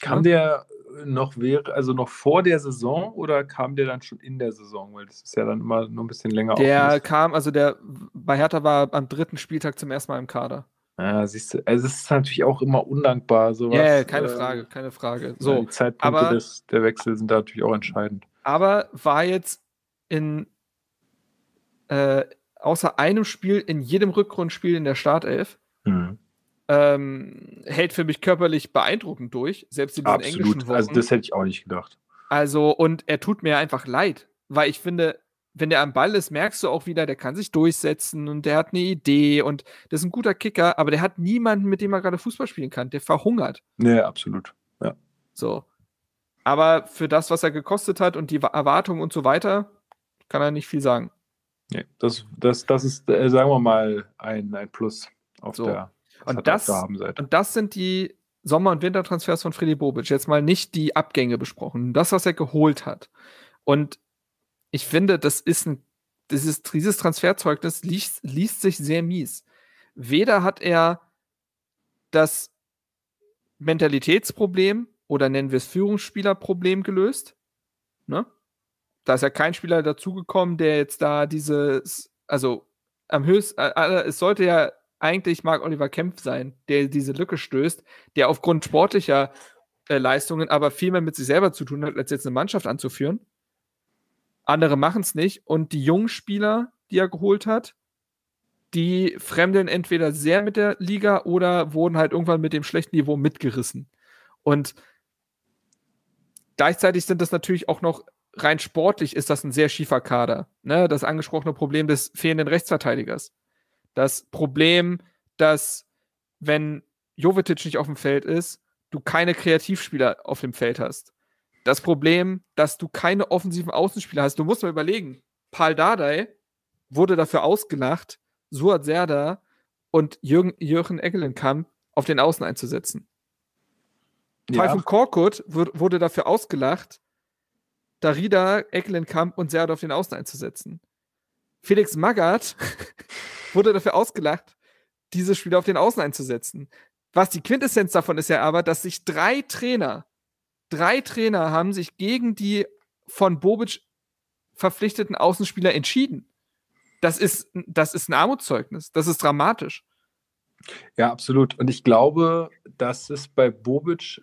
Kam ne? der noch wäre, also noch vor der Saison oder kam der dann schon in der Saison? Weil das ist ja dann immer nur ein bisschen länger. Der kam, also der bei Hertha war am dritten Spieltag zum ersten Mal im Kader. Ja, siehst du, also es ist natürlich auch immer undankbar. Sowas, ja, yeah, keine äh, Frage, keine Frage. So, die Zeitpunkte aber, des, der Wechsel sind da natürlich auch entscheidend. Aber war jetzt in äh, außer einem Spiel in jedem Rückrundspiel in der Startelf. Mhm. Ähm, hält für mich körperlich beeindruckend durch, selbst in diesen Absolut. englischen Wochen. Also das hätte ich auch nicht gedacht. Also, und er tut mir einfach leid, weil ich finde, wenn der am Ball ist, merkst du auch wieder, der kann sich durchsetzen und der hat eine Idee und das ist ein guter Kicker, aber der hat niemanden, mit dem er gerade Fußball spielen kann. Der verhungert. Nee, absolut. Ja. So. Aber für das, was er gekostet hat und die Erwartungen und so weiter, kann er nicht viel sagen. Nee, das, das, das ist, äh, sagen wir mal, ein, ein Plus auf so. der und das, und das sind die Sommer- und Wintertransfers von Freddy Bobic. Jetzt mal nicht die Abgänge besprochen. Das, was er geholt hat. Und ich finde, das ist ein, dieses, dieses Transferzeugnis liest, liest sich sehr mies. Weder hat er das Mentalitätsproblem oder nennen wir es Führungsspielerproblem gelöst. Ne? Da ist ja kein Spieler dazugekommen, der jetzt da dieses, also am höchsten, äh, es sollte ja eigentlich Marc Oliver Kempf sein, der diese Lücke stößt, der aufgrund sportlicher äh, Leistungen aber viel mehr mit sich selber zu tun hat, als jetzt eine Mannschaft anzuführen. Andere machen es nicht und die jungen Spieler, die er geholt hat, die fremdeln entweder sehr mit der Liga oder wurden halt irgendwann mit dem schlechten Niveau mitgerissen. Und gleichzeitig sind das natürlich auch noch rein sportlich ist das ein sehr schiefer Kader. Ne? Das angesprochene Problem des fehlenden Rechtsverteidigers. Das Problem, dass wenn Jovetic nicht auf dem Feld ist, du keine Kreativspieler auf dem Feld hast. Das Problem, dass du keine offensiven Außenspieler hast. Du musst mal überlegen, Paul Dardai wurde dafür ausgelacht, Suat Serda und Jürgen, Jürgen Eggelenkamp auf den Außen einzusetzen. Ja. Taifun Korkut wurde dafür ausgelacht, Darida, Eckelenkamp und Serda auf den Außen einzusetzen. Felix Magath wurde dafür ausgelacht, diese Spieler auf den Außen einzusetzen. Was die Quintessenz davon ist ja aber, dass sich drei Trainer, drei Trainer haben sich gegen die von Bobic verpflichteten Außenspieler entschieden. Das ist, das ist ein Armutszeugnis. Das ist dramatisch. Ja, absolut. Und ich glaube, dass es bei Bobic,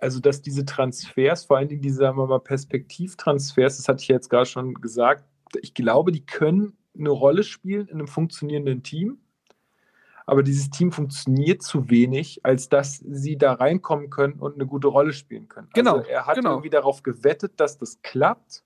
also dass diese Transfers, vor allen Dingen diese, sagen wir mal, Perspektivtransfers, das hatte ich jetzt gerade schon gesagt, ich glaube, die können eine Rolle spielen in einem funktionierenden Team aber dieses Team funktioniert zu wenig, als dass sie da reinkommen können und eine gute Rolle spielen können. Genau. Also er hat genau. irgendwie darauf gewettet, dass das klappt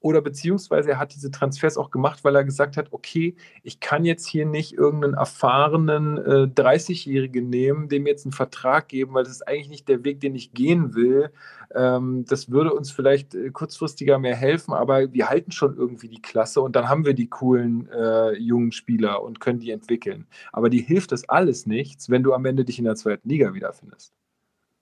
oder beziehungsweise er hat diese Transfers auch gemacht, weil er gesagt hat, okay, ich kann jetzt hier nicht irgendeinen erfahrenen äh, 30-Jährigen nehmen, dem jetzt einen Vertrag geben, weil das ist eigentlich nicht der Weg, den ich gehen will. Ähm, das würde uns vielleicht äh, kurzfristiger mehr helfen, aber wir halten schon irgendwie die Klasse und dann haben wir die coolen äh, jungen Spieler und können die entwickeln. Aber die hilft das alles nichts, wenn du am Ende dich in der zweiten Liga wiederfindest.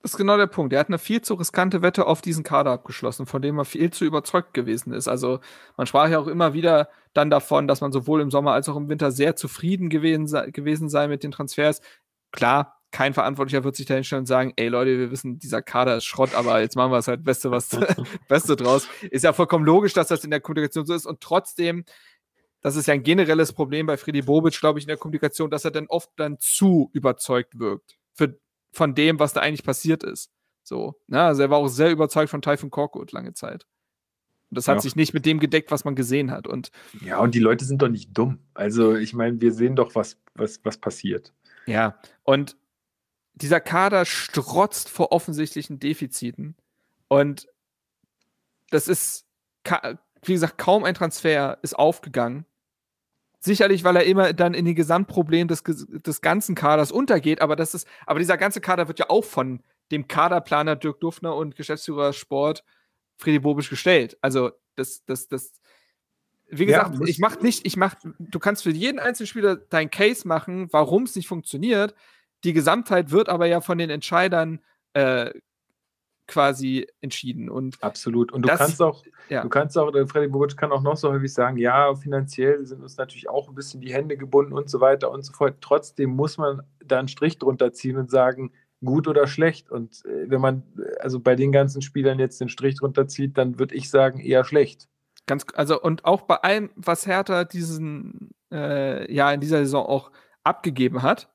Das ist genau der Punkt. Er hat eine viel zu riskante Wette auf diesen Kader abgeschlossen, von dem er viel zu überzeugt gewesen ist. Also man sprach ja auch immer wieder dann davon, dass man sowohl im Sommer als auch im Winter sehr zufrieden gewesen sei, gewesen sei mit den Transfers. Klar, kein Verantwortlicher wird sich da hinstellen und sagen, ey Leute, wir wissen, dieser Kader ist Schrott, aber jetzt machen wir es halt Beste, was Beste draus. Ist ja vollkommen logisch, dass das in der Kommunikation so ist. Und trotzdem, das ist ja ein generelles Problem bei Friedi Bobic, glaube ich, in der Kommunikation, dass er dann oft dann zu überzeugt wirkt. Für von dem, was da eigentlich passiert ist. So, ne? Also er war auch sehr überzeugt von Typhon Korkut lange Zeit. Und das hat ja. sich nicht mit dem gedeckt, was man gesehen hat. Und ja, und die Leute sind doch nicht dumm. Also, ich meine, wir sehen doch, was, was, was passiert. Ja, und dieser Kader strotzt vor offensichtlichen Defiziten. Und das ist, wie gesagt, kaum ein Transfer ist aufgegangen. Sicherlich, weil er immer dann in die Gesamtproblem des, des ganzen Kaders untergeht, aber das ist, aber dieser ganze Kader wird ja auch von dem Kaderplaner Dirk Duffner und Geschäftsführer Sport Friedi Bobisch gestellt. Also das, das, das, wie gesagt, ja, ich mach nicht, ich mach, du kannst für jeden einzelnen Spieler dein Case machen, warum es nicht funktioniert. Die Gesamtheit wird aber ja von den Entscheidern äh, quasi entschieden. Und Absolut. Und du das, kannst auch, ja. du kannst auch, Freddy Bobic kann auch noch so häufig sagen, ja, finanziell sind uns natürlich auch ein bisschen die Hände gebunden und so weiter und so fort. Trotzdem muss man da einen Strich drunter ziehen und sagen, gut oder schlecht. Und äh, wenn man also bei den ganzen Spielern jetzt den Strich drunter zieht, dann würde ich sagen, eher schlecht. Ganz, also und auch bei allem, was Hertha diesen äh, ja in dieser Saison auch abgegeben hat,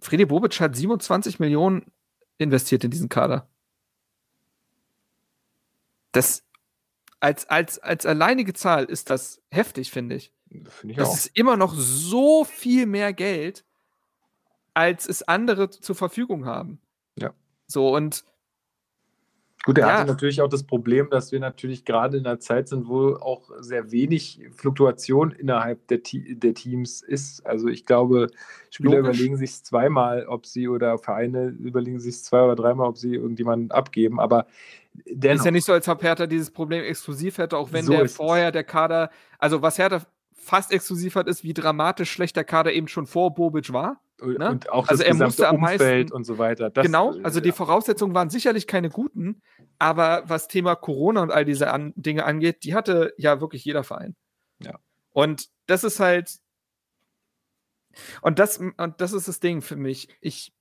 Freddy Bobic hat 27 Millionen investiert in diesen Kader. Das als, als, als alleinige Zahl ist das heftig, finde ich. Find ich das auch. ist immer noch so viel mehr Geld, als es andere zur Verfügung haben. Ja. So, und Gut, er ja. hatte natürlich auch das Problem, dass wir natürlich gerade in einer Zeit sind, wo auch sehr wenig Fluktuation innerhalb der, der Teams ist. Also ich glaube, Spieler Logisch. überlegen sich zweimal, ob sie oder Vereine überlegen sich zwei oder dreimal, ob sie irgendjemanden abgeben. Aber dennoch. Ist ja nicht so, als ob Hertha dieses Problem exklusiv hätte, auch wenn so der vorher der Kader, also was Hertha fast exklusiv hat, ist, wie dramatisch schlechter Kader eben schon vor Bobic war. Ne? Und auch also das er musste am Umfeld meisten, und so weiter. Das, genau, also die Voraussetzungen waren sicherlich keine guten, aber was Thema Corona und all diese an, Dinge angeht, die hatte ja wirklich jeder Verein. Ja. Und das ist halt und das und das ist das Ding für mich. Ich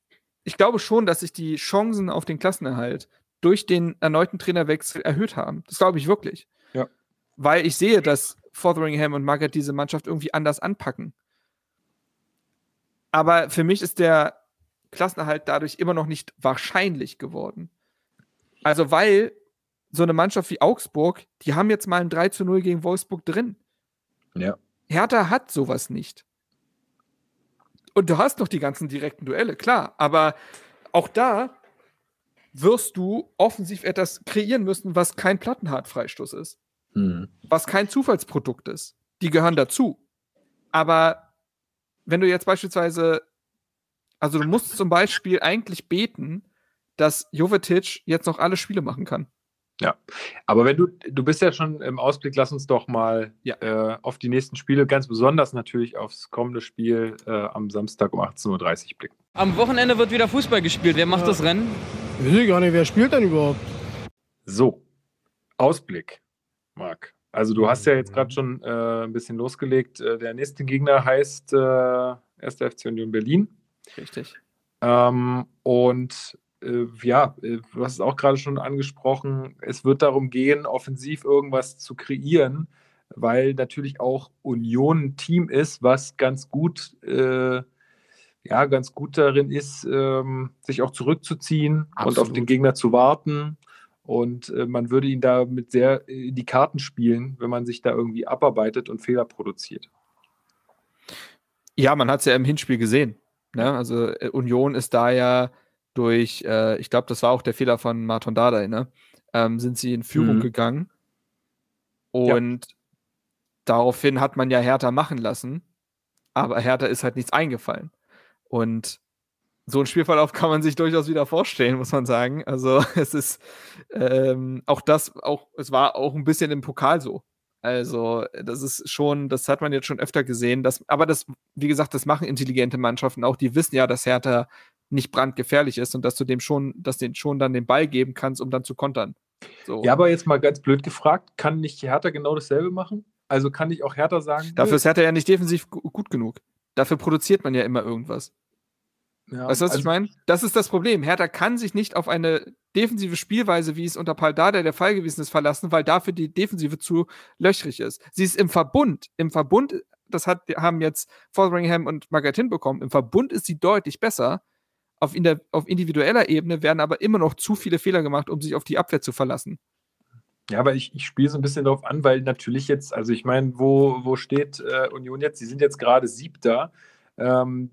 ich glaube schon, dass sich die Chancen auf den Klassenerhalt durch den erneuten Trainerwechsel erhöht haben. Das glaube ich wirklich. Ja. Weil ich sehe, dass Fotheringham und Margaret diese Mannschaft irgendwie anders anpacken. Aber für mich ist der Klassenerhalt dadurch immer noch nicht wahrscheinlich geworden. Also, weil so eine Mannschaft wie Augsburg, die haben jetzt mal ein 3 zu 0 gegen Wolfsburg drin. Ja. Hertha hat sowas nicht. Und du hast noch die ganzen direkten Duelle, klar. Aber auch da wirst du offensiv etwas kreieren müssen, was kein Plattenhartfreistoß ist. Mhm. Was kein Zufallsprodukt ist. Die gehören dazu. Aber wenn du jetzt beispielsweise, also du musst zum Beispiel eigentlich beten, dass Jovetic jetzt noch alle Spiele machen kann. Ja, aber wenn du, du bist ja schon im Ausblick, lass uns doch mal ja. äh, auf die nächsten Spiele, ganz besonders natürlich aufs kommende Spiel äh, am Samstag um 18.30 Uhr blicken. Am Wochenende wird wieder Fußball gespielt. Wer macht ja. das Rennen? Ich weiß gar nicht, wer spielt denn überhaupt? So, Ausblick, Marc. Also du hast ja jetzt gerade schon äh, ein bisschen losgelegt. Äh, der nächste Gegner heißt äh, 1. FC Union Berlin. Richtig. Ähm, und äh, ja, äh, du hast es auch gerade schon angesprochen, es wird darum gehen, offensiv irgendwas zu kreieren, weil natürlich auch Union ein Team ist, was ganz gut, äh, ja, ganz gut darin ist, ähm, sich auch zurückzuziehen Absolut. und auf den Gegner zu warten. Und äh, man würde ihn da mit sehr in die Karten spielen, wenn man sich da irgendwie abarbeitet und Fehler produziert. Ja, man hat es ja im Hinspiel gesehen. Ne? Also äh, Union ist da ja durch, äh, ich glaube, das war auch der Fehler von Martin Dardai, ne? Ähm, sind sie in Führung mhm. gegangen. Und ja. daraufhin hat man ja Hertha machen lassen, aber Hertha ist halt nichts eingefallen. Und so ein Spielverlauf kann man sich durchaus wieder vorstellen, muss man sagen. Also es ist ähm, auch das, auch, es war auch ein bisschen im Pokal so. Also, das ist schon, das hat man jetzt schon öfter gesehen. Dass, aber das, wie gesagt, das machen intelligente Mannschaften auch. Die wissen ja, dass Hertha nicht brandgefährlich ist und dass du dem schon, dass den schon dann den Ball geben kannst, um dann zu kontern. So. Ja, aber jetzt mal ganz blöd gefragt, kann nicht Hertha genau dasselbe machen? Also kann ich auch Hertha sagen. Dafür ist Hertha ja nicht defensiv gut genug. Dafür produziert man ja immer irgendwas. Ja, weißt du, was also, ich meine? Das ist das Problem. Hertha kann sich nicht auf eine defensive Spielweise, wie es unter Paul Dada der Fall gewesen ist, verlassen, weil dafür die Defensive zu löchrig ist. Sie ist im Verbund. Im Verbund, das hat, haben jetzt Fotheringham und Margaret bekommen. Im Verbund ist sie deutlich besser. Auf, in der, auf individueller Ebene werden aber immer noch zu viele Fehler gemacht, um sich auf die Abwehr zu verlassen. Ja, aber ich, ich spiele so ein bisschen darauf an, weil natürlich jetzt, also ich meine, wo, wo steht äh, Union jetzt? Sie sind jetzt gerade Siebter. Ähm,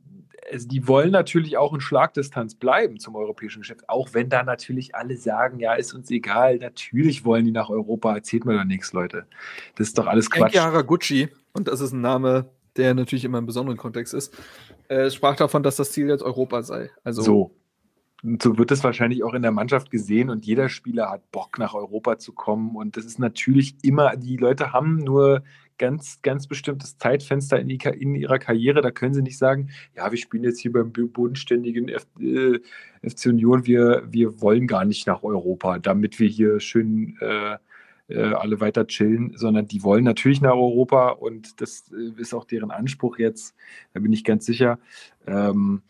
die wollen natürlich auch in Schlagdistanz bleiben zum europäischen Geschäft, auch wenn da natürlich alle sagen, ja, ist uns egal, natürlich wollen die nach Europa, erzählt mir doch nichts, Leute. Das ist doch alles Quatsch. Enki Haraguchi, und das ist ein Name, der natürlich immer im besonderen Kontext ist, äh, sprach davon, dass das Ziel jetzt Europa sei. Also so. Und so wird es wahrscheinlich auch in der Mannschaft gesehen und jeder Spieler hat Bock nach Europa zu kommen und das ist natürlich immer, die Leute haben nur ganz, ganz bestimmtes Zeitfenster in, die, in ihrer Karriere, da können sie nicht sagen, ja, wir spielen jetzt hier beim bodenständigen F, äh, FC Union, wir, wir wollen gar nicht nach Europa, damit wir hier schön äh, äh, alle weiter chillen, sondern die wollen natürlich nach Europa und das äh, ist auch deren Anspruch jetzt, da bin ich ganz sicher. Ähm,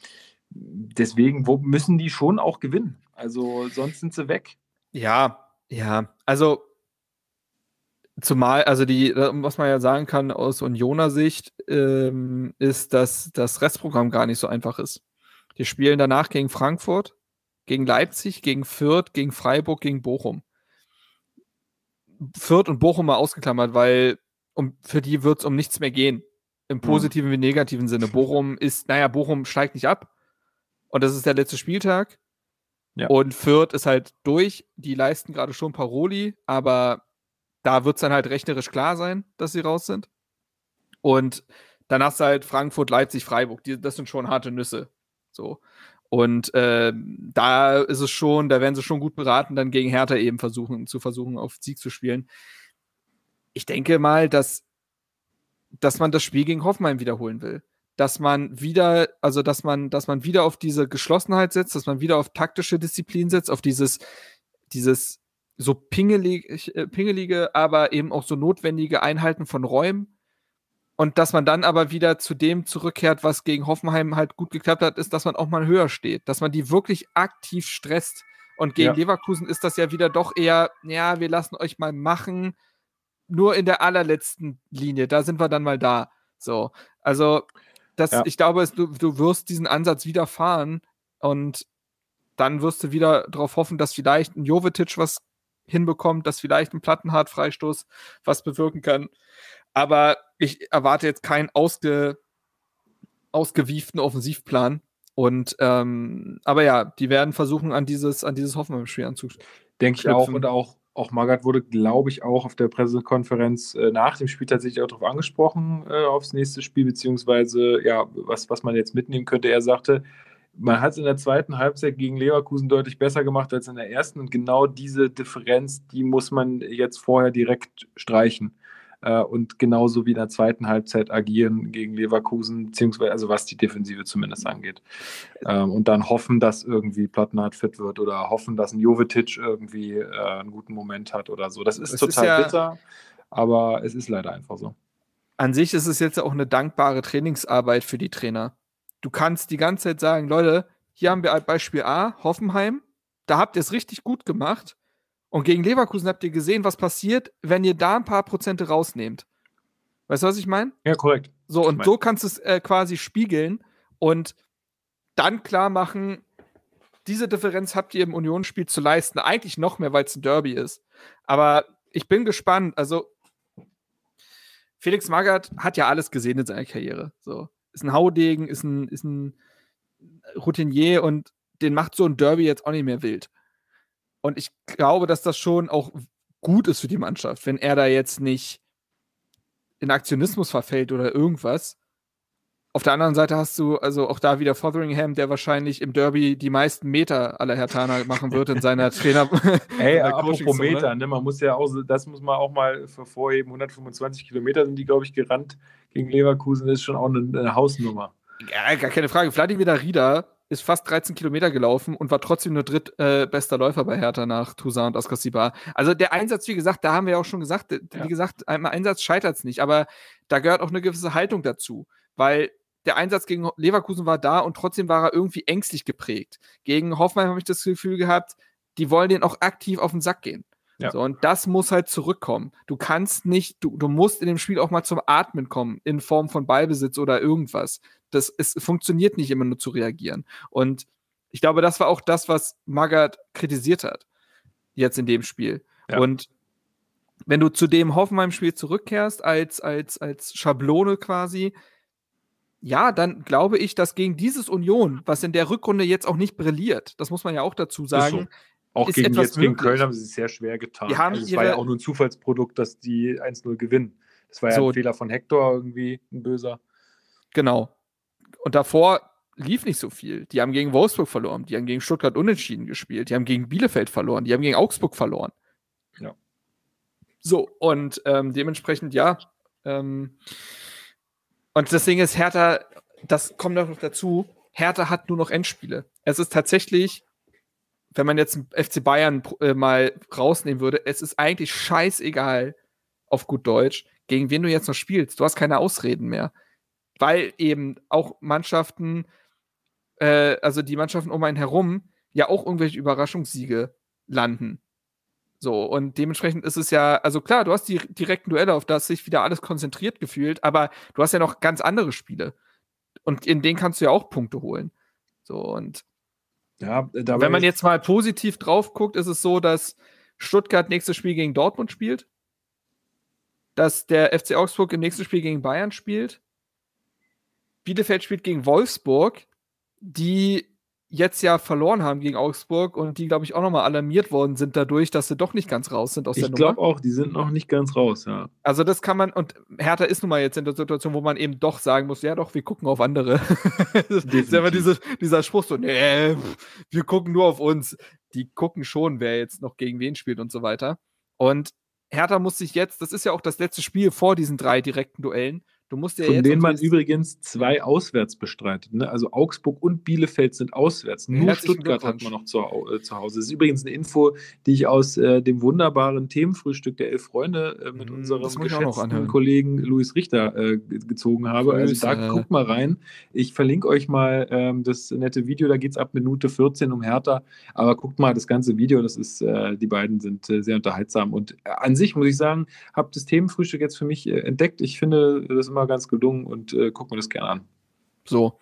deswegen wo, müssen die schon auch gewinnen. Also sonst sind sie weg. Ja, ja. Also zumal, also die, was man ja sagen kann aus Unioner Sicht, ähm, ist, dass das Restprogramm gar nicht so einfach ist. Die spielen danach gegen Frankfurt, gegen Leipzig, gegen Fürth, gegen Freiburg, gegen Bochum. Fürth und Bochum mal ausgeklammert, weil um, für die wird es um nichts mehr gehen. Im positiven wie negativen Sinne. Bochum ist, naja, Bochum steigt nicht ab. Und das ist der letzte Spieltag. Ja. Und Fürth ist halt durch. Die leisten gerade schon Paroli, aber da wird es dann halt rechnerisch klar sein, dass sie raus sind. Und dann hast du halt Frankfurt, Leipzig, Freiburg. Die, das sind schon harte Nüsse. So. Und äh, da ist es schon, da werden sie schon gut beraten, dann gegen Hertha eben versuchen, zu versuchen, auf Sieg zu spielen. Ich denke mal, dass, dass man das Spiel gegen Hoffenheim wiederholen will. Dass man wieder, also dass man, dass man wieder auf diese Geschlossenheit setzt, dass man wieder auf taktische Disziplin setzt, auf dieses, dieses so pingelig, äh, pingelige, aber eben auch so notwendige Einhalten von Räumen und dass man dann aber wieder zu dem zurückkehrt, was gegen Hoffenheim halt gut geklappt hat, ist, dass man auch mal höher steht, dass man die wirklich aktiv stresst. Und gegen ja. Leverkusen ist das ja wieder doch eher, ja, wir lassen euch mal machen. nur in der allerletzten Linie, da sind wir dann mal da. So, also das, Ja. ich glaube, es, du, du wirst diesen Ansatz wieder fahren und dann wirst du wieder darauf hoffen, dass vielleicht ein Jovetic was hinbekommt, dass vielleicht ein Plattenhart-Freistoß was bewirken kann. Aber ich erwarte jetzt keinen ausge, ausgewieften Offensivplan. Und ähm, aber ja, die werden versuchen, an dieses, an dieses Hoffenheim-Spiel anzuknüpfen. Denke ich auch. Und auch, auch Magath wurde, glaube ich, auch auf der Pressekonferenz äh, nach dem Spiel tatsächlich auch darauf angesprochen, äh, aufs nächste Spiel, beziehungsweise, ja, was, was man jetzt mitnehmen könnte. Er sagte, man hat es in der zweiten Halbzeit gegen Leverkusen deutlich besser gemacht als in der ersten. Und genau diese Differenz, die muss man jetzt vorher direkt streichen. Äh, und genauso wie in der zweiten Halbzeit agieren gegen Leverkusen, beziehungsweise, also was die Defensive zumindest angeht. Ähm, und dann hoffen, dass irgendwie Plattenhardt fit wird oder hoffen, dass ein Jovetic irgendwie äh, einen guten Moment hat oder so. Das ist Es ist total ja- bitter, aber es ist leider einfach so. an sich ist es jetzt auch eine dankbare Trainingsarbeit für die Trainer. Du kannst die ganze Zeit sagen, Leute, hier haben wir Beispiel A, Hoffenheim, da habt ihr es richtig gut gemacht. Und gegen Leverkusen habt ihr gesehen, was passiert, wenn ihr da ein paar Prozente rausnehmt. Weißt du, was ich meine? Ja, korrekt. So, Ich und mein- so kannst du es äh, quasi spiegeln und dann klar machen, diese Differenz habt ihr im Unionsspiel zu leisten. Eigentlich noch mehr, weil es ein Derby ist. Aber ich bin gespannt. Also, Felix Magath hat ja alles gesehen in seiner Karriere. So. Ist ein Haudegen, ist ein, ist ein Routinier und den macht so ein Derby jetzt auch nicht mehr wild. Und ich glaube, dass das schon auch gut ist für die Mannschaft, wenn er da jetzt nicht in Aktionismus verfällt oder irgendwas. Auf der anderen Seite hast du also auch da wieder Fotheringham, der wahrscheinlich im Derby die meisten Meter aller Hertaner machen wird in seiner Trainer. Ey, seiner apropos Coachingzone. Meter, ne, man muss ja auch, das muss man auch mal hervorheben, 125 Kilometer sind die, glaube ich, gerannt gegen Leverkusen, ist schon auch eine, eine Hausnummer. Ja, gar keine Frage. Vladimir Darida ist fast 13 Kilometer gelaufen und war trotzdem nur drittbester äh, Läufer bei Hertha nach Toussaint und Askasibar. Also der Einsatz, wie gesagt, da haben wir ja auch schon gesagt, Ja. wie gesagt, einem Einsatz scheitert es nicht, aber da gehört auch eine gewisse Haltung dazu, weil der Einsatz gegen Leverkusen war da und trotzdem war er irgendwie ängstlich geprägt. Gegen Hoffenheim habe ich das Gefühl gehabt, die wollen den auch aktiv auf den Sack gehen. Ja. So, und das muss halt zurückkommen. Du kannst nicht, du, du musst in dem Spiel auch mal zum Atmen kommen, in Form von Ballbesitz oder irgendwas. Das es funktioniert nicht immer nur zu reagieren. Und ich glaube, das war auch das, was Magath kritisiert hat, jetzt in dem Spiel. Ja. Und wenn du zu dem Hoffenheim-Spiel zurückkehrst, als, als, als Schablone quasi, ja, dann glaube ich, dass gegen dieses Union, was in der Rückrunde jetzt auch nicht brilliert, das muss man ja auch dazu sagen, Auch gegen, jetzt gegen. Köln haben sie es sehr schwer getan. Die haben also es war ja auch nur ein Zufallsprodukt, dass die 1-0 gewinnen. Das war ja So. ein Fehler von Hector irgendwie, ein böser. Genau. Und davor lief nicht so viel. Die haben gegen Wolfsburg verloren, die haben gegen Stuttgart unentschieden gespielt, die haben gegen Bielefeld verloren, die haben gegen Augsburg verloren. Ja. So, und ähm, dementsprechend, ja. Ähm, und das Ding ist, Hertha, das kommt noch dazu, Hertha hat nur noch Endspiele. Es ist tatsächlich, wenn man jetzt FC Bayern äh, mal rausnehmen würde, es ist eigentlich scheißegal, auf gut Deutsch, gegen wen du jetzt noch spielst. Du hast keine Ausreden mehr weil eben auch Mannschaften, äh, also die Mannschaften um einen herum, ja auch irgendwelche Überraschungssiege landen. So, und dementsprechend ist es ja, also klar, du hast die direkten Duelle, auf das sich wieder alles konzentriert gefühlt, aber du hast ja noch ganz andere Spiele. Und in denen kannst du ja auch Punkte holen. So, und Ja, dabei wenn man jetzt mal positiv drauf guckt, ist es so, dass Stuttgart nächstes Spiel gegen Dortmund spielt, dass der FC Augsburg im nächsten Spiel gegen Bayern spielt, Bielefeld spielt gegen Wolfsburg, die jetzt ja verloren haben gegen Augsburg und die, glaube ich, auch nochmal alarmiert worden sind dadurch, dass sie doch nicht ganz raus sind aus der ich Nummer. glaube auch, die sind noch nicht ganz raus, ja. Also das kann man, und Hertha ist nun mal jetzt in der Situation, wo man eben doch sagen muss, ja doch, wir gucken auf andere. das ist ja immer diese, dieser Spruch so, nee, wir gucken nur auf uns. Die gucken schon, wer jetzt noch gegen wen spielt und so weiter. Und Hertha muss sich jetzt, das ist ja auch das letzte Spiel vor diesen drei direkten Duellen, Du musst ja Von denen man übrigens zwei auswärts bestreitet. Ne? Also Augsburg und Bielefeld sind auswärts. Nur Herzlichen Stuttgart hat man noch zu, äh, zu Hause. Das ist übrigens eine Info, die ich aus äh, dem wunderbaren Themenfrühstück der Elf Freunde äh, mit Mm, unserem geschätzten. Kollegen Luis Richter äh, ge- gezogen habe. Also da guckt mal rein. Ich verlinke euch mal ähm, das nette Video. Da geht es ab Minute 14 um Hertha. Aber guckt mal das ganze Video. Das ist, äh, die beiden sind äh, sehr unterhaltsam. Und an sich muss ich sagen, habe das Themenfrühstück jetzt für mich entdeckt. Ich finde das immer ganz gelungen und äh, gucke mir das gerne an. So.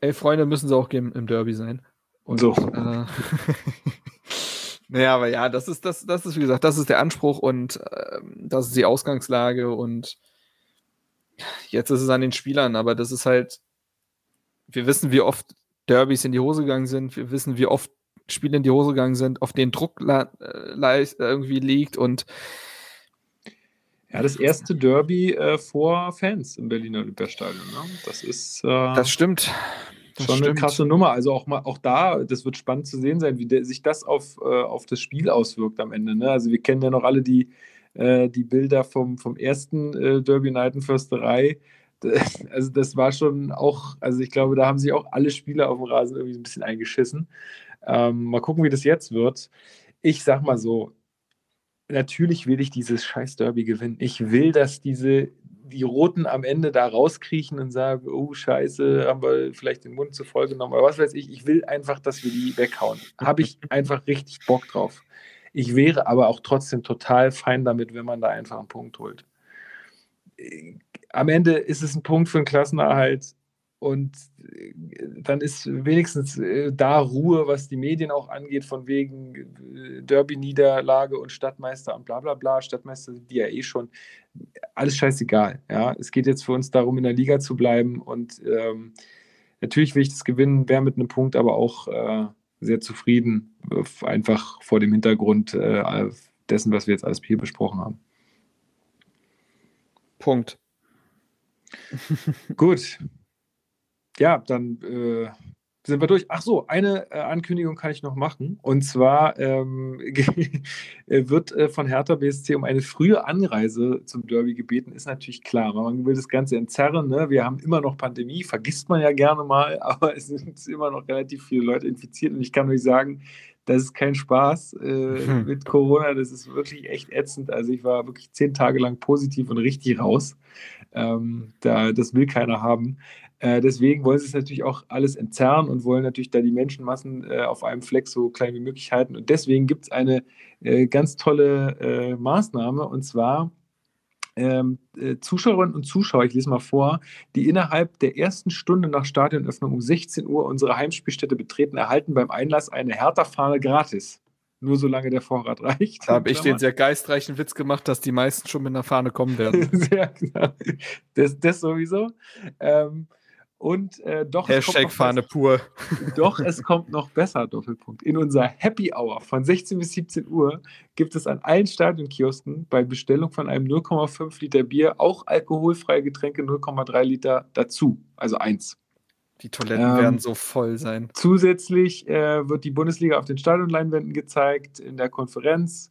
Elf Freunde müssen sie auch geben im Derby sein. Und, So. Äh, naja, aber ja, das ist, das, das ist, wie gesagt, das ist der Anspruch und ähm, das ist die Ausgangslage und jetzt ist es an den Spielern, aber das ist halt, wir wissen, wie oft Derbys in die Hose gegangen sind, wir wissen, wie oft Spiele in die Hose gegangen sind, auf denen Druck äh, leis- irgendwie liegt und Ja, das erste Derby äh, vor Fans im Berliner Olympiastadion. Ne? Das ist äh, das stimmt. Das schon eine stimmt. krasse Nummer. Also auch mal auch da, das wird spannend zu sehen sein, wie der, sich das auf, äh, auf das Spiel auswirkt am Ende. Ne? Also wir kennen ja noch alle die, äh, die Bilder vom, vom ersten äh, Derby Night in Försterei. Das- Also das war schon auch, also ich glaube, da haben sich auch alle Spieler auf dem Rasen irgendwie ein bisschen eingeschissen. Ähm, mal gucken, wie das jetzt wird. Ich sag mal so, natürlich will ich dieses scheiß Derby gewinnen. Ich will, dass diese die Roten am Ende da rauskriechen und sagen, oh scheiße, haben wir vielleicht den Mund zu voll genommen. Aber was weiß ich, ich will einfach, dass wir die weghauen. Habe ich einfach richtig Bock drauf. Ich wäre aber auch trotzdem total fein damit, wenn man da einfach einen Punkt holt. Äh, Am Ende ist es ein Punkt für einen Klassenerhalt und äh, dann ist wenigstens äh, da Ruhe, was die Medien auch angeht, von wegen äh, Derby-Niederlage und Stadtmeister und bla bla bla. Stadtmeister sind die ja eh schon. Alles scheißegal. Ja? Es geht jetzt für uns darum, in der Liga zu bleiben und ähm, natürlich will ich das gewinnen, wäre mit einem Punkt aber auch äh, sehr zufrieden, einfach vor dem Hintergrund äh, dessen, was wir jetzt alles hier besprochen haben. Punkt. Gut. Ja, dann äh, sind wir durch. Ach so, eine äh, Ankündigung kann ich noch machen. Und zwar ähm, wird äh, von Hertha BSC um eine frühe Anreise zum Derby gebeten. Ist natürlich klar. Man will das Ganze entzerren. Ne? Wir haben immer noch Pandemie, vergisst man ja gerne mal, aber es sind immer noch relativ viele Leute infiziert. Und ich kann euch sagen, das ist kein Spaß äh, Hm. mit Corona. Das ist wirklich echt ätzend. Also ich war wirklich zehn Tage lang positiv und richtig raus. Ähm, da, das will keiner haben. Äh, deswegen wollen sie es natürlich auch alles entzerren und wollen natürlich da die Menschenmassen äh, auf einem Fleck so klein wie möglich halten. Und deswegen gibt es eine äh, ganz tolle äh, Maßnahme und zwar ähm, äh, Zuschauerinnen und Zuschauer, ich lese mal vor, die innerhalb der ersten Stunde nach Stadionöffnung um 16 Uhr unsere Heimspielstätte betreten, erhalten beim Einlass eine Hertha-Fahne gratis. Nur solange der Vorrat reicht. Da habe ich den sehr geistreichen Witz gemacht, dass die meisten schon mit einer Fahne kommen werden. Sehr genau. Das, das sowieso. Ähm, und äh, doch, es kommt Hashtag noch Fahne pur. besser, doch, es kommt noch besser, Doppelpunkt. In unserer Happy Hour von 16 bis 17 Uhr gibt es an allen Stadionkiosken bei Bestellung von einem 0,5 Liter Bier auch alkoholfreie Getränke 0,3 Liter dazu. Also eins. Die Toiletten Ähm, werden so voll sein. Zusätzlich äh, wird die Bundesliga auf den Stadionleinwänden gezeigt in der Konferenz.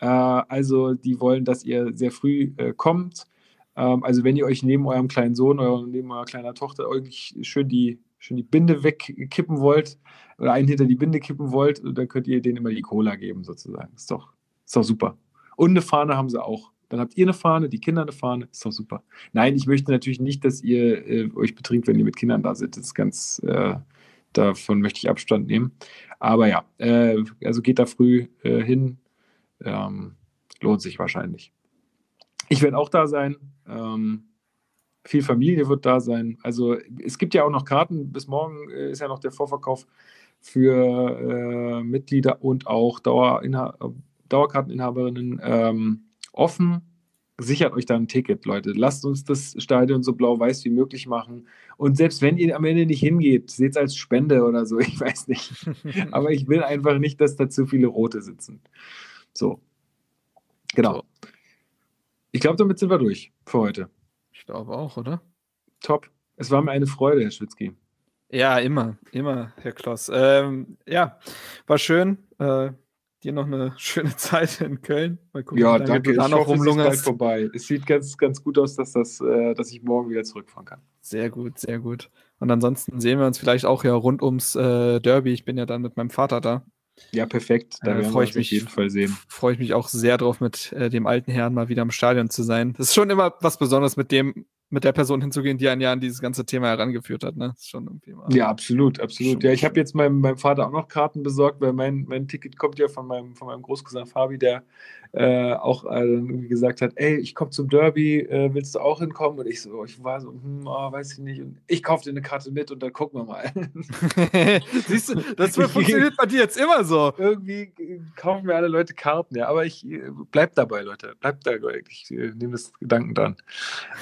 Äh, also die wollen, dass ihr sehr früh äh, kommt. Ähm, also wenn ihr euch neben eurem kleinen Sohn oder neben eurer kleinen Tochter irgendwie schön die, schön die Binde wegkippen wollt oder einen hinter die Binde kippen wollt, dann könnt ihr denen immer die Cola geben sozusagen. Ist doch, ist doch super. Und eine Fahne haben sie auch. Dann habt ihr eine Fahne, die Kinder eine Fahne, ist doch super. Nein, ich möchte natürlich nicht, dass ihr äh, euch betrinkt, wenn ihr mit Kindern da seid. Das ist ganz, äh, davon möchte ich Abstand nehmen. Aber ja, äh, also geht da früh äh, hin. Ähm, lohnt sich wahrscheinlich. Ich werde auch da sein. Ähm, viel Familie wird da sein. Also es gibt ja auch noch Karten. Bis morgen äh, ist ja noch der Vorverkauf für äh, Mitglieder und auch Dauerinha Dauerkarteninhaberinnen ähm, offen. Sichert euch da ein Ticket, Leute. Lasst uns das Stadion so blau-weiß wie möglich machen. Und selbst wenn ihr am Ende nicht hingeht, seht es als Spende oder so, ich weiß nicht. Aber ich will einfach nicht, dass da zu viele Rote sitzen. So. Genau. Ich glaube, damit sind wir durch für heute. Ich glaube auch, oder? Top. Es war mir eine Freude, Herr Schwitzky. Ja, immer, immer, Herr Kloss. Ähm, ja, war schön. Äh, dir noch eine schöne Zeit in Köln. Mal gucken, ja, danke. Da ich noch hoffe, es ist bald vorbei. Es sieht ganz, ganz gut aus, dass, das, äh, dass ich morgen wieder zurückfahren kann. Sehr gut, sehr gut. Und ansonsten sehen wir uns vielleicht auch ja rund ums äh, Derby. Ich bin ja dann mit meinem Vater da. Ja, perfekt. Da äh, freue ich mich auf jeden Fall sehen. Freue ich mich auch sehr drauf, mit äh, dem alten Herrn mal wieder im Stadion zu sein. Das ist schon immer was Besonderes, mit dem mit der Person hinzugehen, die ein Jahr an dieses ganze Thema herangeführt hat. Ne? Das ist schon irgendwie mal ja, absolut, absolut. Ja, ich habe jetzt meinem, meinem Vater auch noch Karten besorgt, weil mein, mein Ticket kommt ja von meinem, von meinem Großcousin Fabi, der äh, auch äh, irgendwie gesagt hat, ey, ich komme zum Derby, äh, willst du auch hinkommen? Und ich so, ich war so, hm, oh, weiß ich nicht. Und ich kaufe dir eine Karte mit und dann gucken wir mal. Siehst du, das funktioniert bei dir jetzt immer so. Irgendwie kaufen mir alle Leute Karten, ja. Aber ich äh, bleib dabei, Leute. Bleib dabei. Ich äh, nehme das Gedanken dann.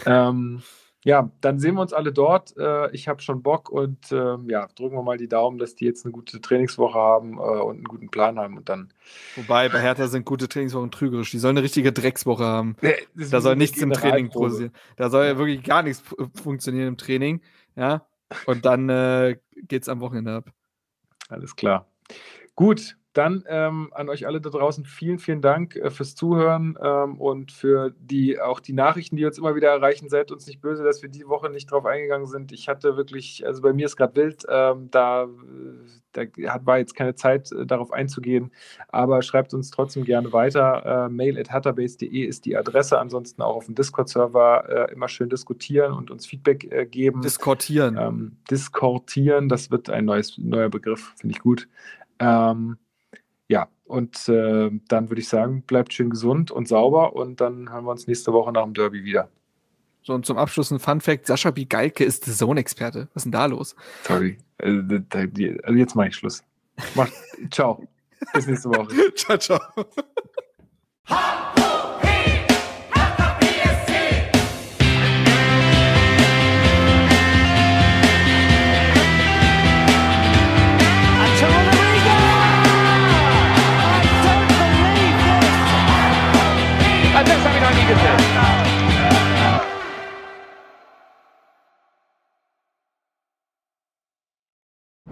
Ähm, ja, dann sehen wir uns alle dort. Äh, ich habe schon Bock und ähm, ja, drücken wir mal die Daumen, dass die jetzt eine gute Trainingswoche haben äh, und einen guten Plan haben und dann. Wobei bei Hertha sind gute Trainingswochen trügerisch. Die sollen eine richtige Dreckswoche haben. Nee, da soll nichts im Training passieren. Da soll ja wirklich gar nichts funktionieren im Training. Ja, und dann äh, es am Wochenende ab. Alles klar. Gut, dann ähm, an euch alle da draußen vielen, vielen Dank äh, fürs Zuhören ähm, und für die auch die Nachrichten, die uns immer wieder erreichen. Seid uns nicht böse, dass wir die Woche nicht drauf eingegangen sind. Ich hatte wirklich, also bei mir ist gerade wild, ähm, da, da hat, war jetzt keine Zeit, äh, darauf einzugehen. Aber schreibt uns trotzdem gerne weiter. Äh, mail at hatterbase.de ist die Adresse. Ansonsten auch auf dem Discord-Server äh, immer schön diskutieren und uns Feedback äh, geben. Diskortieren. Ähm, diskortieren, das wird ein neues, neuer Begriff, finde ich gut. Ähm, und äh, dann würde ich sagen, bleibt schön gesund und sauber und dann hören wir uns nächste Woche nach dem Derby wieder. So, und zum Abschluss ein Fun Fact: Sascha Bigalke ist The Zone-Experte. Was ist denn da los? Sorry. Also, also jetzt mache ich Schluss. Mach, ciao. Bis nächste Woche. ciao, ciao.